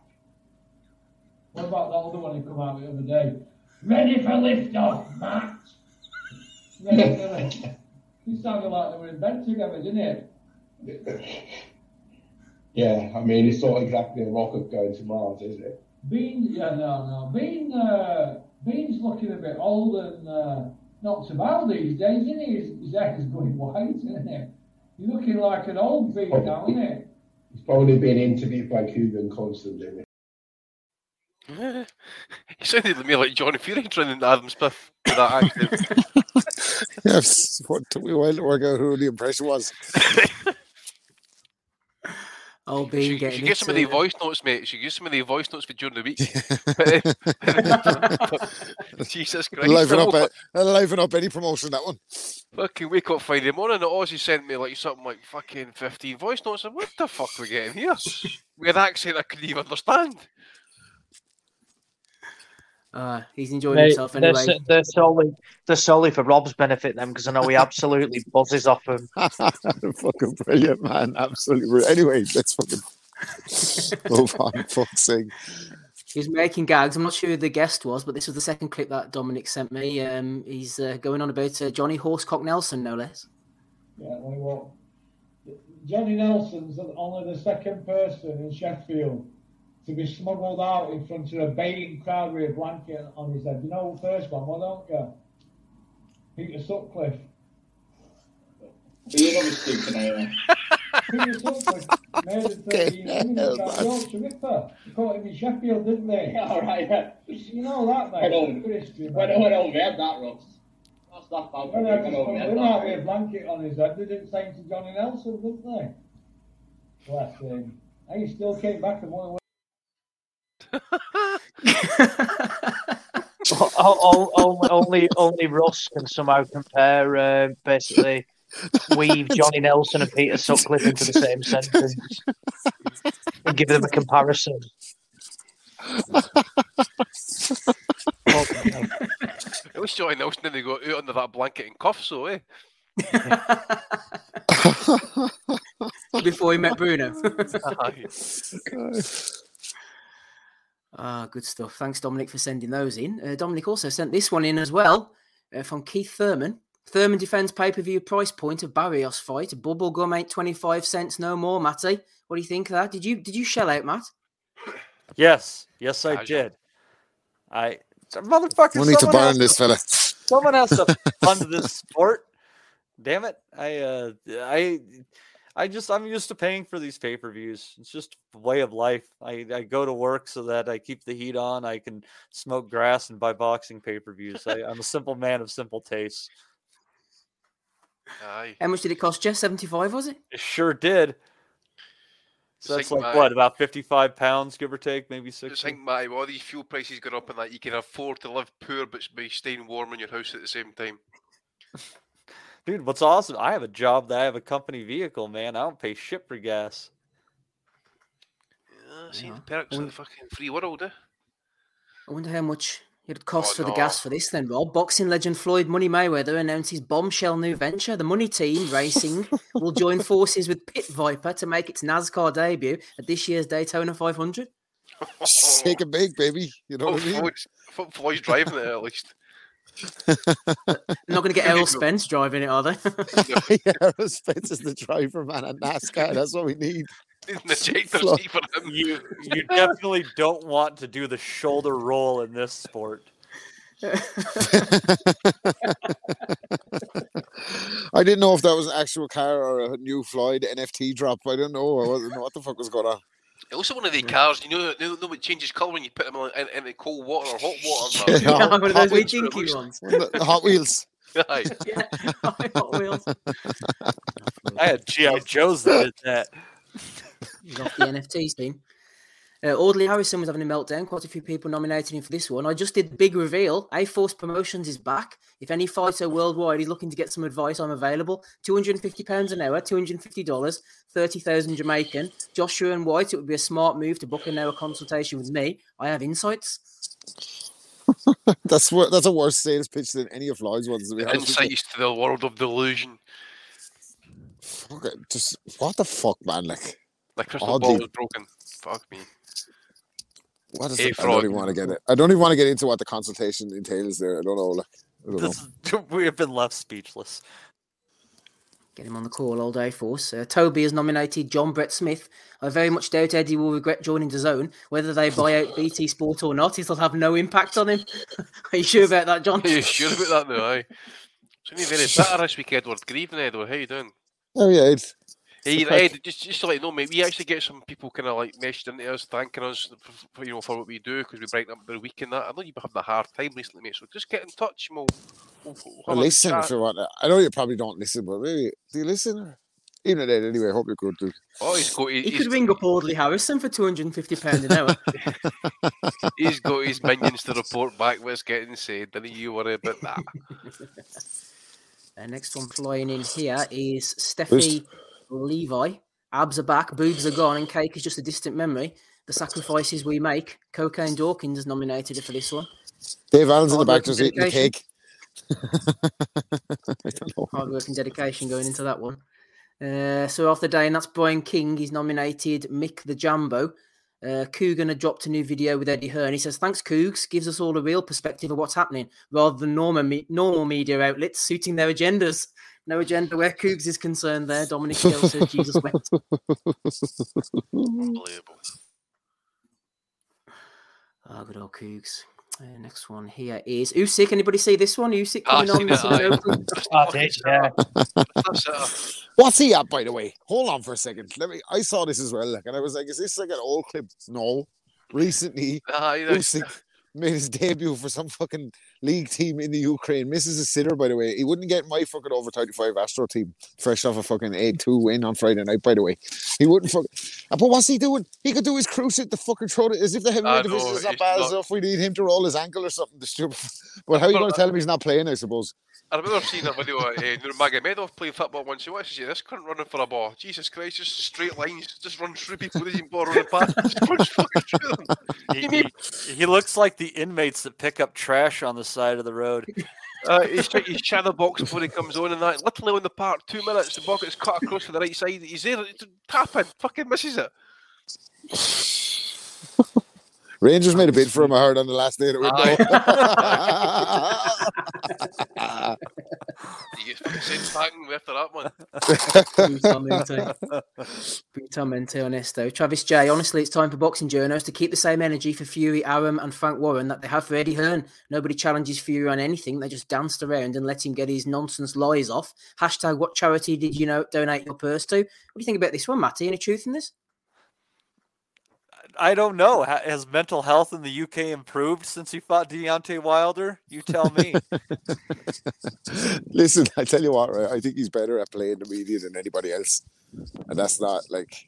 What about the other one who came out the other day? Ready for liftoff, Matt. Ready for lift. It sounded like they were in bed together, didn't it? Yeah, I mean, it's not exactly a rocket going to Mars, is it? Benn, yeah, no, no. Benn, uh, Benn's looking a bit old and uh, not so bad these days, isn't he? His, his hair's going white, isn't it? He's looking like an old Bean now, isn't it? He's probably being interviewed by Kugan constantly. he sounded to me like Johnny Fury trying into Adam Smith with that accent. yes, what took me a while to work out who the impression was. Oh, Bean She, getting she gets some of the voice notes, mate. She gives some of the voice notes for during the week. Jesus Christ. liven up, Phil, liven up any promotion that one. Fucking wake up Friday morning, and Ozzy sent me like something like fucking 15 voice notes. And what the fuck we getting here? With an accent I couldn't even understand. Uh, he's enjoying Mate, himself they're, anyway. they're solely they're solely for Rob's benefit them because I know he absolutely buzzes off him. fucking brilliant, man. Absolutely brilliant. Anyway, let's fucking move on. Fuck's sake. He's making gags. I'm not sure who the guest was, but this was the second clip that Dominic sent me. Um, he's uh, going on about uh, Johnny Horsecock Nelson, no less. Yeah, well. Johnny Nelson's only the second person in Sheffield to be smuggled out in front of a baying crowd with a blanket on his head. You know the first one, why don't you? Peter Sutcliffe. But you're not mistaken, anyway. Peter Sutcliffe made it 30 years ago. Yorkshire Ripper. They caught him in Sheffield, didn't they? All right, yeah. You know that, mate. Hold on. Good history, When, mate. when I read that, Ross. That's that bad. When I When just I put read him out with a blanket on his head, they did the same to Johnny Nelson, didn't they? Bless him. And he still came back and won only only Russ can somehow compare uh, basically weave Johnny Nelson and Peter Sutcliffe into the same sentence and give them a comparison. I wish Johnny Nelson didn't go out under that blanket and cuffs, so eh? Before he met Bruno. Aye. Ah, good stuff. Thanks, Dominic, for sending those in. Uh, Dominic also sent this one in as well uh, from Keith Thurman. Thurman defends pay per view price point of Barrios fight. Bubblegum ain't 25 cents no more, Matty. What do you think of that? Did you did you shell out, Matt? Yes, yes, I did. I motherfucker. We need to burn this fella. Someone has to fund this sport. Damn it! I uh, I I just I'm used to paying for these pay per views. It's just a way of life. I I go to work so that I keep the heat on. I can smoke grass and buy boxing pay per views. I'm a simple man of simple tastes. Aye. How much did it cost you? 75, was it? It sure did. So Just that's like my- what, about fifty-five pounds, give or take, maybe Just six. think, Matty, with all these fuel prices going up and that, you can afford to live poor but be staying warm in your house at the same time. Dude, what's awesome? I have a job that I have a company vehicle, man. I don't pay shit for gas. Yeah, see the perks of the fucking free world, eh? I wonder how much it costs Oh, for the gas for this then, Rob. Boxing legend Floyd Money Mayweather announces bombshell new venture. The Money Team Racing will join forces with Pit Viper to make its NASCAR debut at this year's Daytona 500. Take a big, baby. You know Oh, what I mean? Floyd's, Floyd's driving it at least. They're not going to get Errol Spence driving it, are they? yeah, Spence is the driver, man, at NASCAR. That's what we need. Didn't eject the Flo- seat for him. You you definitely don't want to do the shoulder roll in this sport. I didn't know if that was an actual car or a new Floyd NFT drop. I don't know. I wasn't know what the fuck was going on. Also, one of the cars, you know, know, know it changes colour when you put them in, in, in cold water or hot water. Yeah, one of those wee Wheels. dinky ones. The, the Hot Wheels. Aye. Hot Wheels. I had GI Joes that did that. He's off the NFTs team. Uh, Audley Harrison was having a meltdown. Quite a few people nominated him for this one. I just did the big reveal. A Force Promotions is back. If any fighter worldwide is looking to get some advice, I'm available. £250 an hour, $250, 30000 Jamaican. Joshua and Whyte, it would be a smart move to book an hour consultation with me. I have insights. that's what that's a worse sales pitch than any of Lloyd's ones. To be honest with. Insights to the world of delusion. Fuck it, just what the fuck, man? Like, Like crystal Oddly- ball is broken. Fuck me. What is A it? I don't even want to get it. I don't even want to get into what the consultation entails there. I don't know. Like, I don't. This is, we have been left speechless. Get him on the call all day, Force. Uh, Toby has nominated John Brett Smith. I very much doubt Eddie will regret joining the zone. Whether they buy out BT Sport or not, it'll have no impact on him. Are you sure about that, John? Are you sure about that now? Aye. So any very better this week, Edward. Good Edward. How you doing? Oh yeah, it's, Hey, Surprised. Ed, just, just to let you know, mate, we actually get some people kind of like messaged into us, thanking us for, for, you know for what we do because we brighten up the week and that. I know you've been having a hard time recently, mate. So just get in touch and we'll, we'll, we'll Well, listen if you want. I know you probably don't listen, but maybe do you listen? Or? Even at that, anyway. Hope you're good, dude. Oh, he's got He he's, could ring up Audley Harrison for £250 an hour. he's got his minions to report back what's getting said. Don't you worry about that. Uh, next one flying in here is Steffi Levi. Abs are back, boobs are gone, and cake is just a distant memory. The sacrifices we make. Cocaine Dawkins has nominated for this one. Dave Allen's in the back just eating the cake. I don't know. Hard work and dedication going into that one. Uh, so off the day, and that's Brian King. He's nominated Mick the Jumbo. Uh, Kugan had dropped a new video with Eddie Hearn. He says, "Thanks, Cougs. Gives us all a real perspective of what's happening, rather than normal me- normal media outlets suiting their agendas. No agenda where Coogs is concerned. There, Dominic Gill says Jesus wept. Unbelievable. Oh, good old Coogs. Uh, next one here is Usyk. Anybody see this one? Usyk Ah, coming on seen it, missing an aye. open. I did, yeah. What's he at, by the way? Hold on for a second. Let me. I saw this as well, like, and I was like, "Is this like an old clip?" No. Recently, Aye, that's- Usyk made his debut for some fucking league team in the Ukraine. Misses a sitter, by the way. He wouldn't get my fucking over thirty five Astro team fresh off a fucking eight two win on Friday night. By the way, he wouldn't. Fuck. Uh, But what's he doing? He could do his cruise at the fucking throat as if the heavyweight division is not bad not- enough. We need him to roll his ankle or something. The stupid. But how are you going to tell him he's not playing? I suppose. I remember seeing a video of uh, Nurmagomedov playing football once. He watches this cunt running for a ball. Jesus Christ, just straight lines, just runs through people. Doesn't even bother running past. Just runs fucking through them. He, he- he looks like the inmates that pick up trash on the side of the road. Uh, he's, try- he's shadow box before he comes on and that. Literally on the park, two minutes, the ball gets cut across to the right side. He's there, it's tapping, fucking misses it. Rangers made a bid for him. I heard on the last day of the gets fucking sent packing after that one. Brutamente honesto. Travis J. Honestly, it's time for boxing journos to keep the same energy for Fury, Arum, and Frank Warren that they have for Eddie Hearn. Nobody challenges Fury on anything. They just danced around and let him get his nonsense lies off. Hashtag what charity did you know donate your purse to? What do you think about this one, Matty? Any truth in this? I don't know. Has mental health in the UK improved since he fought Deontay Wilder? You tell me. Listen, I tell you what, right? I think he's better at playing the media than anybody else, and that's not like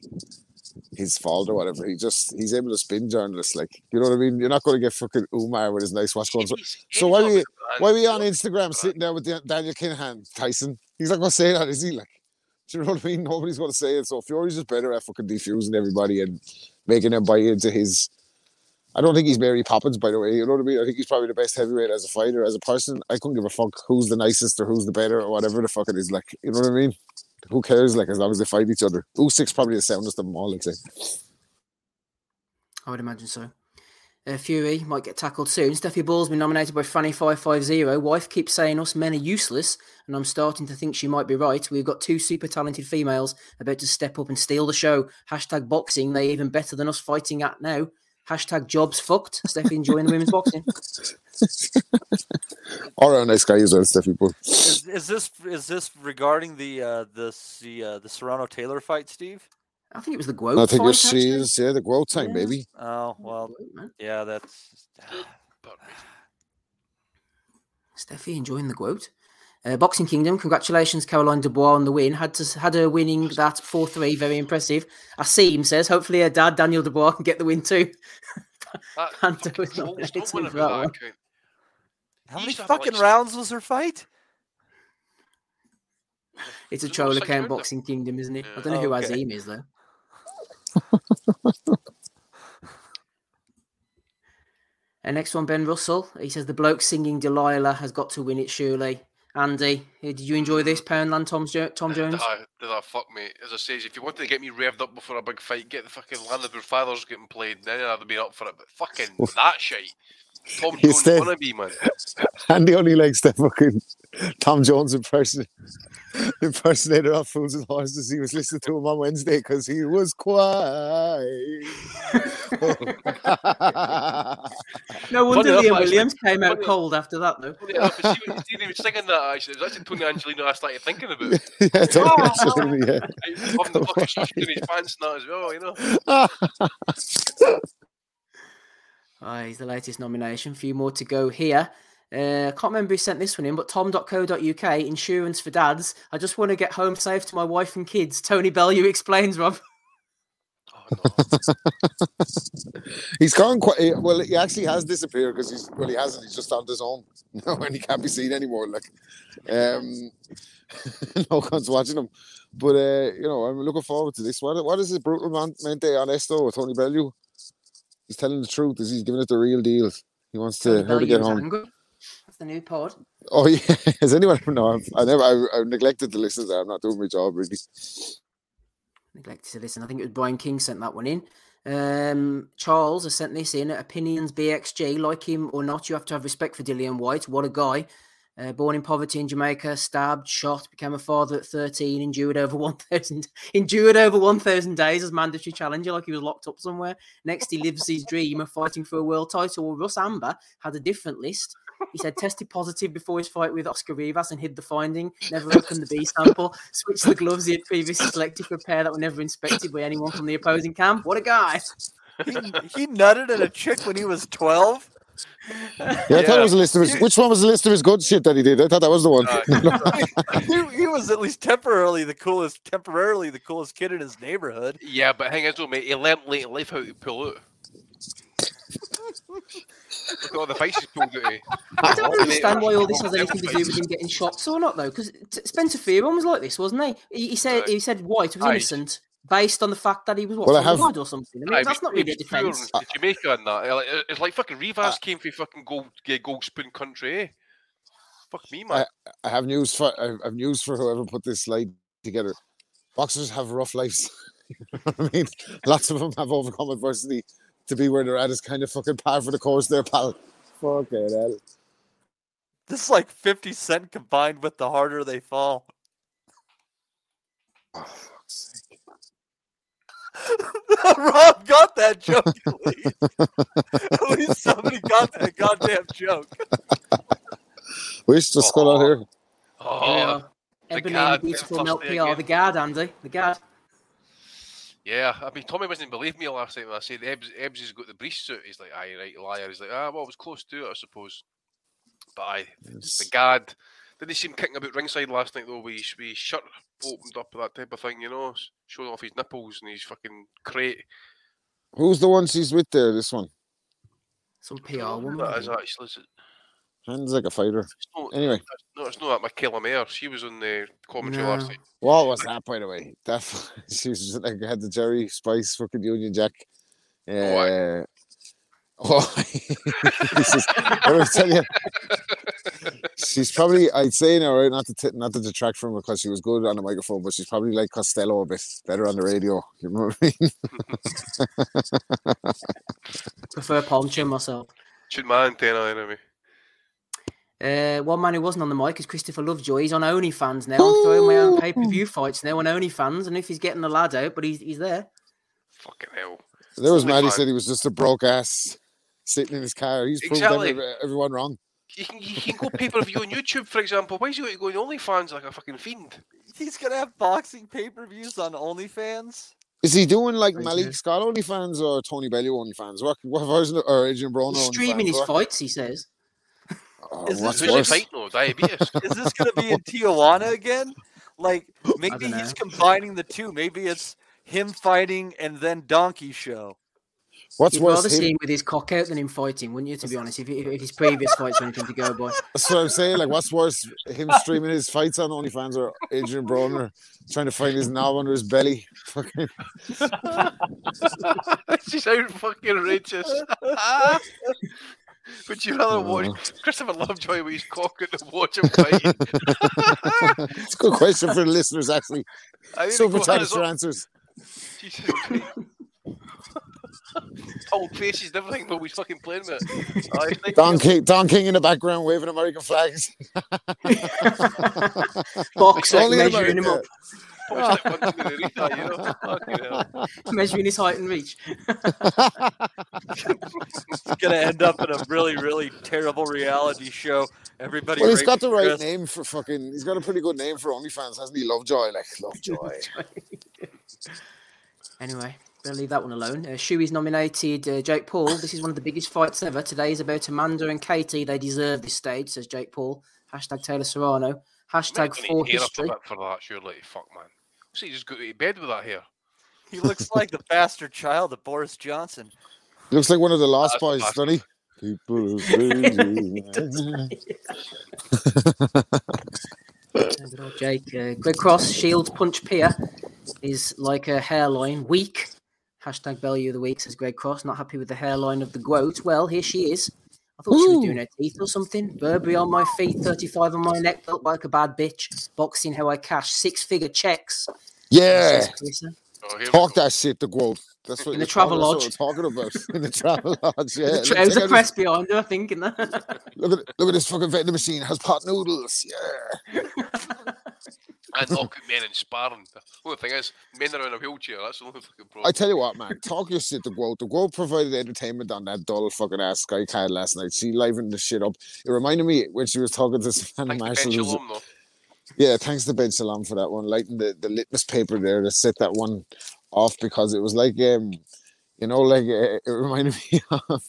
his fault or whatever. He just he's able to spin journalists, like you know what I mean. You're not going to get fucking Umar with his nice watch going. So, so why were you why were you on Instagram sitting there with Daniel Kinahan, Tyson? He's not going to say that, is he? Like, do you know what I mean? Nobody's going to say it. So Fury's just better at fucking defusing everybody and making him buy into his. I don't think he's Mary Poppins, by the way. You know what I mean? I think he's probably the best heavyweight as a fighter, as a person. I couldn't give a fuck who's the nicest or who's the better or whatever the fuck it is. Like, you know what I mean? Who cares? Like, as long as they fight each other. Usyk's probably the soundest of them all, I'd say. I would imagine so. Uh, Fury might get tackled soon. Steffi Ball's been nominated by Franny550. Wife keeps saying us men are useless, and I'm starting to think she might be right. We've got two super talented females about to step up and steal the show. Hashtag boxing, they even better than us fighting at now. Hashtag jobs fucked. Steffi enjoying the women's boxing. All right, nice guy as well, Steffi Bull. is, is this is this regarding the uh, the the uh, the Serrano Taylor fight, Steve? I think it was the Guo I think fight, it's actually. yeah, the growth time, baby. Oh well, yeah, that's Steffi enjoying the quote. Uh, Boxing Kingdom, congratulations, Caroline Dubois, on the win. Had to had her winning that 4 3, very impressive. Asim says, hopefully her dad, Daniel Dubois, can get the win too. That Pando was fucking nominated for that that one. How He many used to have, like, fucking rounds was her fight? It's a There's no troll account. Boxing Kingdom, isn't it? I don't know Oh, who okay. Azim is, though. And next one, Ben Russell. He says the bloke singing Delilah has got to win it, surely. Andy, uh, did you enjoy this Poundland Tom, jo- Tom Jones? Ah, did that fuck me? As I say, if you wanted to get me revved up before a big fight, get the fucking Land of Your Fathers getting played, then I'd have been up for it. But fucking that shit. Tom He Jones said- wannabe, man. Andy only likes the fucking Tom Jones impression impersonator of Fools and Horses. He was listening to him on Wednesday because he was quiet. No wonder enough, Liam actually- Williams came out funny- cold after that, though. Funny enough, I see what he was singing that actually. It was actually Tony Angelino I started thinking about. yeah, Tony oh! Angelino, yeah. Having the fucking stuff in his pants and that as well, you know. Ah, he's the latest nomination. A few more to go here. Uh, I can't remember who sent this one in, but tom.co.uk, insurance for dads. I just want to get home safe to my wife and kids. Tony Bellew explains, Rob. he's gone quite well. He actually has disappeared because he's well, he hasn't. He's just on his own now, and he can't be seen anymore. Like, um, no one's watching him. But uh, you know, I'm looking forward to this. What what is his brutal man, honesto with Tony Bellew? He's telling the truth. Is he's giving it the real deal? He wants to her to get home. angry. That's the new pod. Oh yeah, has anyone? No, I've, I never. I, I've neglected to listen to. I'm not doing my job really. Neglected to listen. I think it was Brian King sent that one in. Um, Charles has sent this in. Opinions BXG, like him or not, you have to have respect for Dillian Whyte. What a guy. Uh, born in poverty in Jamaica, stabbed, shot, became a father at 13, endured over 1,000 endured over 1,000 days as mandatory challenger, like he was locked up somewhere. Next, he lives his dream of fighting for a world title. Well, Russ Anber had a different list. He said tested positive before his fight with Oscar Rivas and hid the finding. Never opened the B sample. Switched the gloves he had previously selected for a pair that were never inspected by anyone from the opposing camp. What a guy! He, he nutted at a chick when he was 12. Yeah, I thought it was a list of his. Which one was the list of his good shit that he did? I thought that was the one. Uh, he, he was at least temporarily the coolest, temporarily the coolest kid in his neighborhood. Yeah, but hang on, though, mate. He learned late in life how to pull out. Look at all the faces pulled out. I don't understand why all this has anything to do with him getting shots or not, though. Because Spencer Fearon was like this, wasn't he? He, he said he said Whyte was Aye. innocent based on the fact that he was what Well, I from the have- or something. I mean, Aye, that's but not really a he was poor defence. in Jamaica and that. It's like fucking Rivas came from fucking gold, gold spoon country, eh? Fuck me, man. I, I have news for I have news for whoever put this slide together. Boxers have rough lives. You know what I mean, lots of them have overcome adversity to be where they're at. Is kind of fucking par for the course, there, pal. Fucking hell. This is like 50 Cent combined with the harder they fall. Rob got that joke at least. at least somebody got that goddamn joke. Wish just got out here. Oh, the Ebony Gad, beautiful first milk day PR, again. the guard, Andy, the guard. Yeah, I mean, Tommy wasn't believe me last night when I said Ebbs, Ebbs has got the brief suit. He's like, aye, right, liar. He's like, ah, well, it was close to it, I suppose. But aye, the Gad. Didn't he seem kicking about ringside last night, though, with his, with shirt opened up, that type of thing, you know, showing off his nipples and his fucking crate. Who's the one she's with there? This one. Some I don't know PR woman. That I is think. actually. Is it- Hands like a fighter. no, Anyway, No, it's not that Mikaela Mayer. She was on the commentary last night. what was that, by the way? That she was just like had the Jerry Spice fucking Union Jack. Uh, oh, this is, I was telling you, she's probably I'd say now, right? Not to t- not to detract from her because she was good on the microphone, but she's probably like Costello a bit better on the radio. You know what I mean? Prefer Poncho myself. Should my antenna anyway. Uh, one man who wasn't on the mic is Christopher Lovejoy. He's on OnlyFans now. I'm throwing my own pay per view fights now on OnlyFans, and if he's getting the lad out, but he's he's there. Fucking hell. There was Only Maddie said he was just a broke ass sitting in his car. He's proved every, everyone wrong. You can, you can go pay per view on YouTube, for example. Why is he going to OnlyFans like a fucking fiend? He's gonna have boxing pay per views on OnlyFans. Is he doing like Very Malik good. Scott OnlyFans or Tony Bellew OnlyFans? What, what version of, or Adrian Broner He's streaming his What? fights. He says. Oh, is what's this, Who's he worse? fighting? No, diabetes. is this going to be in Tijuana again? Like maybe he's combining the two. Maybe it's him fighting and then Donkey Show. What's You'd worse? rather see him- him with his cock out than him fighting, wouldn't you? To be honest, if, if, if his previous fights were anything to go by. That's what I'm saying. Like, what's worse, him streaming his fights on OnlyFans or Adrian Broner trying to find his knob under his belly? Fucking She's out fucking outrageous. Would you rather watch Christopher Lovejoy with his cock out and watch him fight? it's a good question for the listeners, actually. I need to Super go thanks hands for answers. Jesus Christ. Old faces and everything, but he's fucking playing with it. I Don King, Don King in the background waving American flags. Boxer Only in measuring him up, that one to the Rita, you know? Measuring his height and reach. It's going to end up in a really, really terrible reality show. Everybody. Well, he's rapes got the right Chris. name for fucking. He's got a pretty good name for OnlyFans, hasn't he? Lovejoy, like Lovejoy. Anyway, better leave that one alone. Uh, Shuey's nominated uh, Jake Paul. This is one of the biggest fights ever. Today is about Amanda and Katie. They deserve this stage, says Jake Paul. Hashtag Taylor Serrano. Hashtag Gonna for eat hair up a history. for that, surely. Fuck, man. So he just go to bed with that hair. He looks like the bastard child of Boris Johnson. Looks like one of the last That's Boys, the doesn't he? People are crazy. Good old Jake. Uh, Greg Cross, Shield Punch Pier is like a hairline. Weak. Hashtag Bellew of the Week, says Greg Cross. Not happy with the hairline of the goat. Well, here she is. I thought she was doing her teeth or something. Burberry on my feet, 35 on my neck, built like a bad bitch. Boxing how I cash six figure checks. Yeah. Says Carissa. Oh, here Talk go. that shit to quote. That's what In the you're talking- travel that's what we're talking about. In the travel lodge, yeah. The Look, trouser check out press behind her, I think. In that. Look at look at this fucking vending machine. Has pot noodles. Yeah. And look at men in sparring. The only thing is, men are in a wheelchair. That's the only fucking problem. I tell you what, man. Talk your shit to Guo. The Guo provided entertainment on that dull fucking ass Sky Cad last night. She livened the shit up. It reminded me when she was talking to Savannah Thanks to Marshall. Yeah, thanks to Ben Shalom for that one. Lighting the, the litmus paper there to set that one off because it was like um you know like uh, it reminded me of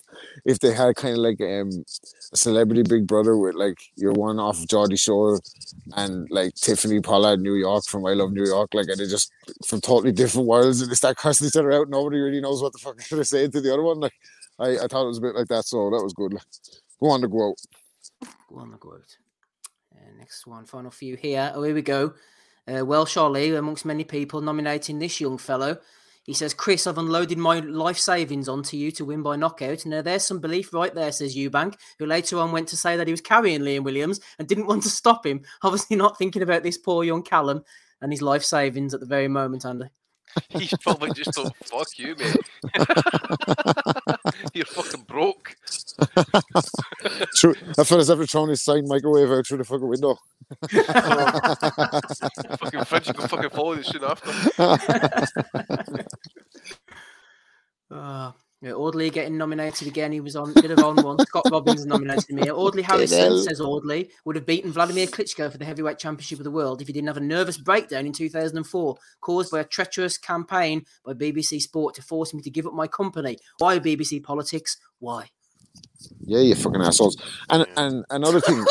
if they had kind of like um a celebrity Big Brother with like your one off Geordie Shore and like Tiffany Pollard New York from I Love New York like and they just from totally different worlds and they start cursing each other out. Nobody really knows what the fuck they're saying to the other one. Like I, I thought it was a bit like that, so that was good. Like, go on to go out. Go on the quote. Uh, next one, final few here. Oh, here we go. Uh, Welsh Ollie, amongst many people nominating this young fellow. He says, Chris, I've unloaded my life savings onto you to win by knockout. Now, there's some belief right there, says Eubank, who later on went to say that he was carrying Liam Williams and didn't want to stop him. Obviously, not thinking about this poor young Callum and his life savings at the very moment, Andy. He's probably just thought, fuck you, mate. You're fucking broke. True. That fella's after trying to sign microwave out through the fucking window. fucking French can fucking follow this soon after. Uh, yeah, Audley getting nominated again. He was on bit of on one. Scott Robbins nominated me. Audley Harrison says Audley would have beaten Vladimir Klitschko for the heavyweight championship of the world if he didn't have a nervous breakdown in 2004 caused by a treacherous campaign by BBC Sport to force me to give up my company. Why BBC politics? Why? Yeah, you fucking assholes. And and another thing,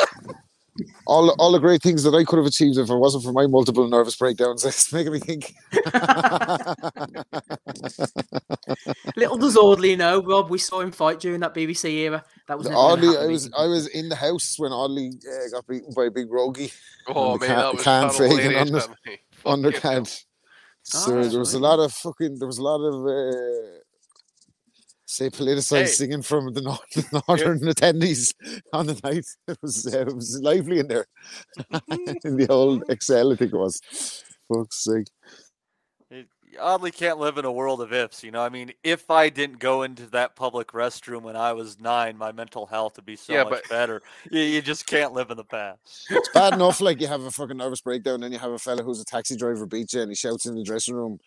all all the great things that I could have achieved if it wasn't for my multiple nervous breakdowns, it's making me think. Little does Audley know, Rob. We saw him fight during that BBC era. That was never gonna Audley, I was. I was in the house when Audley uh, got beaten by Big Rogie. Oh, man, ca- that was can terrible faking hilarious, on the that, mate. Fucking undercard. So that's there was a lot of fucking. There was a lot of. Uh, Say politicized Hey. singing from the, nor- the northern attendees on the night. It was uh, it was lively in there. in the old Excel, I think it was. Fuck's sake. It, Audley can't live in a world of ifs, you know. I mean, if I didn't go into that public restroom when I was nine, my mental health would be so Yeah, much but- better. You, you just can't live in the past. It's bad enough, like you have a fucking nervous breakdown, then you have a fella who's a taxi driver beat you and he shouts in the dressing room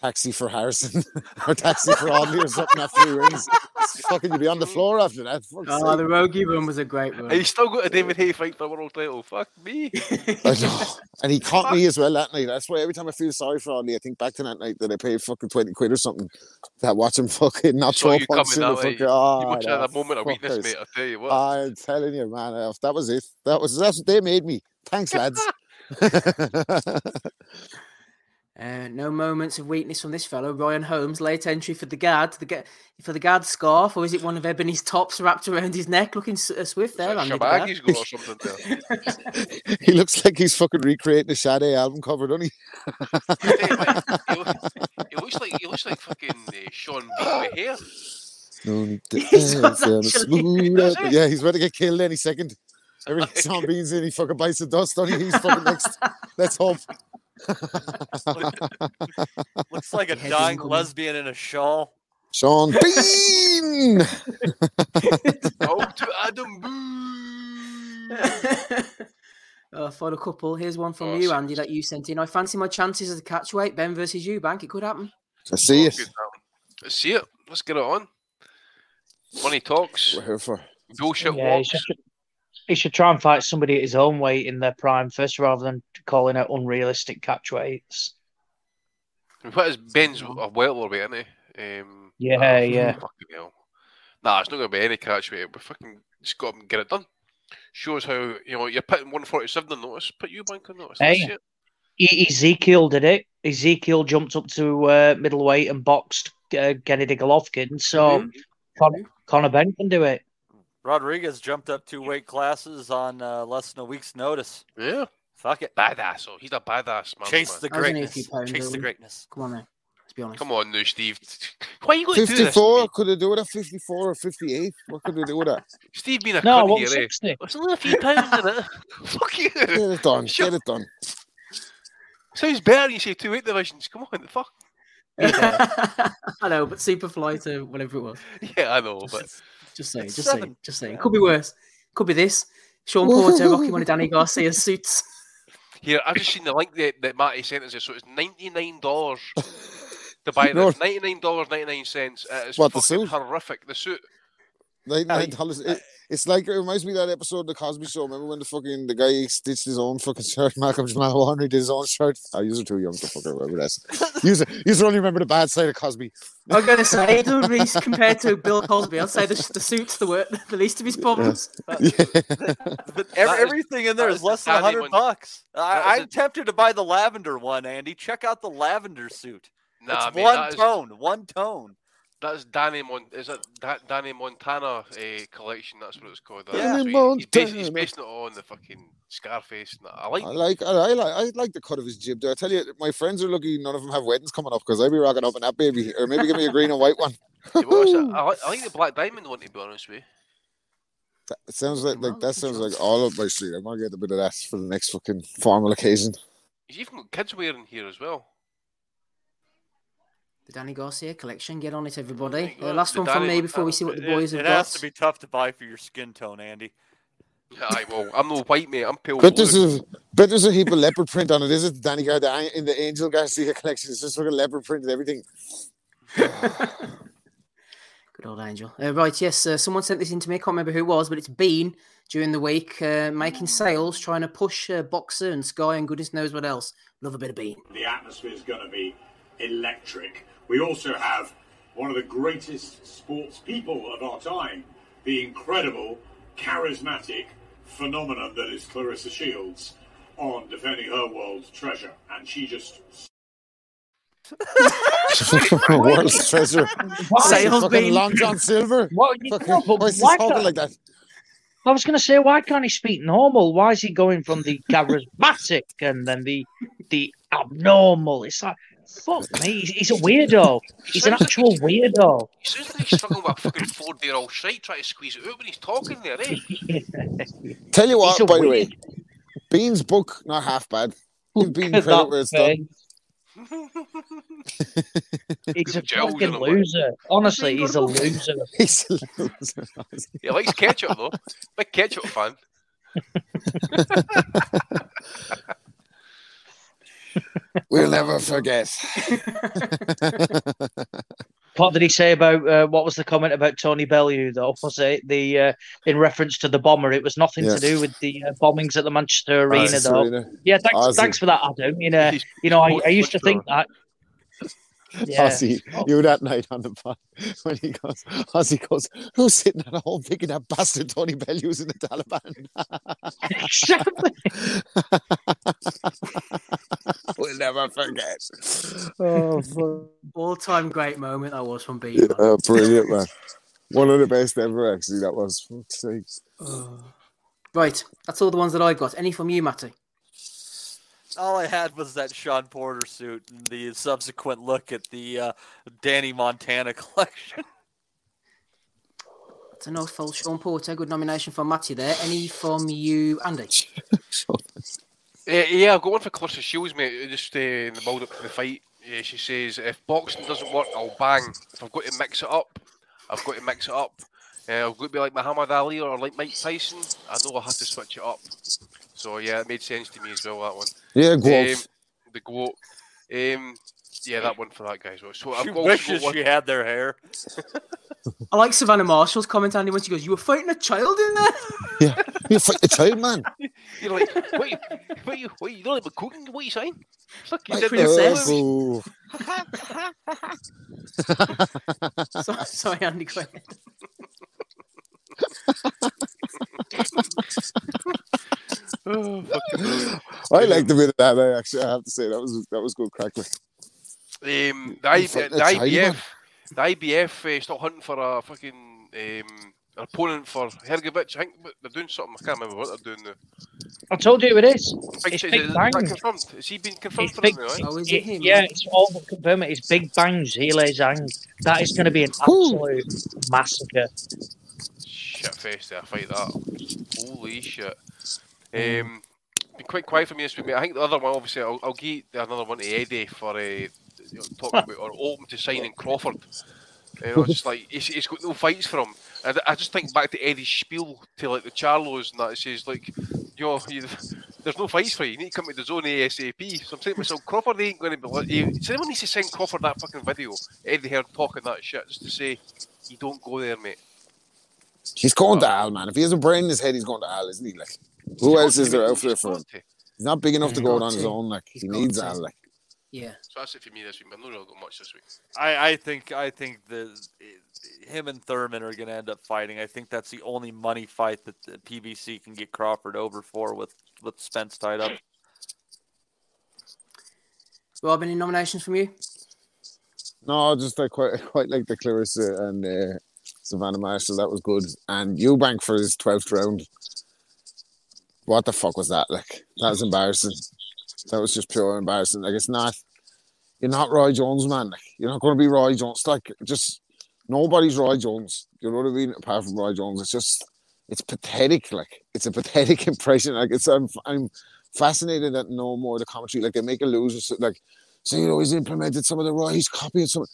taxi for Harrison or taxi for Audley or something after he wins. It's fucking, you'd be on the floor after that. Fuck's Oh, sake. the Rogie run was a great run. And he's still got a David Haye fight for a world title. Fuck me. I know. And he caught me as well that night. That's why every time I feel sorry for Audley, I think back to that night that I paid fucking 20 quid or something that watch him fucking not Saw throw you punch in the that fucking. Oh, you must ah, have had a moment of weakness, fuckers. mate. I tell you what. I'm telling you, man. That was it. That was that's what they made me. Thanks, lads. Uh, no moments of weakness from this fellow. Ryan Holmes, late entry for the guard. The ga- for the guard scarf, or is it one of Ebanie's tops wrapped around his neck? Looking s- uh, swift there, Andy. the guard. Shabaggy's got something there. he looks like he's fucking recreating the Sade album cover, doesn't he? he, looks, he looks like he looks like fucking uh, Sean Bean with hair. No He does dance on a actually. smooth Does out- he? Yeah, he's ready to get killed any second. Every time Sean Bean's in, he fucking bites the dust on He's fucking next. Let's hope. Looks like a Head dying incoming. lesbian in a shawl. Sean Bean. Oh, to Adam Boo. uh, for a couple, here's one from Oh, you, Andy, that you sent in. I fancy my chances as a catchweight. Benn versus Eubank. It could happen. I see Oh, it. good, um, Let's see it. Let's get it on. Money talks. We're here for. Bullshit Yeah, walks. should, he should try and fight somebody at his own weight in their prime first, rather than calling out unrealistic catch weights. What is Benn's a welterweight, isn't he? Um, Yeah, nah, yeah. Fucking hell. Nah, it's not going to be any catch weight. We fucking just got to get it done. Shows how you know you're putting 147 on notice. Put Eubank on notice. Hey. Ezekiel did it. Ezekiel jumped up to uh, middleweight and boxed uh, Gennady Golovkin. So Con- Conor Benn can do it. Rodriguez jumped up two weight classes on uh, less than a week's notice. Yeah. Fuck it. Badass. Oh, he's a badass man. Chase man. the I was only a greatness. pounds Chase the greatness. Come on, man. Let's be honest. Come on now, Steve. Why are you going to do this? 54? Could they do it at 54 or 58? What could they do with that? Steve being a No, cunt here, eh? It's only a few pounds in it. Fuck you. Get it done. Shut- Get it done. Sounds better when you say two weight divisions. Come on, the fuck. I know, but super Superfly to whatever it was. Yeah, I know, but Just saying, It's just saying, just saying. Could be worse. Could be this. Shawn Porter rocking one of Danny Garcia's suits. here I've just seen the link that, that Matty sent us. So it's ninety nine dollars to buy this. Ninety nine dollars ninety nine cents. It's What, the fucking suit? horrific. The suit. Nine, Aye. nine dollars. It, it's like it reminds me of that episode of the Cosby Show. Remember when the fucking the guy stitched his own fucking shirt? Malcolm Jamal Warner did his own shirt. Oh, you are too young to fucking remember that. You you only remember the bad side of Cosby. I'm going to say, it doesn't really compared to Bill Cosby. I'd say the, the suit's the, wor- the least of his problems. Yeah. But ev- That is- everything in there is is is less than Danny hundred one. bucks. I, I'm a- tempted to buy the lavender one, Andy. Check out the lavender suit. Nah, it's mate, one that is- tone. One tone. That's Danny Mon. Is it da- Danny Montana uh, collection? That's what it's called. Yeah. That's Danny what he- he's, basing, he's Montana. basing it on the fucking Scarface. and. I like. I like I, I like I like the cut of his jib there. I tell you, my friends are lucky none of them have weddings coming up because I'd be rocking up in that baby, or maybe give me a green and white one. To be I, I, like, I like the Black Diamond one. To be honest with you. That, it sounds like like that sounds like all up my street. I'm gonna get a bit of that for the next fucking formal occasion. He's even got kids wearing here as well. The Danny Garcia collection. Get on it, everybody. Uh, last the one from me before we see what the boys it, have has got. It has to be tough to buy for your skin tone, Andy. Aye, well, I'm no white mate. I'm pale. But blue. there's a bet there's a heap of leopard print on it. Is it Danny Garcia in the Angel Garcia collection? It's just fucking leopard print and everything. Good old angel. Uh, right, yes, uh, someone sent this in to me. I can't remember who it was, but it's been during the week uh, making sales, trying to push uh, Boxxer and Sky and goodness knows what else. Love a bit of Bean. The atmosphere is going to be electric. We also have one of the greatest sports people of our time, the incredible, charismatic phenomenon that is Claressa Shields, on defending her world treasure. And she just World's treasure. Sales fucking Long John Silver. What, Fucking, know, but why is he why talking like that? I was going to say, why can't he speak normal? Why is he going from the charismatic and then the the abnormal? It's like, fuck me, he's, he's a weirdo. He's an Sounds like actual weirdo. He sounds like he's struggling with a fucking four year old shite trying to squeeze it out when he's talking there, eh? Tell you what, He's a by the way, Bean's book not half bad. Give Bean Look at credit that where it's done. He's a Gels in fucking him, like. loser. Honestly, he's a loser. He's a loser. He likes ketchup though. Big ketchup fan. We'll never forget. What did he say about uh, what was the comment about Tony Bellew though? Was it the uh, in reference to the bomber? It was nothing Yeah. to do with the uh, bombings at the Manchester Arena Manchester though. Arena. Yeah, thanks, Ozzy. thanks for that, Adam. You know, you know, I, I used to think that. Yeah. Ozzy, you that night on the pod when he goes, Ozzy goes, who's sitting at home thinking that bastard Tony Bellew's in the Taliban? we'll never forget. Oh. All time great moment that was from Bean. man. Uh, brilliant, man. One of the best ever, actually. That was. Sakes. Right, that's all the ones that I got. Any from you, Matty? All I had was that Shawn Porter suit and the subsequent look at the uh, Danny Montana collection. That's a nice full Shawn Porter. Good nomination for Matty there. Any from you, Andy? Uh, yeah, I've got one for Claressa Shields, mate. Just uh, in the build up to the fight. Yeah, she says, if boxing doesn't work, I'll bang. If I've got to mix it up, I've got to mix it up. Uh, I've got to be like Muhammad Ali or like Mike Tyson. I know I have to switch it up. So yeah, it made sense to me as well, that one. Yeah, Gwalt. Um, the GWOT. Um, yeah, that one for that guy as well. So I've She wishes she had their hair. I like Savannah Marshall's comment, Andy, when she goes, You were fighting a child in there? Yeah, you fight the child, man. You're like, what? You, what you, what you don't like cooking? What you saying? Fuck you Like did princess. Oh, sorry, sorry, Andy. Go ahead. Oh. I like the bit of that. I actually, I have to say that was that was good crack. like. Um, the, I, fuck the that child, IBF, man. the IBF uh, still hunting for a fucking um, an opponent for Hrgovic. I think they're doing something. I can't remember what they're doing now. I told you it is. Big It's shit, Big is, is Bang. confirmed? Has he been confirmed It's for big, it now? Oh, it- it him? yeah, it's all but confirmed. It's Big Bang's Hele Zhang. That is going to be an absolute massacre. Shit fest there, fight that. Holy shit. Um, been quite quiet for me this week, mate. I think the other one, obviously, I'll, I'll give another one to Eddie for uh, you know, talking about or open to signing Crawford. You know, it's just like he's, he's got no fights for him. I, I just think back to Eddie's spiel to like the Charlos and that. It says like, you know, you, there's no fights for you. You need to come to the zone ASAP. So I'm saying to myself, Crawford ain't going to be. Like, he, anyone needs to send Crawford that fucking video? Eddie Hearn talking that shit just to say, you don't go there, mate. He's going to Al, man. If he has a brain in his head, he's going to Al, isn't he? Like, who else is there out there for him? He's not big enough to go out on his own. Like, he needs to. Al. Like, Yeah. So that's it for me this week. I've not really got much this week. I, I think I think the him and Thurman are going to end up fighting. I think that's the only money fight that the PBC can get Crawford over for with with Spence tied up. Rob, any nominations from you? no, just I quite, quite like the Claressa and uh, Savannah Marshall. That was good. And Eubank for his 12th round. What the fuck was that? Like, that was embarrassing. That was just pure embarrassing. Like, it's not, you're not Roy Jones, man. Like, you're not going to be Roy Jones. Like, just, nobody's Roy Jones. You know what I mean? Apart from Roy Jones. It's just, it's pathetic. Like, it's a pathetic impression. Like, it's, I'm, I'm fascinated at no more the commentary. Like, they make a loser. Like, so, you know, he's implemented some of the Roy, he's copying some.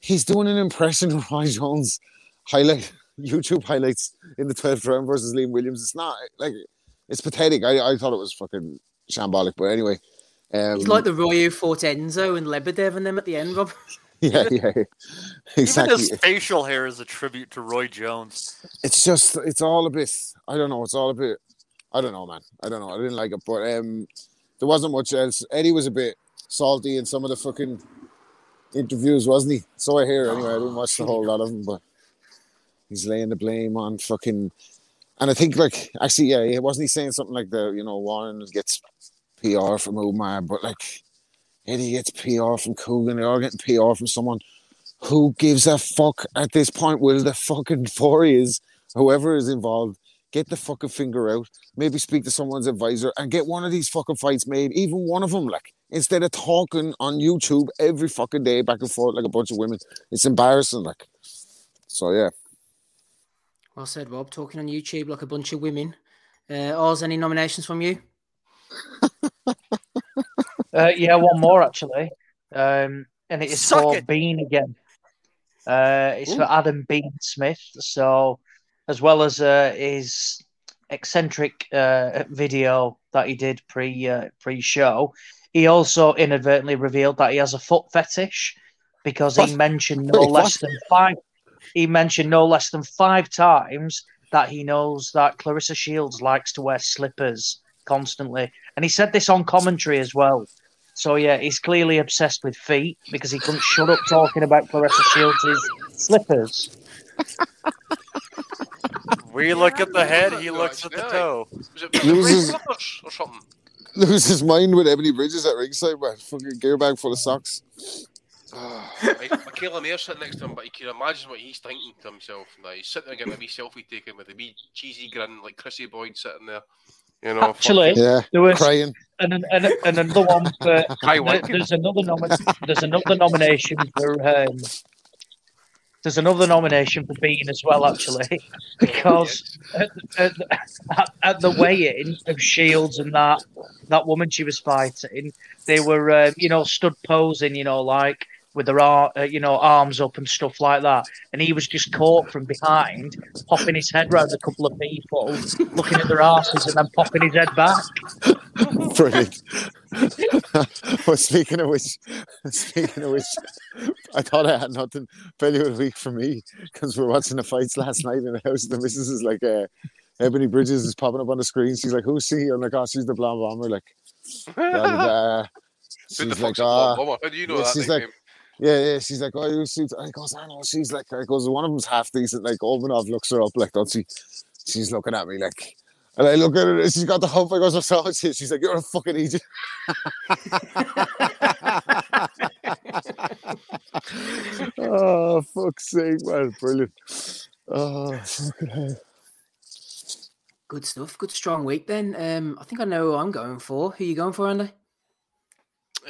He's doing an impression of Roy Jones highlight, YouTube highlights in the 12th round versus Liam Williams. It's not, like, it's pathetic. I, I thought it was fucking shambolic. But anyway. Um, He's like the Roy who fought Enzo and Lebedev and them at the end, Rob. yeah, yeah, exactly. Even his facial hair is a tribute to Roy Jones. It's just, it's all a bit. I don't know. It's all a bit. I don't know, man. I don't know. I didn't like it, but um, there wasn't much else. Eddie was a bit salty in some of the fucking interviews, wasn't he? So I hear anyway. I didn't watch the whole lot of them, but he's laying the blame on fucking. And I think, like, actually, yeah, wasn't he saying something like the, you know, Warren gets PR from Umar, but like Eddie gets PR from Kugan, they're all getting PR from someone. Who gives a fuck at this point? Will the fucking four is whoever is involved get the fucking finger out? Maybe speak to someone's advisor and get one of these fucking fights made, even one of them, like instead of talking on YouTube every fucking day back and forth like a bunch of women. It's embarrassing, like. So yeah, Well said, Rob. Talking on YouTube like a bunch of women. Uh, Oz, any nominations from you? Uh, yeah, one more actually, um, and it is Suck for it. Bean again. Uh, it's for Adam Bean Smith. So, as well as uh, his eccentric uh, video that he did pre uh, pre show, he also inadvertently revealed that he has a foot fetish because What? he mentioned no Wait, less than five. He mentioned no less than five times that he knows that Claressa Shields likes to wear slippers constantly, and he said this on commentary as well. So yeah, he's clearly obsessed with feet because he couldn't shut up talking about Claressa Shields' slippers. We look at the head, he looks at the toe. Was it Loses- Brothers or something? Lose his mind with Ebanie Bridges at ringside, man. Fucking gear bag full of socks. Like, Mikaela Mayer sitting next to him, but you can imagine what he's thinking to himself. Now he's sitting there getting a wee selfie taken with a wee cheesy grin, like Chrissy Boyd sitting there. You know, Actually, Yeah, there was crying. and, and, and another one for Hi, there- wanking. there's another nomi- there's another nomination for um, there's another nomination for Bean as well actually because at, at, at, at the weigh-in of Shields and that that woman she was fighting they were um, you know stood posing you know like with their ar- uh, you know arms up and stuff like that and he was just caught from behind popping his head round a couple of people looking at their asses and then popping his head back Brilliant. well, speaking of which, speaking of which, I thought I had nothing value of the week for me because we were watching the fights last night in the house. The missus is like, uh, Ebanie Bridges is popping up on the screen. She's like, "Who's she?" I'm like, "Oh, she's the blonde bomber." Like. Who the she's like, fuck's "Ah." blonde? How do you know that She's nickname? like, yeah, yeah. She's like, oh, you see, I goes, I know. She's like, I goes, one of them's half decent. Like, Olmanov looks her up, like, don't she? She's looking at me like, and I look at her, and she's got the hump. I goes, what's wrong with you? She's like, you're a fucking idiot. oh, fuck's sake, man. Brilliant. Oh, fucking hell. Good stuff. Good strong week then. Um, I think I know who I'm going for. Who you going for, Andy?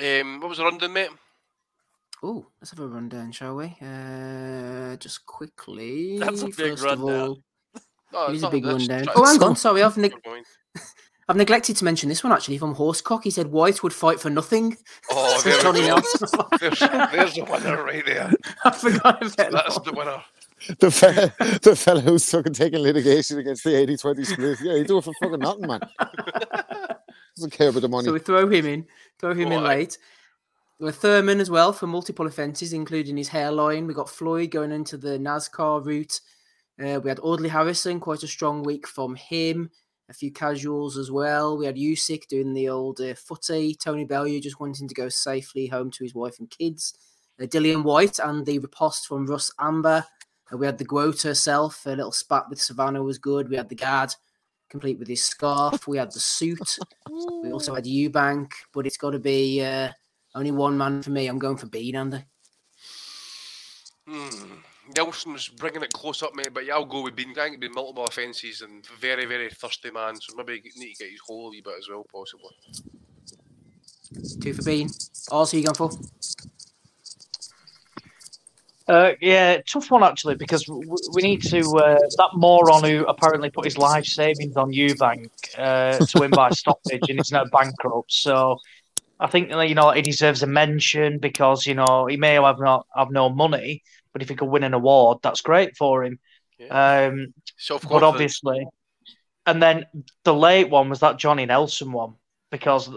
Um, what was the rundown, mate? Oh, let's have a rundown, shall we? Uh, just quickly. That's a big first of rundown. all- No, It it's a big rundown. Oh, hang on. Sorry, I've, neg- Keep. I've neglected to mention this one actually from Horsecock. He said Whyte would fight for nothing. Oh, there we Johnny go. Nelson. There's, there's the winner right there. I forgot about that. That's the winner. The fella, the fella who's fucking taking litigation against the 80 20 split. Yeah, he do it for fucking nothing, man. Doesn't care about the money. So we throw him in, throw him in Why? late. Thurman as well for multiple offences, including his hairline. We got Floyd going into the NASCAR route. Uh, we had Audley Harrison, quite a strong week from him. A few casuals as well. We had Usyk doing the old uh, footy. Tony Bellew just wanting to go safely home to his wife and kids. Uh, Dillian Whyte and the riposte from Russ Anber. Uh, we had the Groat herself. A little spat with Savannah was good. We had the guard complete with his scarf. We had the suit. We also had Eubank, but it's got to be uh, only one man for me. I'm going for Bean, Andy. Hmm. Nelson's bringing it close up, mate, but yeah, I'll go with Bean. I think it'd been multiple offences and very, very thirsty man, so maybe you need to get his hole a wee bit as well, possibly. Two for Bean. Also, you going for? Uh, yeah, tough one actually because w- we need to uh, that moron who apparently put his life savings on Eubank uh, to win by stoppage and is now bankrupt. So I think you know he deserves a mention because you know he may have not have no money, but if he could win an award, that's great for him. Um, but obviously, and then the late one was that Johnny Nelson one because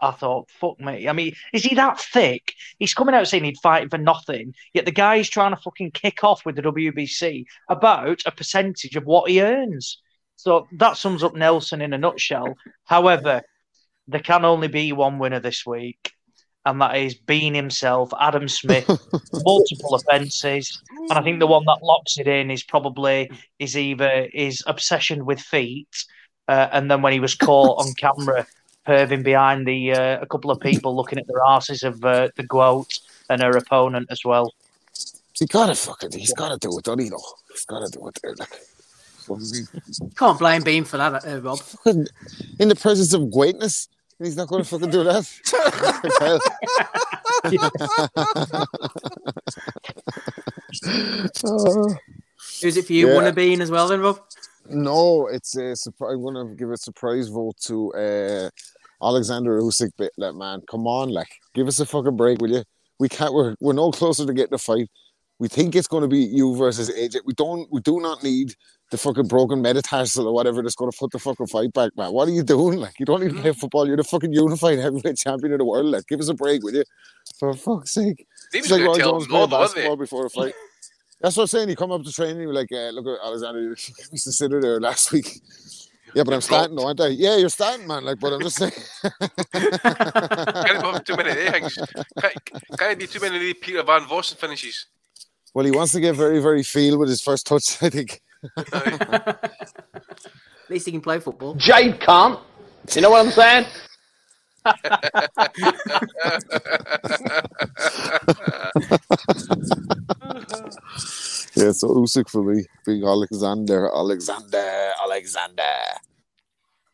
I thought, fuck me. I mean, is he that thick? He's coming out saying he'd fight for nothing, yet the guy is trying to fucking kick off with the WBC about a percentage of what he earns. So that sums up Nelson in a nutshell. However, there can only be one winner this week, and that is Bean himself, Adam Smith, multiple offences. And I think the one that locks it in is probably is either his obsession with feet, uh, and then when he was caught on camera perving behind the uh, a couple of people looking at their asses of uh, the goat and her opponent as well. He gotta fucking, he's gotta do it, don't he? Though he's gotta do it there. Can't blame Bean for that, uh, Rob. in the presence of greatness, he's not gonna fucking do that. Who's it for you? Yeah. Wanna Bean as well, then, Rob? No, it's a surprise. I'm gonna give a surprise vote to uh, Alexander Usyk. Bit like man, come on, like give us a fucking break, will you? We can't. We're we're no closer to getting a fight. We think it's going to be you versus AJ. We don't. We do not need the fucking broken metatarsal or whatever that's going to put the fucking fight back, man. What are you doing? Like, you don't even play football. You're the fucking unified heavyweight champion of the world. Like, give us a break, will you? For fuck's sake. It's like Roy Jones playing no, wasn't he? basketball before the fight. That's what I'm saying. You come up to training, you're like, uh, look at Alexander, to sit there last week. Yeah, but I'm starting, though, aren't I? Yeah, you're starting, man. Like, but I'm just saying. Can't have too many of things. Can't, can't be too many of Peter Van Vossen finishes. well, he wants to get very, very feel with his first touch, I think. At least he can play football. Jade can't. You know what I'm saying? Yeah, so Usyk for me, being Alexander, Alexander, Alexander.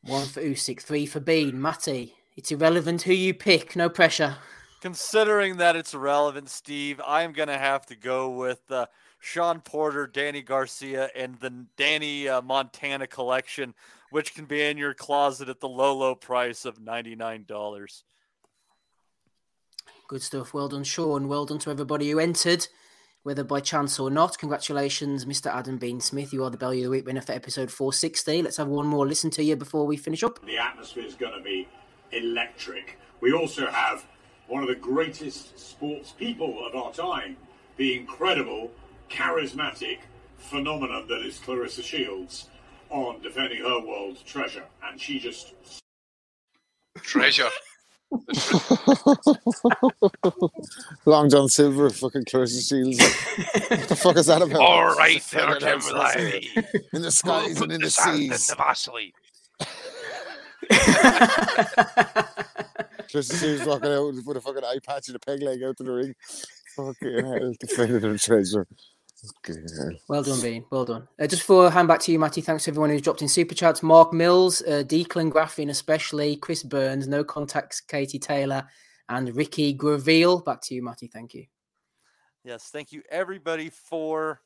One for Usyk, three for Bean. Matty, it's irrelevant who you pick. No pressure. Considering that it's irrelevant, Steve, I'm going to have to go with uh, Shawn Porter, Danny Garcia, and the Danny uh, Montana collection, which can be in your closet at the low, low price of $99. Good stuff. Well done, Shawn. Well done to everybody who entered, whether by chance or not. Congratulations, Mr. Adam Bean Smith. You are the Belly of the Week winner for episode 460. Let's have one more listen to you before we finish up. The atmosphere is going to be electric. We also have one of the greatest sports people of our time, the incredible, charismatic phenomenon that is Claressa Shields, on defending her world treasure. And she just Treasure. Long John Silver, fucking Claressa Shields. what the fuck is that about? All right, Fucking there, hell, Timberlake. In the skies and in the seas. Vaseline. Claressa Shields walking out with a fucking eye patch and a peg leg out to the ring. Fucking hell, defending her treasure. Fucking hell. Well done, Bean. Well done. Uh, just before I hand back to you, Matty, thanks to everyone who's dropped in super chats. Mark Mills, uh, Declan Graffin, especially Chris Burns, No Contacts, Katie Taylor, and Ricky Graville. Back to you, Matty. Thank you. Yes, thank you everybody for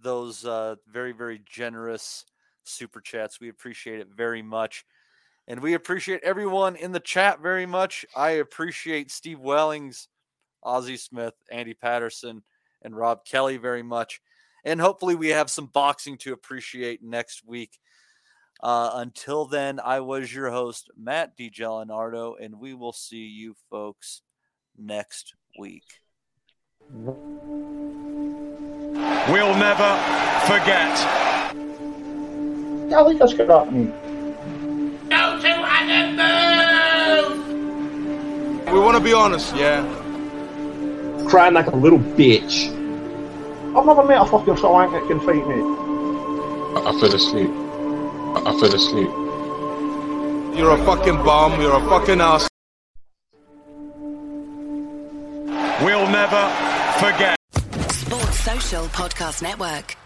those uh, very, very generous super chats. We appreciate it very much. And we appreciate everyone in the chat very much. I appreciate Steve Wellings, Ozzie Smith, Andy Patterson, and Rob Kelly very much. And hopefully, we have some boxing to appreciate next week. Uh, until then, I was your host, Matt DiGelinardo, and we will see you folks next week. We'll never forget. Golly, that's good happening. Go to Adam We want to be honest, yeah. Crying like a little bitch. I've never met a fucking Sri Lanka that can fight me. I, I fell asleep. I, I fell asleep. You're a fucking bum. You're a fucking ass. We'll never forget. Sports Social Podcast Network.